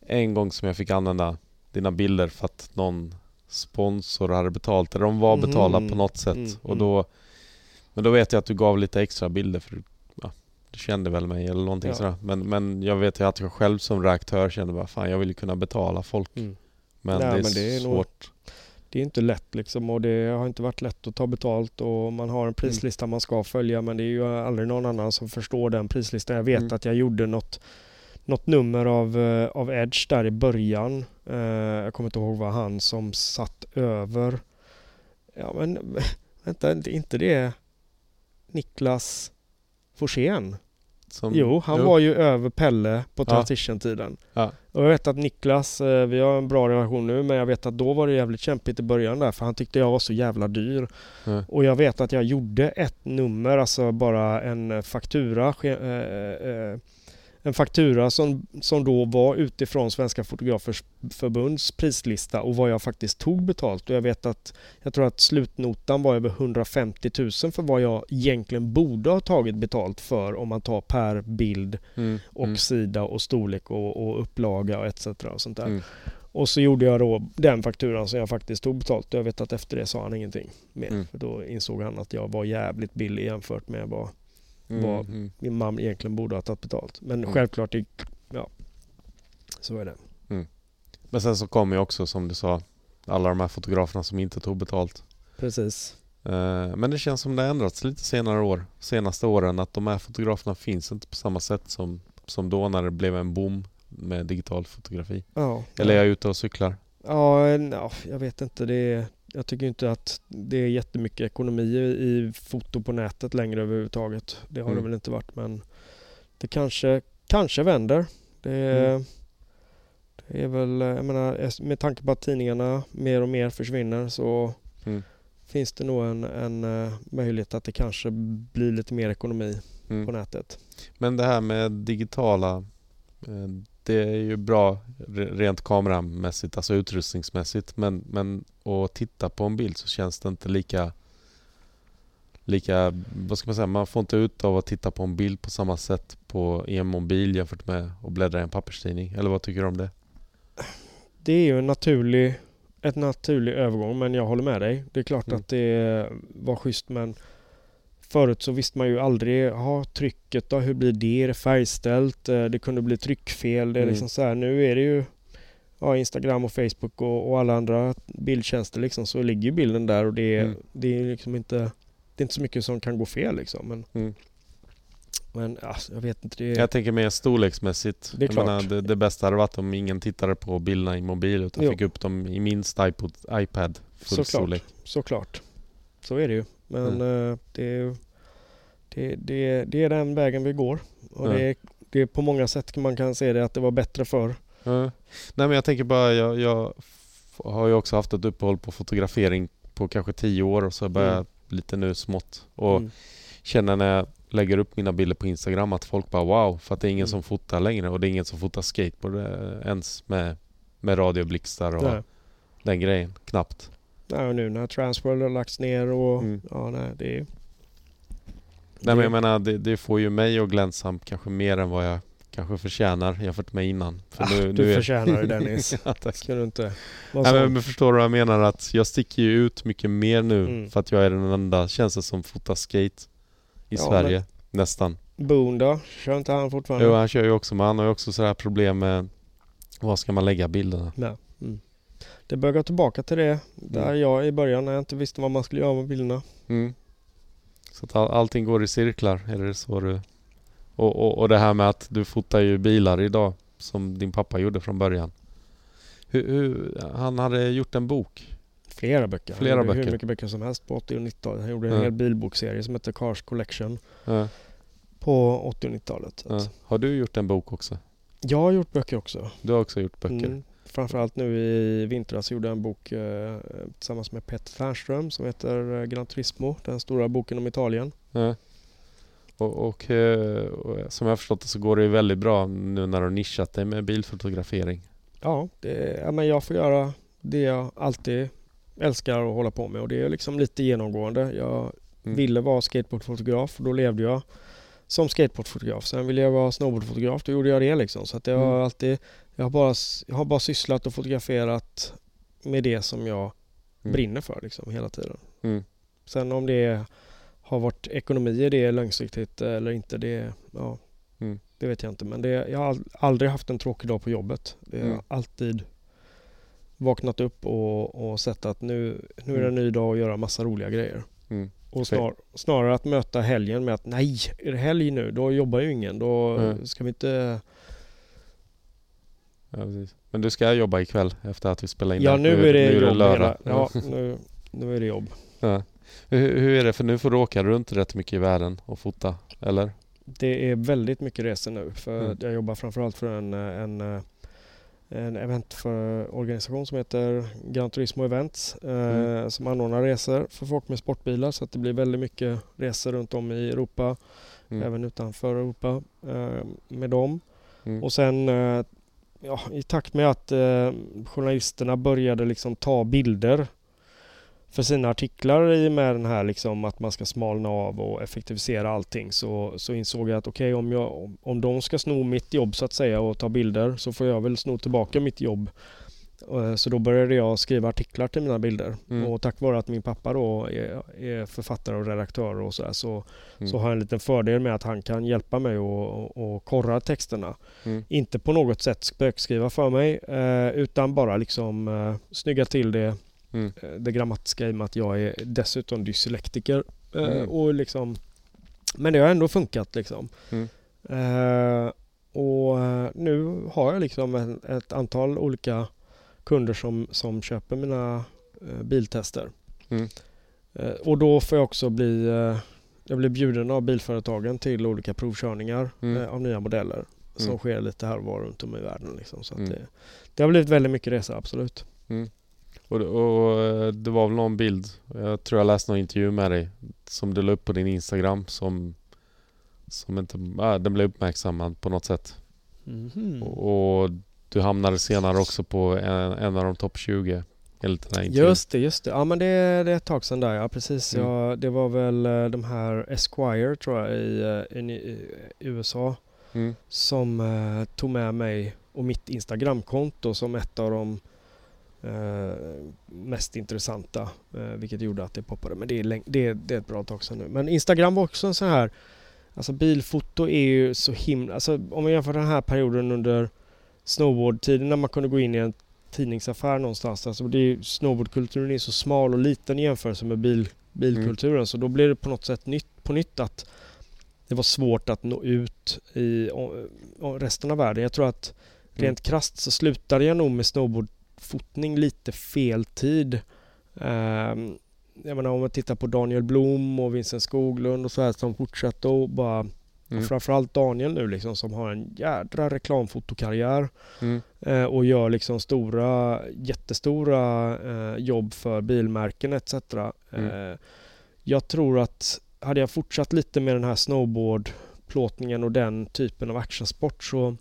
en gång som jag fick använda dina bilder för att någon sponsor hade betalt eller de var betalda på något sätt. Mm, Och mm. då, men då vet jag att du gav lite extra bilder för ja, du kände väl mig eller någonting Ja. sådär. Men, men jag vet ju att jag själv som reaktör kände bara fan jag vill kunna betala folk. Mm. Men, Nej, det är men det är nog- svårt. Det är inte lätt liksom och det har inte varit lätt att ta betalt och man har en prislista man ska följa men det är ju aldrig någon annan som förstår den prislistan. Jag vet Mm. att jag gjorde något, något nummer av, eh, av Edge där i början. Eh, jag kommer inte ihåg vad han som satt över. Ja men [laughs] vänta, inte det Niklas Forsén? Som, Jo, han var ju över Pelle på transition-tiden. Ja. Och jag vet att Niklas, eh, vi har en bra relation nu, men jag vet att då var det jävligt kämpigt i början där, för han tyckte jag var så jävla dyr. Ja. Och jag vet att jag gjorde ett nummer, alltså bara en faktura, eh, eh, en faktura som, som då var utifrån Svenska Fotografers Förbunds prislista och vad jag faktiskt tog betalt. Och jag vet att jag tror att slutnotan var över 150 000 för vad jag egentligen borde ha tagit betalt för om man tar per bild Mm, och mm, sida och storlek och, och upplaga och etc. Och sånt där. mm. Och så gjorde jag då den fakturan som jag faktiskt tog betalt. Och jag vet att efter det sa han ingenting mer. Mm. För då insåg han att jag var jävligt billig jämfört med vad Mm, Vad- mm. min mamma egentligen borde ha tagit betalt. Men Mm. självklart, ja, så är det. Men sen så kom ju också som du sa alla de här fotograferna som inte tog betalt. Precis. Eh, Men det känns som det har ändrats lite senare år, senaste åren att de här fotograferna finns inte på samma sätt som, som då när det blev en boom med digital fotografi. Ja, Eller är jag ute och cyklar? ja, jag vet inte. Det jag tycker inte att det är jättemycket ekonomi i, foto på nätet längre överhuvudtaget. Det har Mm. det väl inte varit men det kanske, kanske vänder. Det är, Mm. det är väl, jag menar, med tanke på att tidningarna mer och mer försvinner så Mm. finns det nog en, en eh, möjlighet att det kanske blir lite mer ekonomi på Mm. nätet. Men det här med digitala eh, Det är ju bra re- rent kameramässigt, alltså utrustningsmässigt men, men att titta på en bild så känns det inte lika Lika, vad ska man säga, man får inte ut av att titta på en bild på samma sätt på, i en mobil jämfört med att bläddra i en papperstidning. Eller vad tycker du om det? Det är ju en naturlig, ett naturlig övergång men jag håller med dig. Det är klart Mm. att det var schysst men Förut så visste man ju aldrig, ha trycket då, hur blir det? Är det färgställt? Eh, Det kunde bli tryckfel. Det är Mm. liksom så här, nu är det ju ja, Instagram och Facebook och, och alla andra bildtjänster liksom så ligger ju bilden där och det är, Mm. det är liksom inte Det är inte så mycket som kan gå fel liksom. Men, Mm. men alltså, jag vet inte. Det, Jag tänker mer storleksmässigt. Det är klart. menar, det, det bästa hade varit om ingen tittade på bilderna i mobil utan Jo. fick upp dem i minst iPod, iPad full Såklart. storlek. Såklart. Så är det ju. Men Mm. eh, det, är ju- det, det, det är den vägen vi går. Och Ja. det, det är på många sätt man kan se det att det var bättre förr. Ja. Nej men jag tänker bara, jag, jag har ju också haft ett uppehåll på fotografering på kanske tio år och så börjar Mm. jag lite nu smått. Och Mm. känner när jag lägger upp mina bilder på Instagram att folk bara wow, för att det är ingen Mm. som fotar längre och det är ingen som fotar skateboard eh, ens med, med radioblixtar och Nej. den grejen. Knappt. Nej, och nu när Transworld har lagts ner och Mm. ja, nej, det är... Nej men jag menar det, det får ju mig att glänsa kanske mer än vad jag kanske förtjänar jämfört med innan. För ah, nu, du nu förtjänar det [laughs] Dennis. ja, tack. Ska du inte Nej, men, men förstår du vad jag menar? Att jag sticker ju ut mycket mer nu Mm. för att jag är den enda känns det som fotar skate i Ja, Sverige. Nästan. Boone då? Kör inte han fortfarande? Jo, han kör ju också men han har ju också sådär problem med var ska man lägga bilderna? Nej. Mm. Det börjar gå tillbaka till det där Mm. jag i början när jag inte visste vad man skulle göra med bilderna. Mm. Så att all, allting går i cirklar, det så du... Och, och, och det här med att du fotar ju bilar idag som din pappa gjorde från början. Hur, hur, han hade gjort en bok. Flera böcker. Flera han gjorde böcker. hur mycket böcker som helst på 80 och 90-talet. Han gjorde en Ja. hel bilbokserie som heter Cars Collection Ja, på 80 och 90-talet. Så ja. Har du gjort en bok också? Jag har gjort böcker också. Du har också gjort böcker? Mm. Framförallt nu i vintras gjorde jag en bok eh, tillsammans med Peter Fernström som heter eh, Gran Turismo, den stora boken om Italien. Ja. Och, och, eh, och som jag förstått det så går det ju väldigt bra nu när du nischat dig med bilfotografering. Ja, det, ja men jag får göra det jag alltid älskar att hålla på med och det är liksom lite genomgående. Jag Mm. ville vara skateboardfotograf och då levde jag som skateboardfotograf. Sen ville jag vara snowboardfotograf, då gjorde jag det liksom. Så att jag har Mm. alltid, jag har, bara, jag har bara sysslat och fotograferat med det som jag Mm. brinner för liksom hela tiden. Mm. Sen om det har varit ekonomi i det långsiktigt eller inte, det, ja, Mm. det vet jag inte. Men det, jag har ald- aldrig haft en tråkig dag på jobbet. Det har Mm. alltid vaknat upp och, och sett att nu, nu är det en ny dag och göra massa roliga grejer. Och snar, snarare att möta helgen med att nej, är det helg nu? Då jobbar ju ingen. Då Mm. ska vi inte... Ja, precis. Men du ska jobba ikväll efter att vi spelar in Ja, här. nu är det jobb. lördag. hela, ja, nu, nu är det jobb. Ja. Hur, hur är det? För nu får du åka runt rätt mycket i världen och fota, eller? Det är väldigt mycket resor nu. För Mm. jag jobbar framförallt för en, en, en event för organisation som heter Gran Turismo Events. Eh, Mm. Som anordnar resor för folk med sportbilar. Så att det blir väldigt mycket resor runt om i Europa. Mm. Även utanför Europa eh, med dem. Mm. Och sen eh, ja, i takt med att journalisterna började liksom ta bilder för sina artiklar i med den här liksom att man ska smalna av och effektivisera allting så, så insåg jag att okej om, jag, om, om de ska sno mitt jobb så att säga och ta bilder så får jag väl sno tillbaka mitt jobb. Eh, Så då började jag skriva artiklar till mina bilder Mm. och tack vare att min pappa då är, är författare och redaktör och så, där, så Mm. så har jag en liten fördel med att han kan hjälpa mig och, och, och korra texterna. Mm. Inte på något sätt spökskriva för mig eh, utan bara liksom eh, snygga till det, Mm. eh, det grammatiska i och med att jag är dessutom dyslektiker. Eh, Mm. och liksom, men det har ändå funkat liksom. Mm. Eh, och nu har jag liksom en, ett antal olika kunder som, som köper mina eh, biltester. Mm. Eh, och då får jag också bli jag blir bjuden av bilföretagen till olika provkörningar Mm. av nya modeller som Mm. sker lite här och var runt om i världen. Liksom. Så det, det har blivit väldigt mycket resor, absolut. Och, och eh, det var väl någon bild, jag tror jag läste någon intervju med dig som du la upp på din Instagram som, som inte, äh, den blev uppmärksammad på något sätt. Mhm. Och, och du hamnade senare också på en, en av de topp 20 enligt den här intervjun. Just det, just det. Ja men det, det är ett tag sedan där ja, precis. Mm. Ja, det var väl eh, de här Esquire tror jag i, eh, i, i USA Mm. som eh, tog med mig och mitt Instagramkonto som ett av de mest intressanta. Eh, vilket gjorde att det poppade. Men det är, det, är- det är ett bra tag sedan nu. Men Instagram var också en sån här Alltså bilfoto är ju så himla... Alltså om man jämför den här perioden under snowboardtiden när man kunde gå in i en tidningsaffär någonstans. Alltså det är, snowboardkulturen är så smal och liten i jämförelse med bil, bilkulturen. Så då blir det på något sätt nytt, på nytt att det var svårt att nå ut i resten av världen. Jag tror att rent krasst så slutade jag nog med snowboardfotning lite fel tid. Ehm, jag menar om man tittar på Daniel Blom och Vincent Skoglund och så här som fortsatte och bara Mm. Framförallt Daniel nu liksom som har en jädra reklamfotokarriär Mm. eh, och gör liksom stora, jättestora eh, jobb för bilmärken etc. Mm. Eh, jag tror att hade jag fortsatt lite med den här snowboardplåtningen och den typen av actionsport så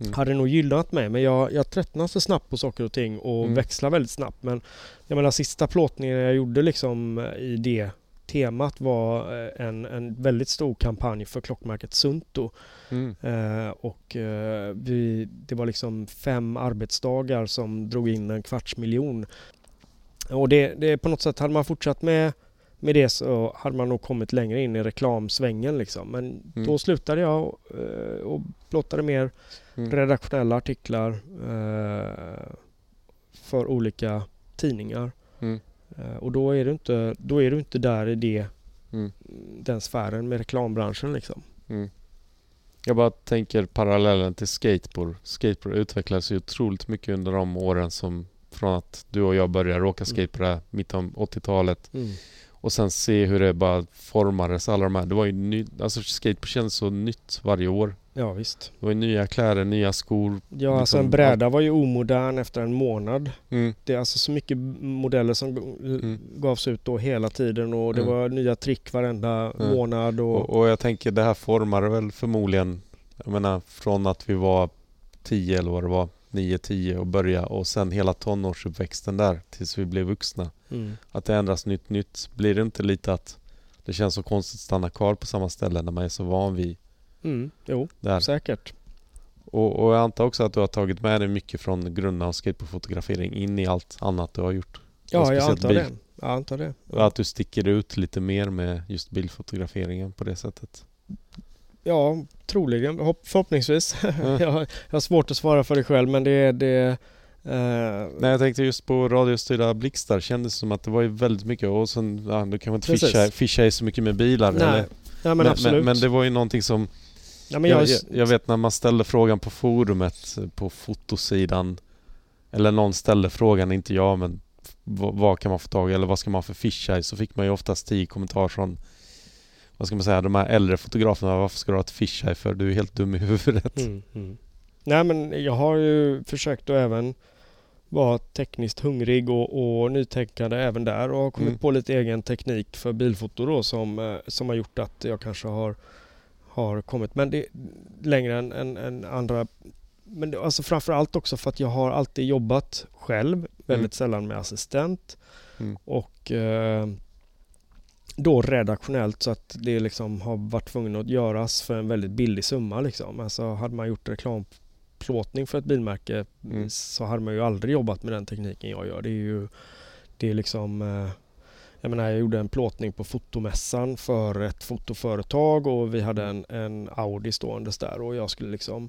Mm. hade det nog gynnat mig. Men jag, jag tröttnar så snabbt på saker och ting och Mm. växlar väldigt snabbt. Men jag menar sista plåtningen jag gjorde liksom eh, i det temat var eh, en, en väldigt stor kampanj för klockmärket Sunto. Mm. Eh, och eh, vi, det var liksom fem arbetsdagar som drog in en kvarts miljon. Och det, det på något sätt, hade man fortsatt med, med det så hade man nog kommit längre in i reklamsvängen liksom. Men Mm. då slutade jag eh, och plåtade mer Mm. redaktionella artiklar eh, för olika tidningar. Mm. Eh, och då är, du inte, då är du inte där i det, Mm. den sfären med reklambranschen liksom. Mm. Jag bara tänker parallellen till skateboard. Skateboard utvecklades ju otroligt mycket under de åren som från att du och jag började åka skateboard där mitt om 80-talet och sen se hur det bara formades alla de här. Det var ju ny, alltså skateboard känns så nytt varje år. Ja visst. Det var ju nya kläder, nya skor. Ja, alltså Liksom en bräda var ju omodern efter en månad. Mm. Det är alltså så mycket modeller som Mm. gavs ut då hela tiden och det Mm. var nya trick varenda Mm. månad. Och, Och, och jag tänker det här formade väl förmodligen, jag menar från att vi var 10 eller vad det var, 9-10 och börja och sen hela tonårsuppväxten där tills vi blev vuxna. Mm. Att det ändras nytt nytt. Blir det inte lite att det känns så konstigt att stanna kvar på samma ställe när man är så van vid Mm. Jo, där? säkert. Och, och jag antar också att du har tagit med dig mycket från grunderna av skateboardfotografering in i allt annat du har gjort. Ja, jag antar bil. det. Jag antar det. Och att du sticker ut lite mer med just bilfotograferingen på det sättet. Ja, troligen. Hopp- Förhoppningsvis. [laughs] jag, har, jag har svårt att svara för det själv men det är det... eh, Nej jag tänkte just på radiostyrda blixtar kändes som att det var ju väldigt mycket och sen, ja, du kanske inte Precis. fisha, fisha i så mycket med bilar nej, eller? nej, men, men, absolut. men, men det var ju någonting som ja, men jag, jag, jag, vet när man ställde frågan på forumet på fotosidan Eller någon ställde frågan, inte jag men vad, kan man få tag i eller vad ska man för fisha i? Så fick man ju oftast tio kommentarer från Vad ska man säga, de här äldre fotograferna Varför ska du ha ett fisheye för? Du är helt dum i huvudet. Mm, mm. Nej men jag har ju försökt att även vara tekniskt hungrig och, och nytänkande även där och har kommit Mm. på lite egen teknik för bilfoto då som, eh, som har gjort att jag kanske har, har kommit men det, längre än, än, än andra. Men det, alltså framförallt också för att jag har alltid jobbat själv, väldigt sällan med assistent Mm. och eh, då redaktionellt så att det liksom har varit tvungen att göras för en väldigt billig summa liksom. Alltså hade man gjort reklamplåtning för ett bilmärke Mm. så hade man ju aldrig jobbat med den tekniken jag gör. Det är ju det är liksom eh, jag menar jag gjorde en plåtning på fotomässan för ett fotoföretag och vi hade en, en Audi ståendes där och jag skulle liksom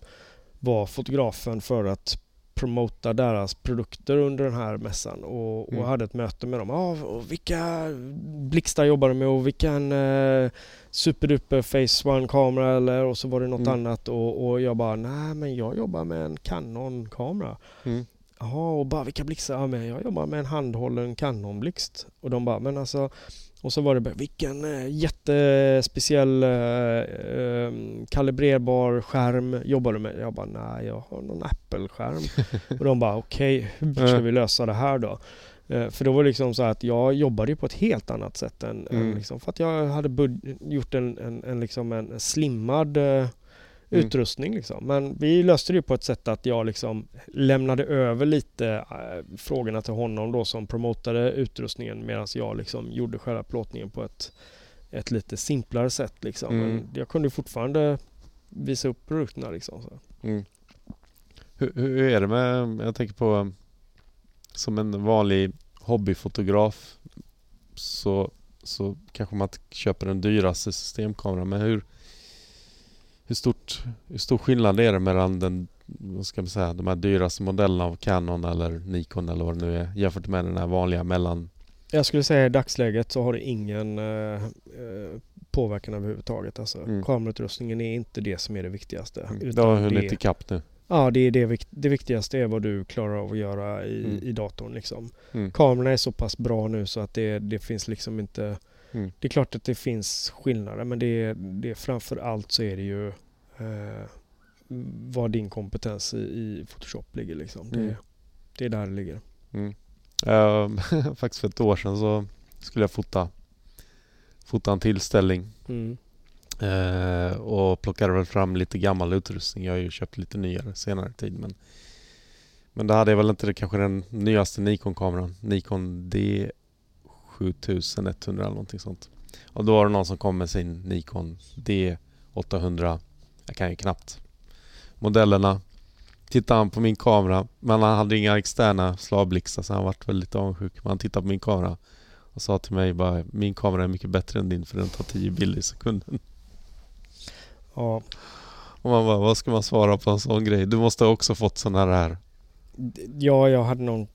vara fotografen för att promota deras produkter under den här mässan och, och Mm. hade ett möte med dem. Ah, vilka blixtar jobbar du med och vilken eh, superduper face one kamera eller och så var det något Mm. annat och, och jag bara nej men jag jobbar med en Canon kamera. Mm. Jaha och bara vilka blixtar? Ja men jag jobbar med en handhållen Canon-blixt. Och de bara men alltså och så var det bara, vilken eh, jättespeciell eh, eh, kalibrerbar skärm jobbar du med? Jag bara nej jag har någon Apple-skärm. och de bara okej hur [laughs] ska vi lösa det här då? Eh, för då var det liksom så att jag jobbade på ett helt annat sätt än, än Mm. liksom, för att jag hade gjort en, en, en, liksom en slimmad eh, Mm. utrustning liksom. Men vi löste det ju på ett sätt att jag liksom lämnade över lite äh, frågorna till honom då som promotade utrustningen medan jag liksom gjorde själva plåtningen på ett, ett lite simplare sätt liksom. Mm. Men jag kunde fortfarande visa upp produkterna liksom. Mm. Hur, hur är det med, jag tänker på som en vanlig hobbyfotograf så, så kanske man inte köper den dyraste systemkameran men hur hur, stort, hur stor skillnad är det mellan den, vad ska man säga, de här dyraste modellerna av Canon eller Nikon eller vad det nu är jämfört med den här vanliga mellan Jag skulle säga i dagsläget så har det ingen eh, eh, påverkan överhuvudtaget. Alltså, Mm. Kamerautrustningen är inte det som är det viktigaste. Det utan har hunnit det- ikapp nu. Ja, det, är det, det viktigaste är vad du klarar av att göra i, Mm. i datorn. Liksom. Mm. Kamerorna är så pass bra nu så att det, det finns liksom inte... Mm. Det är klart att det finns skillnader men det, är- det framför allt så är det ju eh, vad din kompetens i, i Photoshop ligger. Liksom. Mm. Det, det är där det ligger. Mm. Ehm, [laughs] faktiskt för ett år sedan så skulle jag fota fota en tillställning. Eh, och plockade väl fram lite gammal utrustning. Jag har ju köpt lite nyare senare tid. Men, men då hade jag väl inte det, kanske den nyaste Nikon-kameran. Nikon D7100 eller någonting sånt. Och då var det någon som kom med sin Nikon D800. Jag kan ju knappt modellerna. Tittade han på min kamera. Men han hade inga externa slavblixtar så han vart väldigt avundsjuk. Men han tittade på min kamera och sa till mig bara Min kamera är mycket bättre än din för den tar 10 bilder i sekunden. Ja, Och man bara, vad ska man svara på en sån grej? Du måste också fått sån här här. Ja, jag hade någon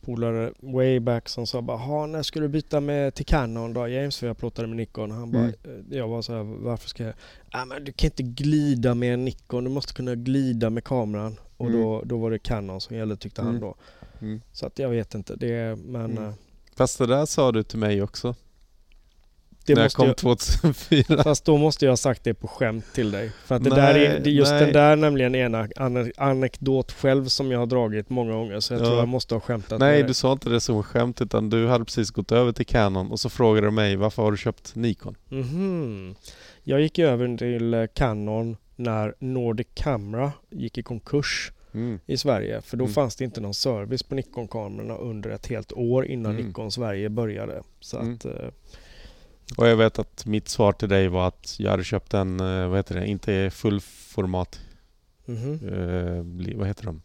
polare way back som sa bara "Ha, när ska du byta med till Canon då James? För jag plåtade med Nikon. Han bara, Mm. eh, jag var så här, varför ska jag? Ah, men du kan inte glida med en Nikon, du måste kunna glida med kameran. Och Mm. då, då var det Canon som gällde tyckte han Mm. då. Mm. Så att jag vet inte, det men Mm. eh, Fast det där sa du till mig också. Det när jag kom jag, 2004. Fast då måste jag ha sagt det på skämt till dig. För att det Nej, där är, det just nej. den där nämligen är en ane- anekdot själv som jag har dragit många gånger. Så jag Ja. tror jag måste ha skämtat Nej, du sa inte det som skämt utan du hade precis gått över till Canon och så frågade du mig varför har du köpt Nikon? Mhm. Jag gick över till eh, Canon när Nordic Camera gick i konkurs. Mm. i Sverige. För då Mm. fanns det inte någon service på Nikon-kamerorna under ett helt år innan Mm. Nikon Sverige började. Så Mm. att, eh, Och jag vet att mitt svar till dig var att jag hade köpt en, eh, vad heter det, inte fullformat, mhm. eh, bli- vad heter de?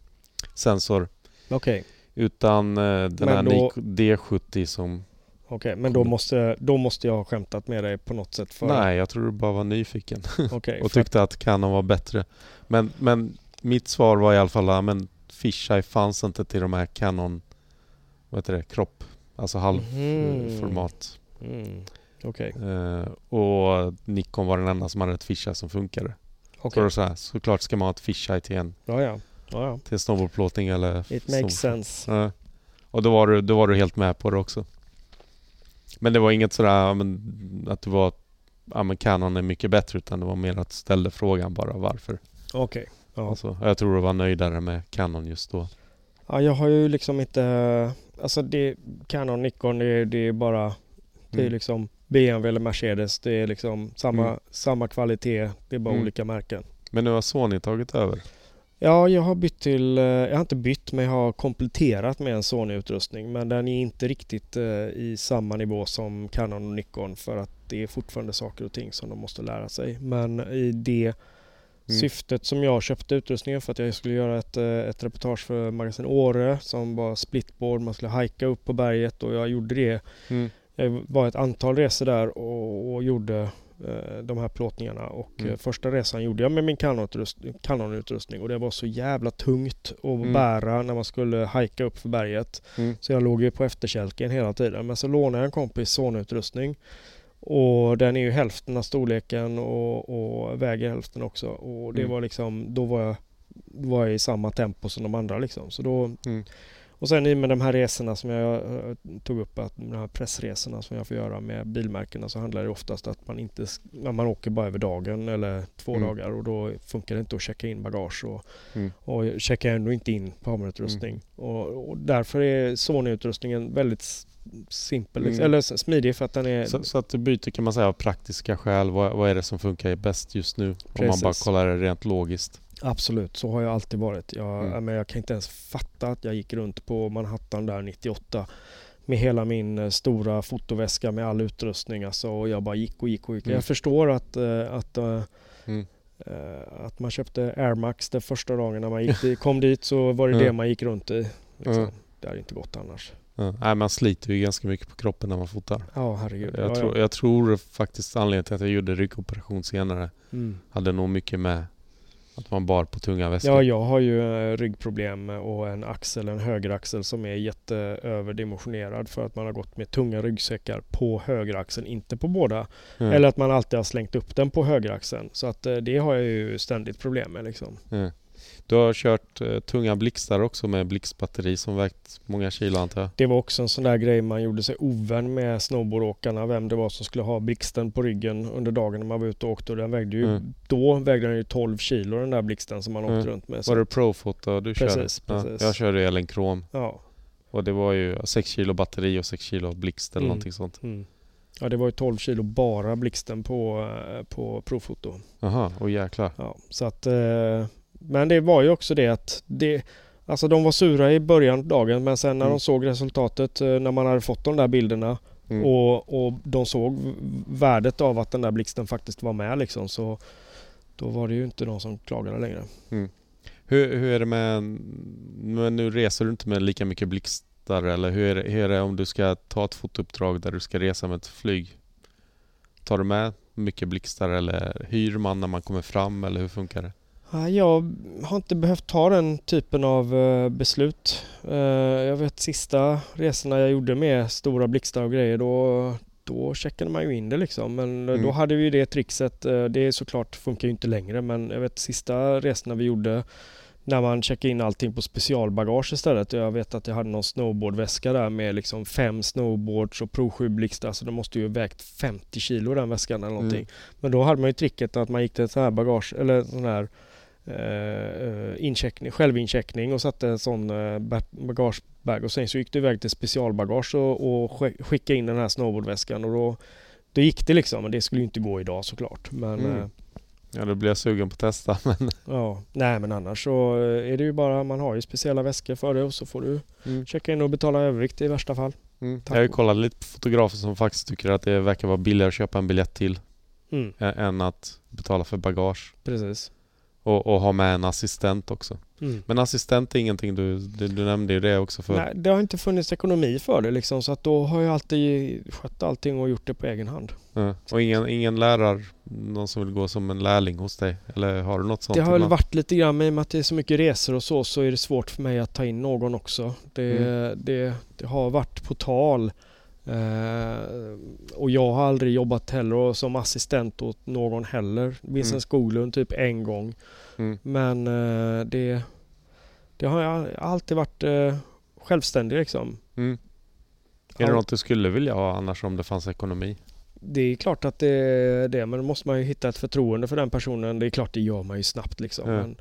Sensor. Okej, Utan eh, den Men här då- Nikon D70 som... okej. men då måste, då måste jag ha skämtat med dig på något sätt. För, Nej, jag tror du bara var nyfiken [laughs] okej, och tyckte att Canon var bättre. Men, men mitt svar var i alla fall, men fisheye fanns inte till de här Canon, vad heter det, kropp, alltså halvformat. Mhm. Mm. Okej, Eh, och Nikon var den enda som hade ett fisheye som funkade. okej. Så, så här, såklart ska man ha ett fisheye till en, Ja, ja. ja, ja. till snowboardplåtning eller... It makes sense. Ja. Och då var, du, då var du helt med på det också. Men det var inget sådär men, att du var ja, men Canon är mycket bättre utan det var mer att du ställde frågan bara varför. Okej. Ja. Alltså, jag tror du var nöjdare med Canon just då. ja, jag har ju liksom inte... Alltså det, Canon, Nikon, det, det är bara... Det är Mm. liksom BMW eller Mercedes. Det är liksom samma, Mm. samma kvalitet. Det är bara Mm. olika märken. Men nu har Sony tagit över. Ja, jag har bytt till... eh, Jag har inte bytt men jag har kompletterat med en Sony-utrustning. Men den är inte riktigt eh, i samma nivå som Canon och Nikon för att det är fortfarande saker och ting som de måste lära sig. Men i det Mm. syftet som jag köpte utrustningen för att jag skulle göra ett, eh, ett reportage för Magasin Åre som var splitboard. Man skulle hajka upp på berget och jag gjorde det. Mm. Jag var ett antal resor där och, och gjorde eh, de här plåtningarna och Mm. eh, första resan gjorde jag med min Canon-utrustning och det var så jävla tungt att Mm. bära när man skulle hajka upp för berget. Mm. Så jag låg ju på efterkälken hela tiden. Men så lånade jag en kompis Sony-utrustning och den är ju hälften av storleken och, och väger hälften också. Och det Mm. var liksom, då var jag, var jag i samma tempo som de andra liksom. Så då, Mm. Och sen i med de här resorna som jag eh, tog upp, att de här pressresorna som jag får göra med bilmärkena så handlar det oftast att man inte, man åker bara över dagen eller två Mm. dagar och då funkar det inte att checka in bagage och, Mm. och checkar ändå inte in kamerautrustning. Och, och därför är Sony-utrustningen väldigt simpel, liksom, Mm. eller smidig för att den är Så, så att du byter kan man säga av praktiska skäl. Vad, vad är det som funkar bäst just nu? Om man bara Precis. kollar det rent logiskt. Absolut, så har jag alltid varit. Jag, Mm. men jag kan inte ens fatta att jag gick runt på Manhattan där 98 med hela min eh, stora fotoväska med all utrustning. Alltså, och jag bara gick och gick och gick. Mm. Jag förstår att, eh, att, eh, Mm. att man köpte Air Max den första dagen när man gick [laughs] kom dit så var det det man gick runt i. Liksom. Det hade inte gått annars. Ja. Nej, man sliter ju ganska mycket på kroppen när man fotar. Ja, herregud. Jag, ja, tror, ja. jag tror faktiskt anledningen till att jag gjorde ryggoperation senare Mm. hade nog mycket med att man bar på tunga väskor. Ja, jag har ju eh, ryggproblem och en axel, en högeraxel som är jätteöverdimensionerad för att man har gått med tunga ryggsäckar på högeraxeln, inte på båda. Mm. Eller att man alltid har slängt upp den på högeraxeln. Så att eh, det har jag ju ständigt problem med liksom. Mm. Du har kört eh, tunga blixtar också med blixtbatteri som vägt många kilo antar jag? Det var också en sån där grej man gjorde sig ovän med snowboardåkarna, vem det var som skulle ha blixten på ryggen under dagen när man var ute och åkte. Och den vägde ju, Mm. Då vägde den ju 12 kilo den där blixten som man åkte Mm. runt med. Så Var det Profoto du körde? Precis, precis. Ja, jag körde Ellen Krom Ja. och det var ju 6 kilo batteri och 6 kilo blixt eller Mm. någonting sånt. Mm. Ja, det var ju 12 kilo bara blixten på, eh, på provfoto. Jaha, och jäklar. Ja, så att, eh, men det var ju också det att det, alltså de var sura i början av dagen men sen när Mm. de såg resultatet eh, när man hade fått de där bilderna Mm. och, och de såg värdet av att den där blixten faktiskt var med liksom så då var det ju inte de som klagade längre. Hur, hur är det med, men nu reser du inte med lika mycket blixtar eller hur är, det, hur är det om du ska ta ett fotouppdrag där du ska resa med ett flyg? Tar du med mycket blixtar eller hyr man när man kommer fram eller hur funkar det? Ja, Jag har inte behövt ta den typen av eh, beslut. Eh, Jag vet sista resorna jag gjorde med stora blixtar och grejer då, då checkade man ju in det liksom. Men eh, Mm. då hade vi ju det trixet. Det är såklart funkar ju inte längre men jag vet sista resorna vi gjorde när man checkade in allting på specialbagage istället. Jag vet att jag hade någon snowboardväska där med liksom fem snowboards och Pro 7 blixtar så det måste ju vägt 50 kilo den väskan eller någonting. Mm. Men då hade man ju tricket att man gick till ett sån här bagage eller sån här eh, incheckning, självincheckning och satte en sån eh, ba- bagagebag och sen så gick du iväg till specialbagage och, och sk- skickade in den här snowboardväskan och då, då gick det liksom. Men det skulle ju inte gå idag såklart. Men Mm. eh, Ja, då blir jag sugen på att testa. [laughs] Men... Ja, nej men annars så är det ju bara, man har ju speciella väskor för det och så får du Mm. checka in och betala övervikt i värsta fall. Mm. Jag har ju kollat lite på fotografer som faktiskt tycker att det verkar vara billigare att köpa en biljett till Mm, än att betala för bagage. precis. Och, och ha med en assistent också. Mm. Men assistent är ingenting du, du, du nämnde ju det också för. Nej, det har inte funnits ekonomi för det liksom så att då har jag alltid skött allting och gjort det på egen hand. Ja. Och ingen, ingen lärare, någon som vill gå som en lärling hos dig? Eller har du något sånt? Det har väl ibland? varit lite grann, men i och med att det är så mycket resor och så, så är det svårt för mig att ta in någon också. Det, Mm. det, det har varit på tal. Eh, och jag har aldrig jobbat heller som assistent åt någon heller. Vincent Mm. Skoglund typ en gång. Mm. Men eh, det, det har jag alltid varit eh, självständig liksom. Mm. Är det något du skulle vilja ha annars om det fanns ekonomi? Det är klart att det är det, men då måste man ju hitta ett förtroende för den personen. Det är klart det gör man ju snabbt liksom. Men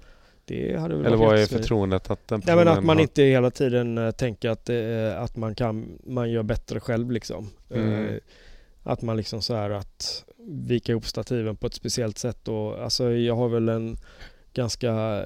det hade väl Eller vad är förtroendet att den Nej men att man har... inte hela tiden eh, tänker att, eh, att man kan, man gör bättre själv liksom. Mm. Eh, att man liksom så här att vika ihop stativen på ett speciellt sätt och alltså jag har väl en ganska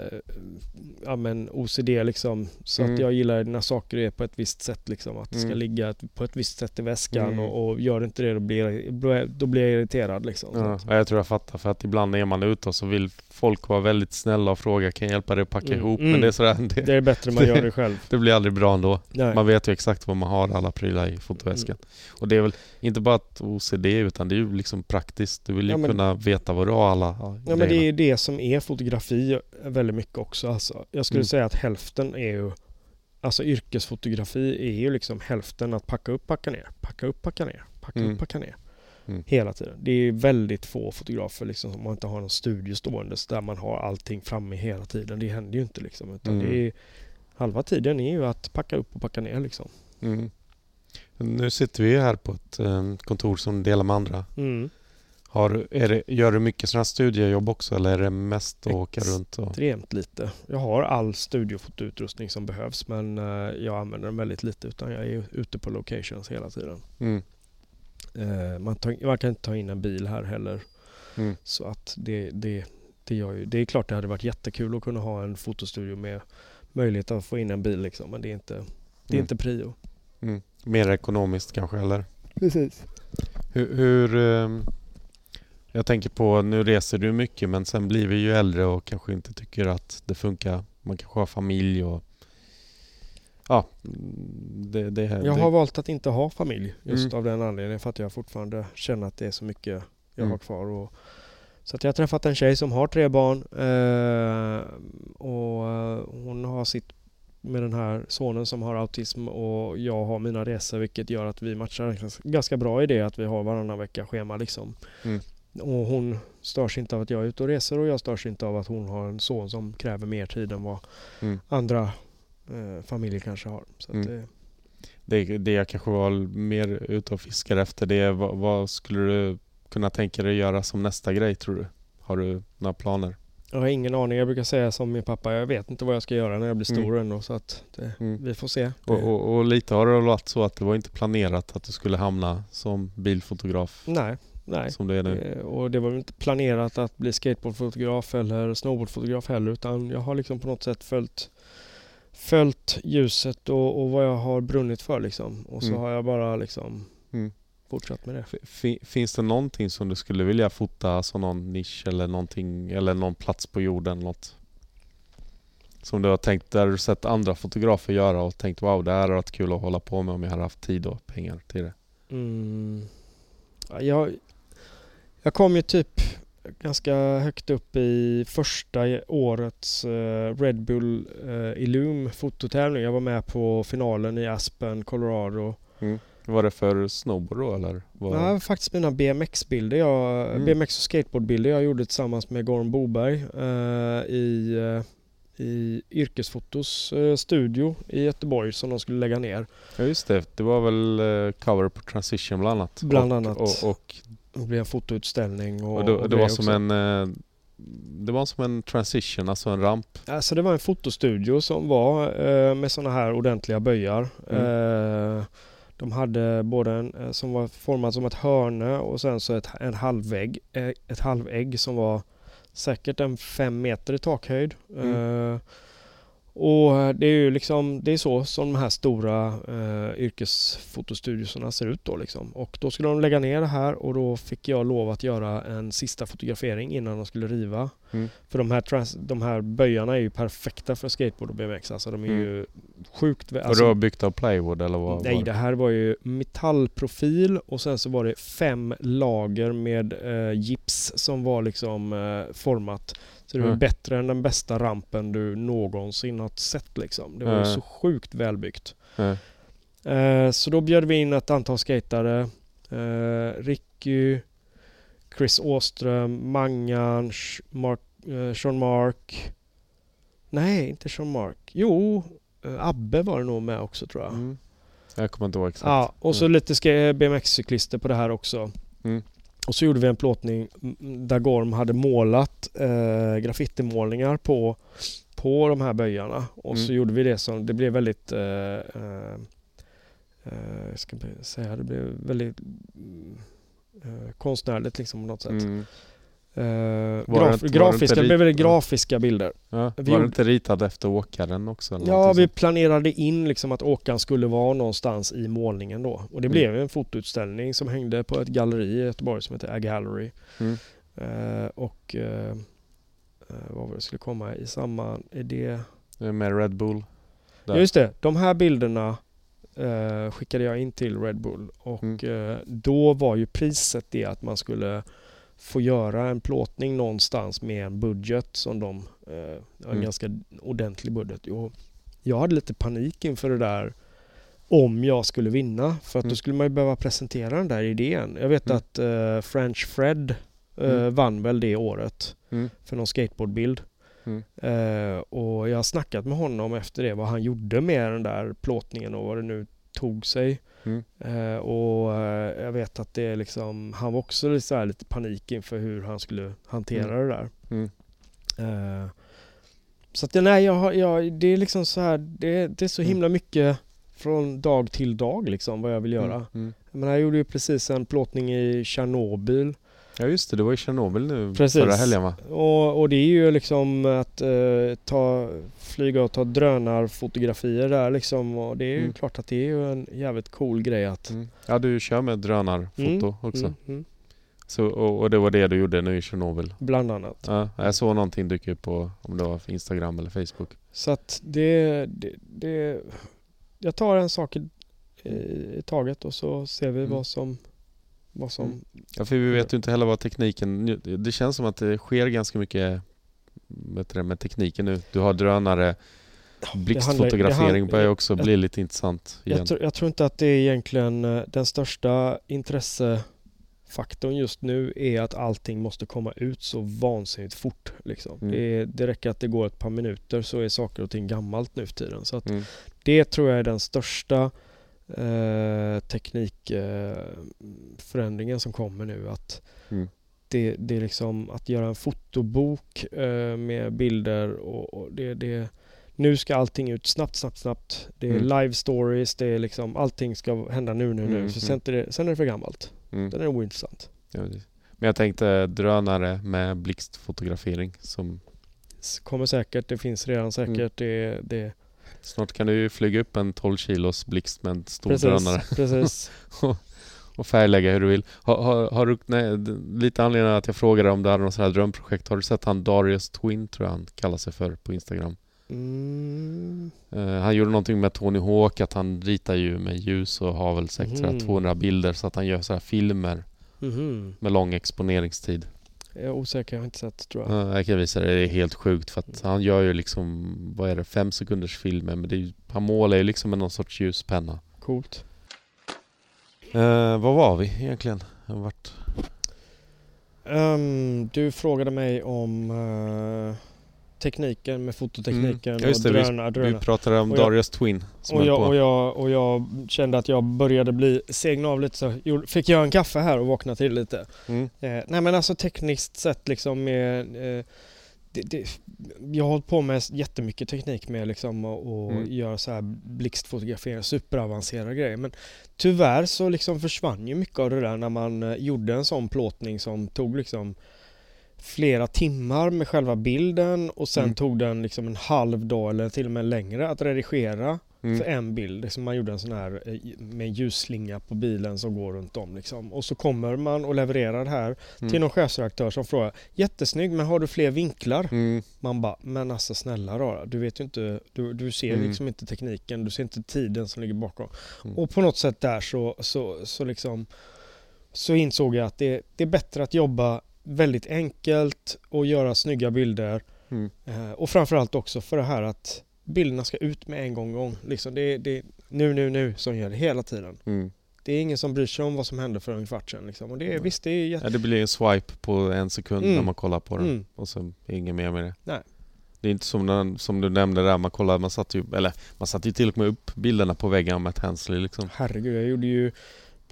ja, men OCD liksom. Så Mm. att jag gillar när saker är på ett visst sätt liksom. Att det ska Mm. ligga på ett visst sätt i väskan Mm. och, och gör inte det då blir, då blir jag irriterad liksom. Ja, jag tror jag fattar för att ibland är man ute och så vill folk vara väldigt snälla och fråga kan jag hjälpa dig att packa Mm, ihop? mm. Men det är sådär, Det det, är bättre man gör det själv. [laughs] det blir aldrig bra ändå. Nej. Man vet ju exakt vad man har alla prylar i fotoväskan. Mm. Och det är väl inte bara ett OCD utan det är ju liksom praktiskt. Du vill ju Ja, men- kunna veta vad du har alla ja, Ja men det grejerna. är det som är fotografi väldigt mycket också. Alltså, jag skulle Mm. säga att hälften är ju Alltså yrkesfotografi är ju liksom hälften att packa upp, packa ner, packa upp, packa ner, packa Mm. upp, packa ner. Mm. Hela tiden. Det är väldigt få fotografer liksom som inte har någon studio stående där man har allting framme hela tiden. Det händer ju inte liksom. Utan Mm. det är, halva tiden är ju att packa upp och packa ner liksom. Mm. Nu sitter vi här på ett eh, kontor som delar med andra. Mm. Har, är det, gör du mycket sådana här studiejobb också eller är det mest att åka runt? Och, Extremt lite. Jag har all studiofotoutrustning som behövs men eh, jag använder den väldigt lite utan jag är ute på locations hela tiden. mm. Eh, man, tar, man kan inte ta in en bil här heller. Mm. Så att det, det, det, gör ju, det är klart det hade varit jättekul att kunna ha en fotostudio med möjlighet att få in en bil liksom, men det är inte, det är Mm. inte prio. Mm. Mer ekonomiskt kanske eller? Precis. Hur, hur ehm, Jag tänker på, nu reser du mycket men sen blir vi ju äldre och kanske inte tycker att det funkar. Man kanske har familj och Ja, mm, det, det, Jag det, har valt att inte ha familj just Mm. av den anledningen för att jag fortfarande känner att det är så mycket jag Mm. har kvar. Och, så att jag har träffat en tjej som har tre barn eh, och eh, hon har sitt med den här sonen som har autism och jag har mina resor vilket gör att vi matchar gans- ganska bra i det att vi har varannan vecka schema liksom. Mm. Och hon störs inte av att jag är ute och reser och jag störs inte av att hon har en son som kräver mer tid än vad Mm. andra eh, familjer kanske har. Så Mm. eh, det, det jag kanske var mer ute och fiskar efter det är vad, vad skulle du kunna tänka dig göra som nästa grej tror du? Har du några planer? Jag har ingen aning. Jag brukar säga som min pappa, jag vet inte vad jag ska göra när jag blir stor ändå så att det, Mm. vi får se. Och, och, och lite har det varit så att det var inte planerat att du skulle hamna som bilfotograf Nej, nej. som du är nu. Eh, Och det var inte planerat att bli skateboardfotograf eller snowboardfotograf heller utan jag har liksom på något sätt följt följt ljuset och, och vad jag har brunnit för liksom. Och så Mm. har jag bara liksom Mm. fortsatt med det. F- fi- Finns det någonting som du skulle vilja fota, alltså någon nisch eller någonting, eller någon plats på jorden, något? Som du har tänkt, där du sett andra fotografer göra och tänkt wow, det här hade varit kul att hålla på med om jag hade haft tid och pengar till det. Mm. Ja, Jag, jag kom ju typ ganska högt upp i första årets eh, Red Bull uh, Illum fototävling. Jag var med på finalen i Aspen, Colorado. Vad var det för snowboard då eller? Var faktiskt mina BMX-bilder. Jag, Mm. BMX och skateboardbilder jag gjorde tillsammans med Gorm Boberg eh, i, eh, i Yrkesfotos eh, studio i Göteborg som de skulle lägga ner. Ja just det, det var väl eh, cover på Transition bland annat. Bland och, annat. Och, och, Det blev en fotoutställning och, och, det, och det var som en eh, det var som en transition, alltså en ramp. Alltså det var en fotostudio som var eh, med sådana här ordentliga böjar. Mm. Eh, de hade både en eh, som var formad som ett hörne och sen så ett, en halvvägg, eh, ett halvägg som var säkert en fem meter i takhöjd. Mm. Eh, och det är ju liksom, det är så som de här stora eh, yrkesfotostudiosarna ser ut då liksom. Och då skulle de lägga ner det här och då fick jag lov att göra en sista fotografering innan de skulle riva. Mm. För de här, trans, de här böjarna är ju perfekta för skateboard och BMX. Alltså de är Mm. ju sjukt... vä- Och Alltså, du har byggt av plywood eller vad? nej, var det här var ju metallprofil och sen så var det fem lager med eh, gips som var liksom eh, format. Så det var Mm. bättre än den bästa rampen du någonsin har sett liksom. Det var ju Mm. så sjukt välbyggt. Ja. Eh, så då bjöd vi in ett antal skatare. Eh, Ricky, Chris Åström, Mangan, Mark, eh, Sean Mark. Nej, inte Sean Mark. Jo, eh, Abbe var det nog med också tror jag. Mm. Jag kommer inte ihåg exakt. Ja, och så Mm. lite ska- BMX-cyklister på det här också. Och så gjorde vi en plåtning där Gorm hade målat eh, graffitimålningar på, på de här böjarna. Och så Mm. gjorde vi det som, det blev väldigt, eh, eh, eh, jag ska säga, det blev väldigt mm, eh, konstnärligt liksom på något sätt. Mm. Det graf, det grafiska, det blev ja. grafiska bilder. Ja. Vi Var det inte ritad efter åkaren också? Eller Ja, vi planerade in liksom att åkaren skulle vara någonstans i målningen då. Och det Mm. blev en fotoutställning som hängde på ett galleri i Göteborg som heter A Gallery. Mm. Eh, och eh, vad var det skulle komma i samma... Är det... Det Med Red Bull. Där. Ja, just det, de här bilderna eh, skickade jag in till Red Bull och Mm. då var ju priset det att man skulle få göra en plåtning någonstans med en budget som de, eh, en Mm. ganska ordentlig budget. Och jag hade lite panik inför det där om jag skulle vinna för att Mm. då skulle man ju behöva presentera den där idén. Jag vet Mm. att eh, French Fred eh, Mm. vann väl det året Mm. för någon skateboardbild. Mm. Eh, och jag har snackat med honom efter det vad han gjorde med den där plåtningen och vad det nu tog sig. Mm. Eh, och eh, jag vet att det är liksom, han var också så lite panik inför hur han skulle hantera Mm. det där. Mm. Eh, så att nej, jag, jag, det är liksom så här, det, det är så Mm. himla mycket från dag till dag liksom vad jag vill göra. Mm. Mm. Men jag gjorde ju precis en plåtning i Tjernobyl Ja just det, det var i Tjernobyl nu Precis. förra helgen va? Och, och det är ju liksom att eh, ta, flyga och ta drönarfotografier där liksom. Och det är ju Mm. klart att det är ju en jävligt cool grej att... Mm. Ja du kör med drönarfoto Mm, också. Mm, mm, Så, och, och det var det du gjorde nu i Tjernobyl? bland annat. Ja, jag såg någonting dyka upp på om det var Instagram eller Facebook. Så att det, det, det... Jag tar en sak i, i taget och så ser vi Mm. vad som... Vad som Mm. Ja, för vi vet ju inte heller vad tekniken... Det känns som att det sker ganska mycket det, med tekniken nu. Du har drönare, blixtfotografering börjar också jag- bli lite intressant igen. Jag, tr- jag tror inte att det är egentligen eh, den största intressefaktorn just nu är att allting måste komma ut så vansinnigt fort. Liksom. Mm. Det, det räcker att det går ett par minuter så är saker och ting gammalt nu för tiden. Så att Mm. det tror jag är den största eh, teknikförändringen som kommer nu. Att Mm. det, det är liksom att göra en fotobok eh, med bilder och, och det, det nu ska allting ut snabbt, snabbt, snabbt. Det är Mm. live stories, det är liksom allting ska hända nu, nu, nu. Mm, För mm. sen är, det, sen är det för gammalt. Mm. Sen är ointressant. Ja. Men jag tänkte drönare med blixtfotografering som Kommer säkert, det finns redan säkert. Mm. Det, det, snart kan du ju flyga upp en 12 kilos blixt med en stor precis, drönare precis. [laughs] och färglägga hur du vill. Har, har, har du, nej, lite anledning att jag frågade om du hade något sådant här drömprojekt. Har du sett han Darius Twin tror jag han kallar sig för på Instagram? Mm. Eh, han gjorde någonting med Tony Hawk, att han ritar ju med ljus och har väl säkert Mhm. 200 bilder så att han gör sådär filmer Mhm. med lång exponeringstid. Jag är osäker, jag har inte sett tror jag. Ja, jag kan visa det, det är helt sjukt för att han gör ju liksom, vad är det, fem sekunders filmer men det är, han målar ju liksom med någon sorts ljuspenna. Coolt. Eh, vad var vi egentligen? Har varit... Ehm, du frågade mig om eh, tekniken med fototekniken Mm. Ja, och drönare. Vi drönare. pratade om Och jag- Darius Twin som Och jag, på. och, jag, och jag kände att jag började bli segna av lite så fick jag en kaffe här och vakna till lite. Mm. Eh, nej men alltså tekniskt sett liksom med eh, det, det, jag har hållit på med jättemycket teknik med liksom och, och Mm. göra så här blixtfotografering, superavancerade grejer. Men tyvärr så liksom försvann ju mycket av det där när man eh, gjorde en sån plåtning som tog liksom flera timmar med själva bilden och sen Mm. tog den liksom en halv dag eller till och med längre att redigera för Mm. en bild. Liksom man gjorde en sån här eh, med ljusslinga på bilen som går runt om. Liksom. Och så kommer man och levererar det här till Mm. någon chefredaktör som frågar Jättesnygg men har du fler vinklar? Mm. Man bara, men alltså snälla rara, du vet ju inte, du, du ser Mm. liksom inte tekniken, du ser inte tiden som ligger bakom. Mm. Och på något sätt där så, så, så liksom så insåg jag att det, det är bättre att jobba väldigt enkelt och göra snygga bilder. Mm. Eh, och framförallt också för det här att bilderna ska ut med en gång. gång. Liksom det, det är nu, nu, nu som gäller hela tiden. Mm. Det är ingen som bryr sig om vad som hände för en kvart sedan. Liksom. Och det är, visst, det är jätte... Ja, det blir en swipe på en sekund Mm. när man kollar på den. Mm. Och så är inget mer med det. Nej. Det är inte som, när, som du nämnde där, man kollar, man satte ju, eller man satte ju till och med upp bilderna på väggen med ett Hensley liksom. Herregud, jag gjorde ju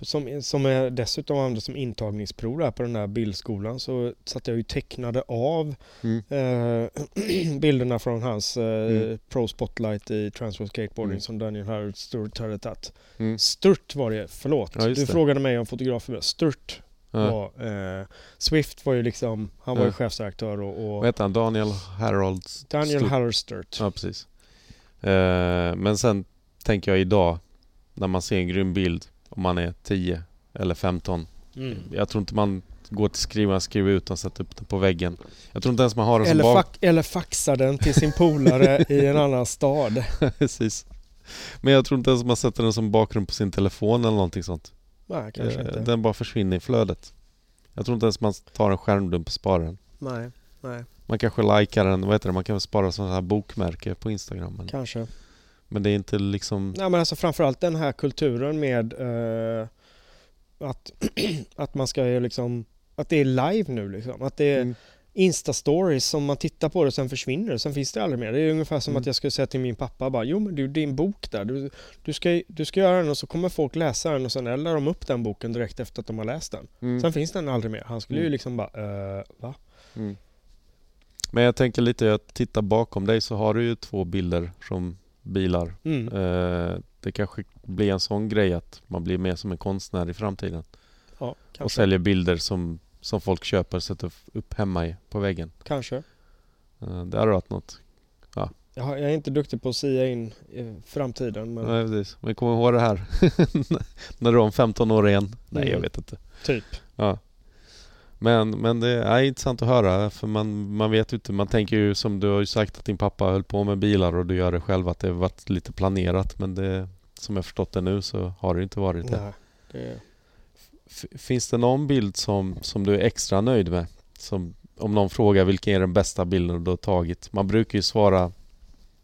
som, som jag dessutom använde som intagningsprov där på den där bildskolan så satt jag ju tecknade av Mm. eh, [clears throat] bilderna från hans eh, Mm. Pro Spotlight i Transfer Skateboarding Mm. som Daniel Howard Sturt hade tagit. Mm. Sturt var det, förlåt. Ja, du det. frågade mig om fotografer. Sturt Ja. var... Eh, Swift var ju liksom, han var ju Ja. chefsredaktör och, Vad och heter han? Daniel Harold Daniel. Howard Sturt. Ja, precis. Eh, men sen tänker jag idag, när man ser en grym bild, om man är 10 eller 15. Mm. Jag tror inte man går till skrivaren, skriver ut den och sätter upp den på väggen. Jag tror inte ens man har den som Eller, bak... fax, eller faxa den till sin polare i en [laughs] annan stad. precis. Men jag tror inte ens man sätter den som bakgrund på sin telefon eller någonting sånt. Nej, kanske Eh, inte. Den bara försvinner i flödet. Jag tror inte ens man tar en skärmdump och sparar den. Nej, nej, Man kanske likar den, vad heter det, man kan spara sådana här bokmärke på Instagram. Kanske. Men det är inte liksom... Nej men alltså framförallt den här kulturen med eh, att, [clears throat] att man ska ju liksom att det är live nu liksom. Att det är Mm. Insta-stories som man tittar på det och sen försvinner det. Sen finns det aldrig mer. Det är ungefär som Mm. att jag skulle säga till min pappa bara Jo men du, din bok där. Du, du, ska, du ska göra den och så kommer folk läsa den och sen eldar de upp den boken direkt efter att de har läst den. Mm. Sen finns den aldrig mer. Han skulle ju Mm. liksom bara eh, va? Mm. Men jag tänker lite att titta bakom dig så har du ju två bilder som bilar. Mm. Eh, det kanske blir en sån grej att man blir mer som en konstnär i framtiden. Ja, Och säljer bilder som, som folk köper och sätter upp hemma i, på väggen. kanske. Eh, det hade varit något. Jag, har, jag är inte duktig på att sia in i framtiden men Nej, precis. Men kom ihåg det här. [laughs] När du är om 15 år igen. Nej, jag Mm. vet inte. typ. Ja. Men, men det är intressant att höra för man, man vet ju inte. Man tänker ju som du har ju sagt att din pappa höll på med bilar och du gör det själv att det har varit lite planerat men det som jag förstått det nu så har det inte varit det. Nej, det Finns det någon bild som, som du är extra nöjd med? Som, om någon frågar vilken är den bästa bilden du har tagit? Man brukar ju svara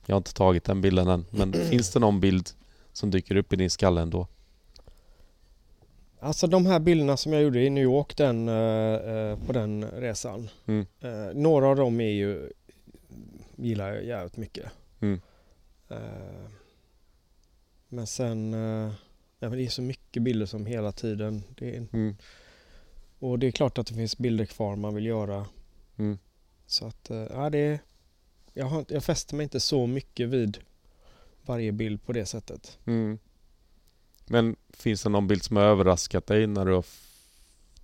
Jag har inte tagit den bilden än men [clears throat] finns det någon bild som dyker upp i din skalle ändå? Alltså de här bilderna som jag gjorde i New York den, eh, eh, på den resan. Mm. Eh, några av dem är ju, gillar jag jävligt mycket. Mm. Eh, men sen, eh, ja, men det är så mycket bilder som hela tiden. Det är, Mm. och det är klart att det finns bilder kvar man vill göra. Mm. Så att, eh, ja det är, jag, har, jag fäster mig inte så mycket vid varje bild på det sättet. Men finns det någon bild som har överraskat dig när du har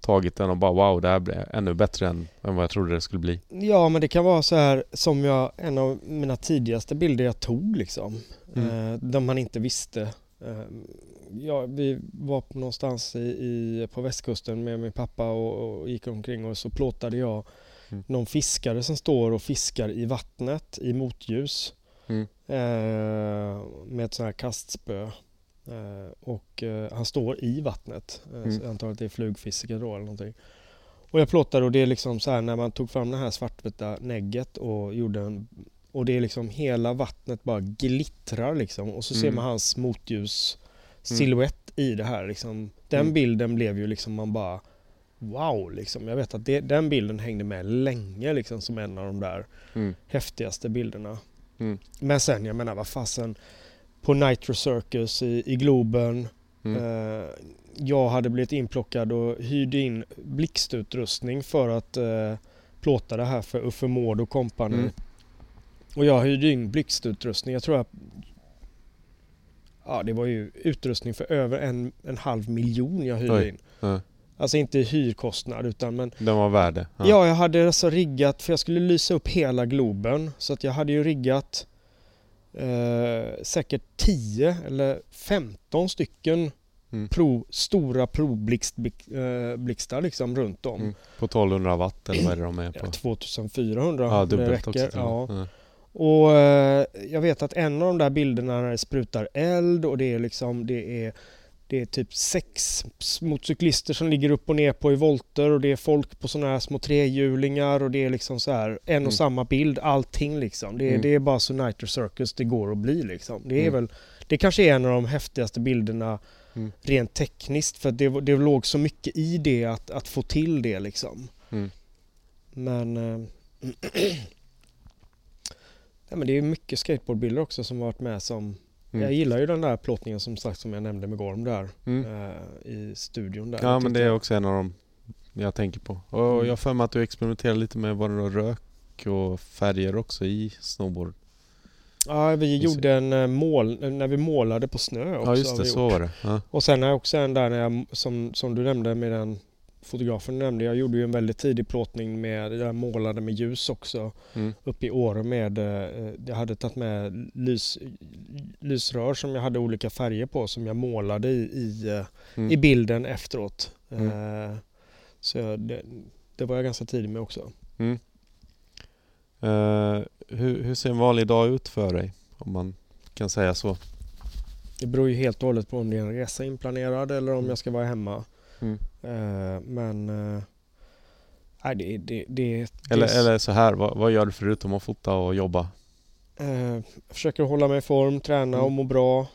tagit den och bara wow, det här blev ännu bättre än, än vad jag trodde det skulle bli? Ja men det kan vara så här som jag, en av mina tidigaste bilder jag tog liksom. Mm. Eh, de man inte visste. Eh, ja, vi var någonstans i, i, på västkusten med min pappa och, och gick omkring och så plåtade jag Mm. någon fiskare som står och fiskar i vattnet i motljus. Mm. Eh, med ett sånt här kastspö. Eh, och eh, han står i vattnet. Eh, Mm. att det är flugfiske då eller någonting. Och jag plåtade och det är liksom så här när man tog fram det här svartvita negget och gjorde en och det är liksom hela vattnet bara glittrar liksom och så ser Mm. man hans motljus silhuett i det här liksom. Den Mm. bilden blev ju liksom man bara Wow liksom. Jag vet att det, den bilden hängde med länge liksom som en av de där Mm. häftigaste bilderna. Mm. Men sen, jag menar vad fasen på Nitro Circus i, i Globen. Mm. Eh, jag hade blivit inplockad och hyrde in blixtutrustning för att eh, plåta det här för Uffe Mård och kompani. Mm. Och jag hyrde in blixtutrustning. Jag tror jag... Ja, det var ju utrustning för över en, en halv miljon jag hyrde Oj. in. Ja. Alltså inte hyrkostnad utan men Den var värde? ja. jag hade alltså riggat för jag skulle lysa upp hela Globen så att jag hade ju riggat eh, säkert 10 eller 15 stycken Mm. prov, stora provblixtar eh, liksom runt om. Mm. På 1200 watt eller vad är det de är på? Ja, 2400 Ja, dubbelt också. Ja. Ja. Och eh, jag vet att en av de där bilderna när det sprutar eld och det är liksom det är det är typ sex motorcyklister som ligger upp och ner på i volter och det är folk på sådana här små trehjulingar och det är liksom så här en och Mm. samma bild, allting liksom. Det, är- Mm. det är bara så Nitro Circus det går att bli liksom. Det är Mm. väl, det kanske är en av de häftigaste bilderna Mm. rent tekniskt för det, det låg så mycket i det att, att få till det liksom. Mm. Men... Eh, [clears throat] ja, men det är mycket skateboardbilder också som varit med som... Mm. Jag gillar ju den där plåtningen som sagt som jag nämnde med Gorm där Mm. eh, i studion där. Ja men det är också en av dem jag tänker på. Och Mm. jag för mig att du experimenterar lite med vad det rök och färger också i snowboard. Ja, vi gjorde en eh, mål... När vi målade på snö också. Ja just det, så gjort. var det. Ja. Och sen jag också en där när jag, som, som du nämnde med den fotografen nämnde. Jag gjorde ju en väldigt tidig plåtning med, jag målade med ljus också. Mm. uppe i Åre med, eh, jag hade tagit med lys, lysrör som jag hade olika färger på som jag målade i, i, eh, Mm. i bilden efteråt. Mm. Eh, Så jag, det, det var jag ganska tidig med också. Mm. Eh, hur, hur ser en vanlig dag ut för dig? Om man kan säga så. Det beror ju helt och hållet på om det är en resa inplanerad eller om Mm. jag ska vara hemma. Mm. Eh, Men eh, nej, det, det, det, det Eller, eller så här, vad, vad gör du förutom att fota och jobba? jag försöker hålla mig i form, träna Mm. och må bra.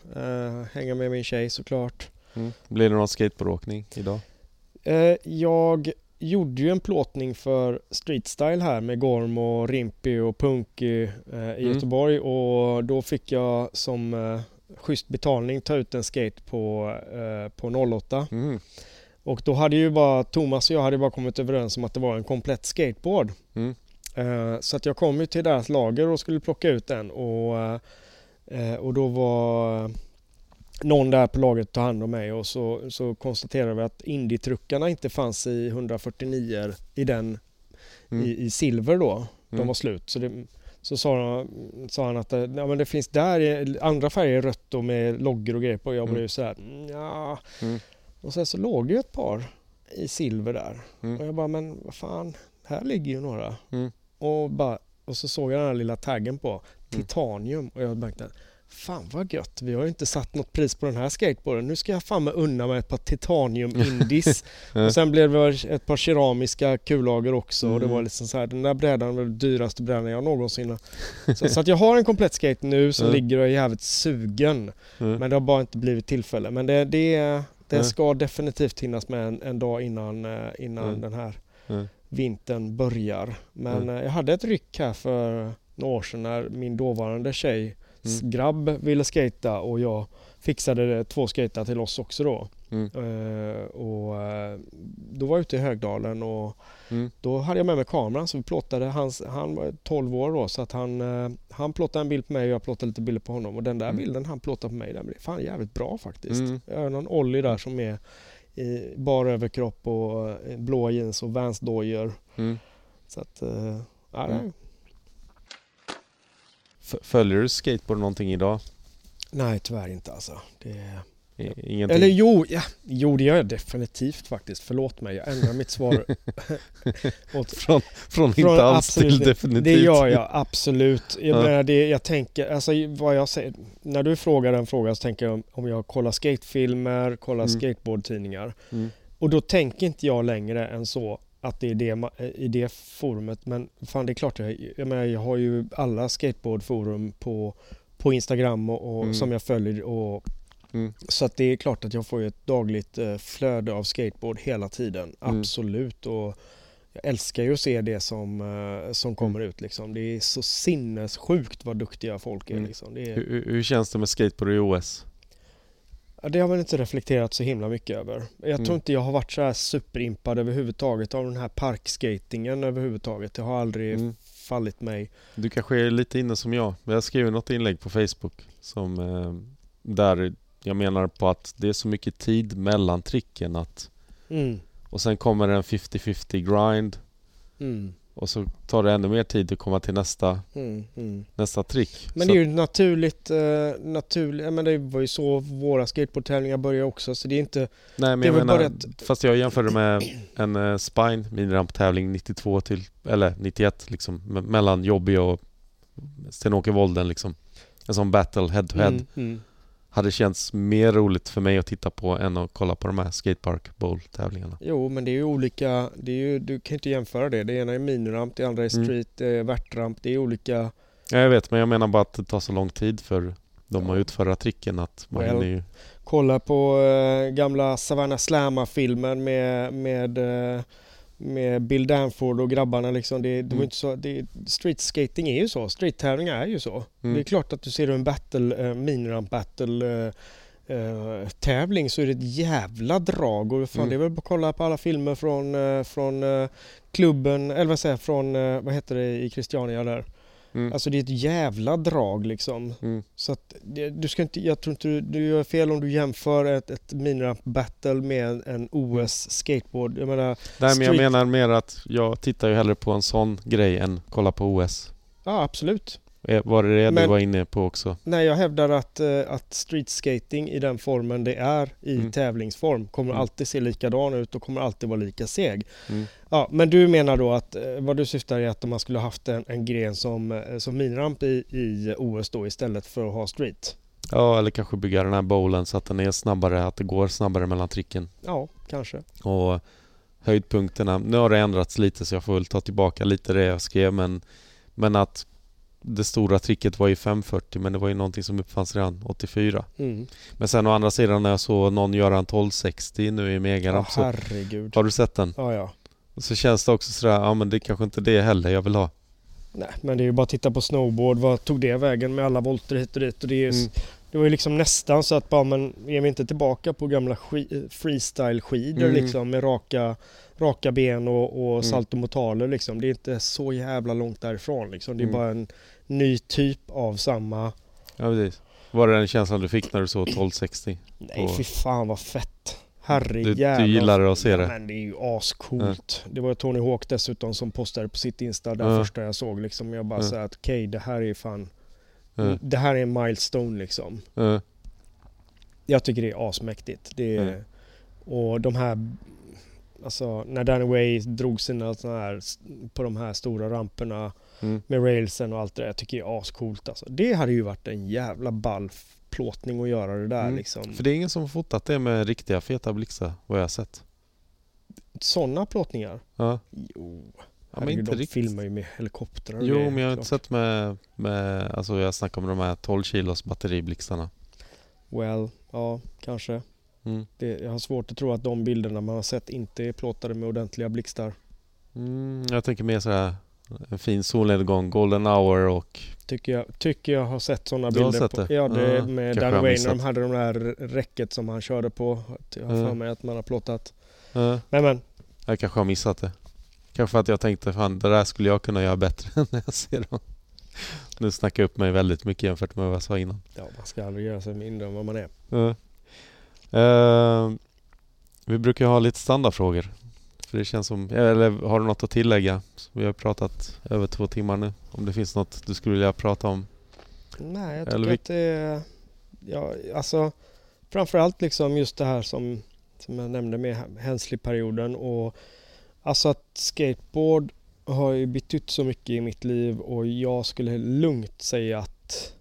Hänga med min tjej såklart. Mm. Blir det någon skateboardåkning idag? Jag gjorde ju en plåtning för Street Style här med Gorm och Rimpy och Punky eh, i Mm. Göteborg och då fick jag som eh, schysst betalning ta ut en skate på, eh, på 08. Mm. Och då hade ju bara Thomas och jag hade bara kommit överens om att det var en komplett skateboard. Mm. Eh, så att jag kom ju till deras lager och skulle plocka ut den och, eh, och då var någon där på laget ta hand om mig och så, så konstaterade vi att Indie-truckarna inte fanns i 149 i den Mm. i, i silver då. De Mm. var slut. Så, det, så sa, han, sa han att det, ja, men det finns där i- andra färger rött och med loggor och grejer på. Jag Mm. blev så här, "Mm, ja. Mm. Och sen så låg det ju ett par i silver där. Mm. Och jag bara, men vad fan, här ligger ju några. Mm. Och, bara, och så såg jag den här lilla taggen på Mm. titanium och jag tänkte Fan vad gött, vi har ju inte satt något pris på den här skateboarden. Nu ska jag fan med unna mig ett par titanium indis. [laughs] Och sen blev det ett par keramiska kullager också och det Mm. var liksom så här, den där brädan var den dyraste brädan jag någonsin har. [laughs] Så, så att jag har en komplett skate nu som ligger och är jävligt sugen. Mm. Men det har bara inte blivit tillfälle. Men det, det, det Ja. ska definitivt hinnas med en, en dag innan, eh, innan Mm. den här Mm. vintern börjar. Men Mm. eh, jag hade ett ryck här för några år sedan när min dåvarande tjej Mm. grabb ville skata och jag fixade två skater till oss också då. Mm. Eh, och eh, då var jag ute i Högdalen och Mm. då hade jag med mig kameran så vi plåtade, hans, han var 12 år då så att han, eh, han plåtade en bild på mig och jag plåtade lite bilder på honom och den där Mm. bilden han plåtade på mig den blev fan jävligt bra faktiskt. Mm. Jag har någon Ollie där som är i bar överkropp och blå jeans och Vans-dojor. Mm. Så att, eh, ja, Mm. Följer du skateboard någonting idag? nej tyvärr inte alltså. Det, Ingenting? eller jo, ja, jo det gör jag definitivt faktiskt. Förlåt mig, jag ändrar mitt svar. [laughs] åt, Från, från, Från inte alls till definitivt? Det gör jag absolut. Jag Ja. menar det, jag tänker, alltså vad jag säger, när du frågar en fråga så tänker jag om- om jag kollar skatefilmer, kollar Mm. skateboardtidningar. Mm. Och då tänker inte jag längre än så att det är det, ma- i det forumet. Men fan det är klart, jag, jag menar jag har ju alla skateboardforum på, på Instagram och, och Mm. som jag följer och Mm. så att det är klart att jag får ett dagligt eh, flöde av skateboard hela tiden. Mm. Absolut. Och jag älskar ju att se det som, eh, som kommer ut. Liksom. Det är så sinnessjukt vad duktiga folk är. Mm. Liksom. Är Hur, hur- känns det med skateboard i OS? det har jag väl inte reflekterat så himla mycket över. Jag Mm. tror inte jag har varit så här superimpad överhuvudtaget av den här parkskatingen överhuvudtaget. Det har aldrig Mm. fallit mig. Du kanske är lite inne som jag. Jag skrev något inlägg på Facebook som eh, där jag menar på att det är så mycket tid mellan tricken att Mm. Och sen kommer en 50-50 grind. Mm. Och så tar det ännu mer tid att komma till nästa, Mm. Mm. nästa trick. Men så, det är ju naturligt, eh, naturligt, men det var ju så våra skateboardtävlingar började också så det är inte, nej men jag menar, bara ett- fast jag jämförde med en uh, Spine miniramptävling 92 till, eller 91 liksom. me- Mellan Jobby och Sten-Åke Wolden liksom. En sån battle head to head. Mm, mm. Hade känts mer roligt för mig att titta på än att kolla på de här skatepark bowl tävlingarna. Jo men det är ju olika, det är ju, du kan inte jämföra det. Det ena är miniramp, det andra är Mm. street, det är värtramp, det är olika Ja, jag vet men jag menar bara att det tar så lång tid för dem att utföra tricken att man Well. hinner ju... Kolla på eh, gamla Savannah Slamma-filmen med, med, eh, med Bill Danford och grabbarna liksom. Det, det var Mm. inte så, det, street skating är ju så, street-tävlingar är ju så. Mm. Det är klart att du ser en battle, eh, miniramp battle eh, eh, tävling så är det ett jävla drag och fan Mm. det är väl bara att kolla på alla filmer från, från klubben, eller vad säger från, vad heter det i Christiania där. Mm. Alltså det är ett jävla drag liksom. Mm. Så att det- du ska inte, jag tror inte du, du gör fel om du jämför ett, ett miniramp battle med en OS skateboard. Jag menar, Nej men jag menar mer att jag tittar ju hellre på en sån grej än kolla på OS. ja absolut. Eh, Var det det du Men- var inne på också? Nej, jag hävdar att, eh, att street skating i den formen det är i Mm. tävlingsform kommer Mm. alltid se likadan ut och kommer alltid vara lika seg. Mm. Ja, men du menar då att eh, vad du syftar är att om man skulle haft en, en gren som, som miniramp i, i OS då istället för att ha street? Ja, eller kanske bygga den här bowlen så att den är snabbare, att det går snabbare mellan tricken. Ja, kanske. Och höjdpunkterna, nu har det ändrats lite så jag får väl ta tillbaka lite det jag skrev men, men att det stora tricket var ju 540 men det var ju någonting som uppfanns redan 84. Mm. Men sen å andra sidan när jag såg någon göra en 1260 nu i Ja, Megaramp så herregud. har du sett den? Ja, ja. Så känns det också sådär, ja men det är kanske inte det heller jag vill ha. Nej, men det är ju bara att titta på snowboard. Vad tog det vägen med alla volter hit och dit? Och det, är ju, Mm. det var ju liksom nästan så att bara, men är vi inte tillbaka på gamla ski- freestyle-skidor Mm. liksom med raka, raka ben och, och Mm. saltomotaler liksom. Det är inte så jävla långt därifrån liksom. Det är Mm. bara en ny typ av samma... Ja precis. Var det den känslan du fick när du såg 1260? Nej, Och- fy fan vad fett. Herre Du- du jävlar. gillar att se ja, det? men det är ju ascoolt. Det var Tony Hawk dessutom som postade på sitt Insta, den Ja. första jag såg liksom. Jag bara Ja. sa att okej, det här är fan... Ja. Det här är en milestone liksom. Ja. Jag tycker det är asmäktigt. Det är. Och de här... Alltså när Danny Way drog sina såna här på de här stora ramperna Mm. med railsen och allt det där. Jag tycker det är ascoolt alltså. Det hade ju varit en jävla ball plåtning att göra det där Mm. liksom. För det är ingen som har fotat det med riktiga feta blixtar vad jag har sett. Sådana plåtningar? Ja. Jo. Ja, men inte de riktigt. filmar ju med helikoptrar Jo men jag har inte sett med, med, alltså jag snackar om de här 12 kilos batteriblixtarna. Well, ja, kanske. Mm. Det, jag har svårt att tro att de bilderna man har sett inte är plåtade med ordentliga blixtar. Mm, jag tänker mer sådär en fin solnedgång, golden hour och Tycker jag, tycker jag har sett sådana Du har bilder. sett på? Ja, det Ja, med kanske Dan jag Wayne de hade de där räcket som han körde på. Jag har Ja. för mig att man har plåtat. ja, Men men, jag kanske har missat det. Kanske för att jag tänkte fan det där skulle jag kunna göra bättre [laughs] när jag ser dem. Nu snackar jag upp mig väldigt mycket jämfört med vad jag sa innan. ja, man ska aldrig göra sig mindre än vad man är. Eh, vi brukar ha lite standardfrågor. För det känns som, eller har du något att tillägga? Vi har pratat över två timmar nu. Om det finns något du skulle vilja prata om? Nej, jag Eller tycker vi- att det är... Ja, alltså framförallt liksom just det här som, som jag nämnde med Hensley-perioden och alltså att skateboard har ju betytt så mycket i mitt liv och jag skulle lugnt säga att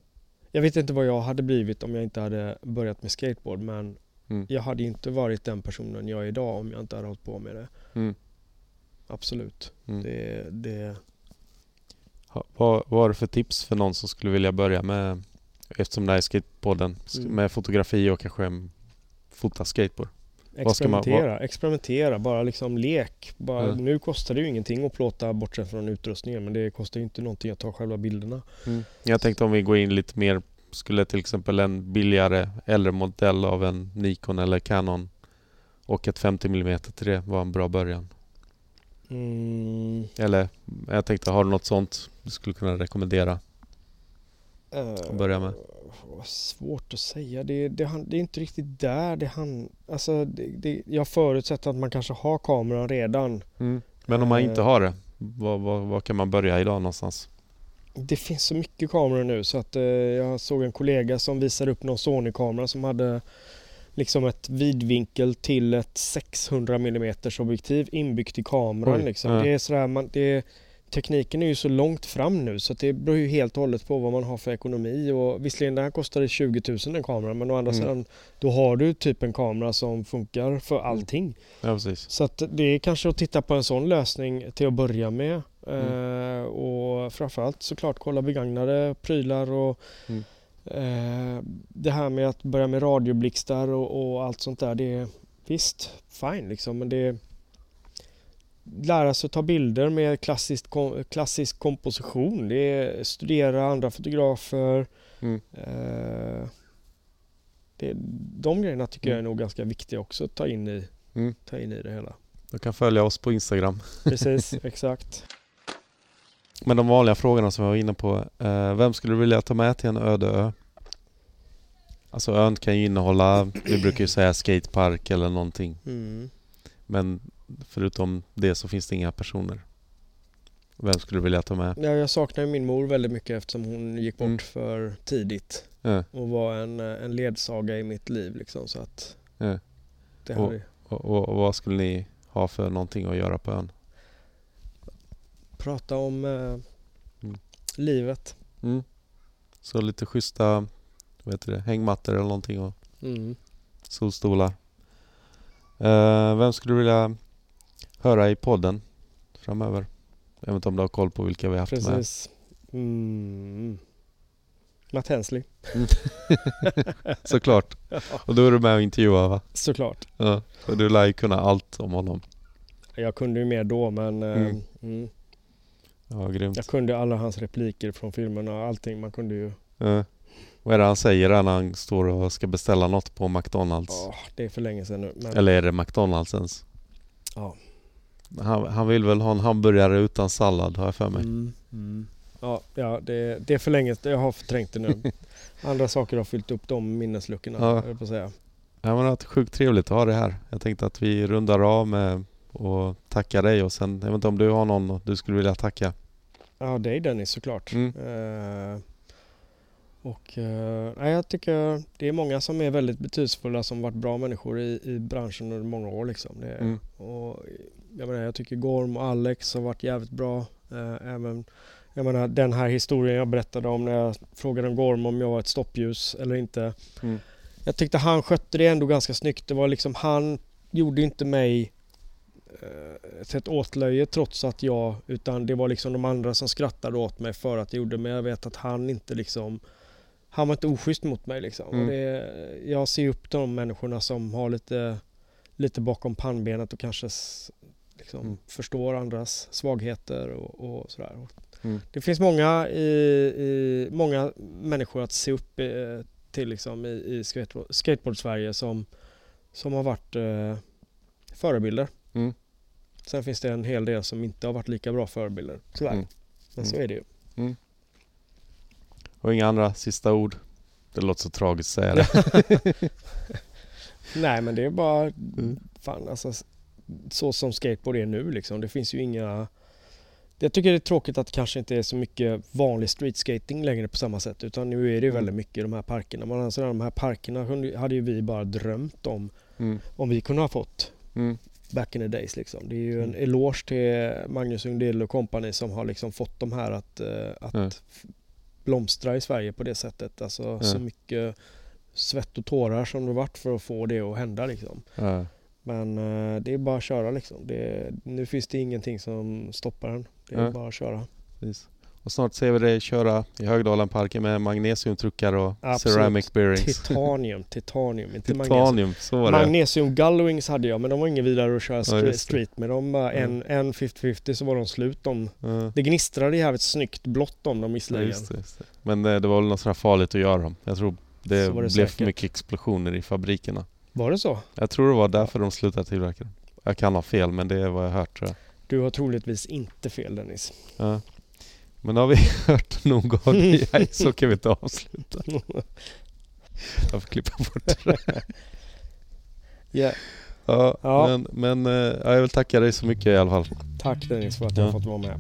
jag vet inte vad jag hade blivit om jag inte hade börjat med skateboard men Mm. jag hade inte varit den personen jag är idag om jag inte hade hållit på med det. Mm. Absolut. Mm. Det, det, Ha, vad, vad har du för tips för någon som skulle vilja börja med, eftersom det här är skateboarden, sk- Mm. med fotografi och kanske mm, fota skateboard? Vad ska man- Experimentera, experimentera, bara liksom lek. Bara, Ja. Nu kostar det ju ingenting att plåta bortsett från utrustningen men det kostar ju inte någonting att ta själva bilderna. Jag tänkte om vi går in lite mer, skulle till exempel en billigare äldre modell av en Nikon eller Canon och ett 50 mm till det var en bra början. Mm, Eller jag tänkte, har du något sånt du skulle kunna rekommendera? Uh, börja med? Svårt att säga. Det, det, det är inte riktigt där det han... Alltså, det, det, jag förutsätter att man kanske har kameran redan. Mm. Men om man inte Eh. har det, vad, vad, vad kan man börja idag någonstans? Det finns så mycket kameror nu så att eh, jag såg en kollega som visade upp någon Sony-kamera som hade liksom ett vidvinkel till ett 600 mm objektiv inbyggt i kameran. Oj, Liksom. ja. Det är sådär, man, det, tekniken är ju så långt fram nu så det beror ju helt och hållet på vad man har för ekonomi. Och visserligen den här kostade 20 000 den kameran men å andra Mm. sidan då har du typ en kamera som funkar för allting. Ja, precis. Så att det är kanske att titta på en sån lösning till att börja med. Mm. Eh, och framförallt såklart kolla begagnade prylar och Mm. eh, det här med att börja med radioblixtar och, och allt sånt där. Det är visst, fine liksom men det är lära sig att ta bilder med klassisk, kom, klassisk komposition. Det är studera andra fotografer. Mm. Eh, det, de grejerna tycker jag är Mm. nog ganska viktiga också att ta in i, Mm. ta in i det hela. Du kan följa oss på Instagram. Precis, [laughs] exakt. Men de vanliga frågorna som jag var inne på. Eh, vem skulle du vilja ta med till en öde ö? Alltså ön kan ju innehålla, vi brukar ju säga skatepark eller någonting. Mm. Men förutom det så finns det inga personer. Vem skulle du vilja ta med? Ja, jag saknar ju min mor väldigt mycket eftersom hon gick bort Mm. för tidigt Ja, och var en, eh, en ledsaga i mitt liv. Liksom, så att ja. det Och-. Och, och, och vad skulle ni ha för någonting att göra på ön? Prata om eh, Mm. livet. Mm. Så lite schyssta vad heter det, hängmattor eller någonting och Mm. solstolar. Eh, vem skulle du vilja höra i podden framöver? Jag vet inte om du har koll på vilka vi har haft med. Precis. Mm. Matt Hensley. [laughs] Såklart. [laughs] Och då är du med och intervjuar va? Såklart. Ja. Och du lär ju kunna allt om honom. Jag kunde ju mer då men eh, Mm. mm. Ja, grymt. jag kunde alla hans repliker från filmerna och allting. Man kunde ju... Ja. Vad är det han säger när han står och ska beställa något på McDonalds? Åh, det är för länge sedan nu. Men, Eller är det McDonalds ens? Ja. Han, han vill väl ha en hamburgare utan sallad har jag för mig. Mm. Mm. Ja, ja det, det är för länge Jag har förträngt det nu. [laughs] Andra saker har fyllt upp de minnesluckorna. Ja. jag på att säga. Ja, men det har varit sjukt trevligt att ha det här. Jag tänkte att vi rundar av med och tacka dig och sen, jag vet inte om du har någon du skulle vilja tacka? Ja, dig Dennis såklart. Mm. Eh, och nej, jag tycker det är många som är väldigt betydelsefulla som varit bra människor i, i branschen under många år. Liksom. Det, Mm. och, jag, menar, jag tycker Gorm och Alex har varit jävligt bra. Eh, även jag menar, den här historien jag berättade om när jag frågade Gorm om jag var ett stoppljus eller inte. Mm. Jag tyckte han skötte det ändå ganska snyggt. Det var liksom, han gjorde inte mig eh, till ett åtlöje trots att jag, utan det var liksom de andra som skrattade åt mig för att jag gjorde men jag vet att han inte liksom han var inte oschysst mot mig liksom. Mm. Det, jag ser upp till de människorna som har lite, lite bakom pannbenet och kanske liksom Mm. förstår andras svagheter och, och sådär. Mm. Det finns många, i, i, många människor att se upp eh, till liksom i, i skateboard, skateboard-Sverige som, som har varit eh, förebilder. Mm. Sen finns det en hel del som inte har varit lika bra förebilder, tyvärr. Mm. Men så Mm. är det ju. Och inga andra sista ord? Det låter så tragiskt att säga det. [laughs] Nej men det är bara, Mm. fan alltså så som skateboard är nu liksom. Det finns ju inga jag tycker det är tråkigt att det kanske inte är så mycket vanlig streetskating längre på samma sätt utan nu är det ju Mm. väldigt mycket i de här parkerna. Man, alltså, de här parkerna hade ju vi bara drömt om Mm. om vi kunde ha fått Mm. Back in the days liksom. Det är ju en Mm. eloge till Magnus Ungdill och company som har liksom fått de här att, eh, att f- blomstra i Sverige på det sättet. Alltså Ja. så mycket svett och tårar som det varit för att få det att hända liksom. Ja. Men eh, det är bara att köra liksom. Det, nu finns det ingenting som stoppar en. Det är bara att köra. Precis. Och snart ser vi dig köra i Högdalenparken med magnesiumtruckar och Absolut. ceramic bearings. Titanium, titanium, inte magnesium. Titanium, det. Magnesium Gullwings hade jag men de var inget vidare att köra Ja, det. street med. De var Mm. en, en 50-50 så var de slut de. Ja. Det gnistrade jävligt snyggt blått om de Ja, visserligen. just det, just det. Men eh, det var väl något sånt här farligt att göra dem. Jag tror det, det blev säkert. för mycket explosioner i fabrikerna. Var det så? Jag tror det var därför de slutade tillverka dem. Jag kan ha fel men det är vad jag hört tror jag. Du har troligtvis inte fel Dennis. Ja. Men har vi [laughs] hört nog av dig så kan vi inte avsluta. [laughs] Jag får klippa bort det. [laughs] Yeah. Ja, Ja. Men, men eh, ja, jag vill tacka dig så mycket i alla fall. Tack Dennis för att jag Ja. fått vara med.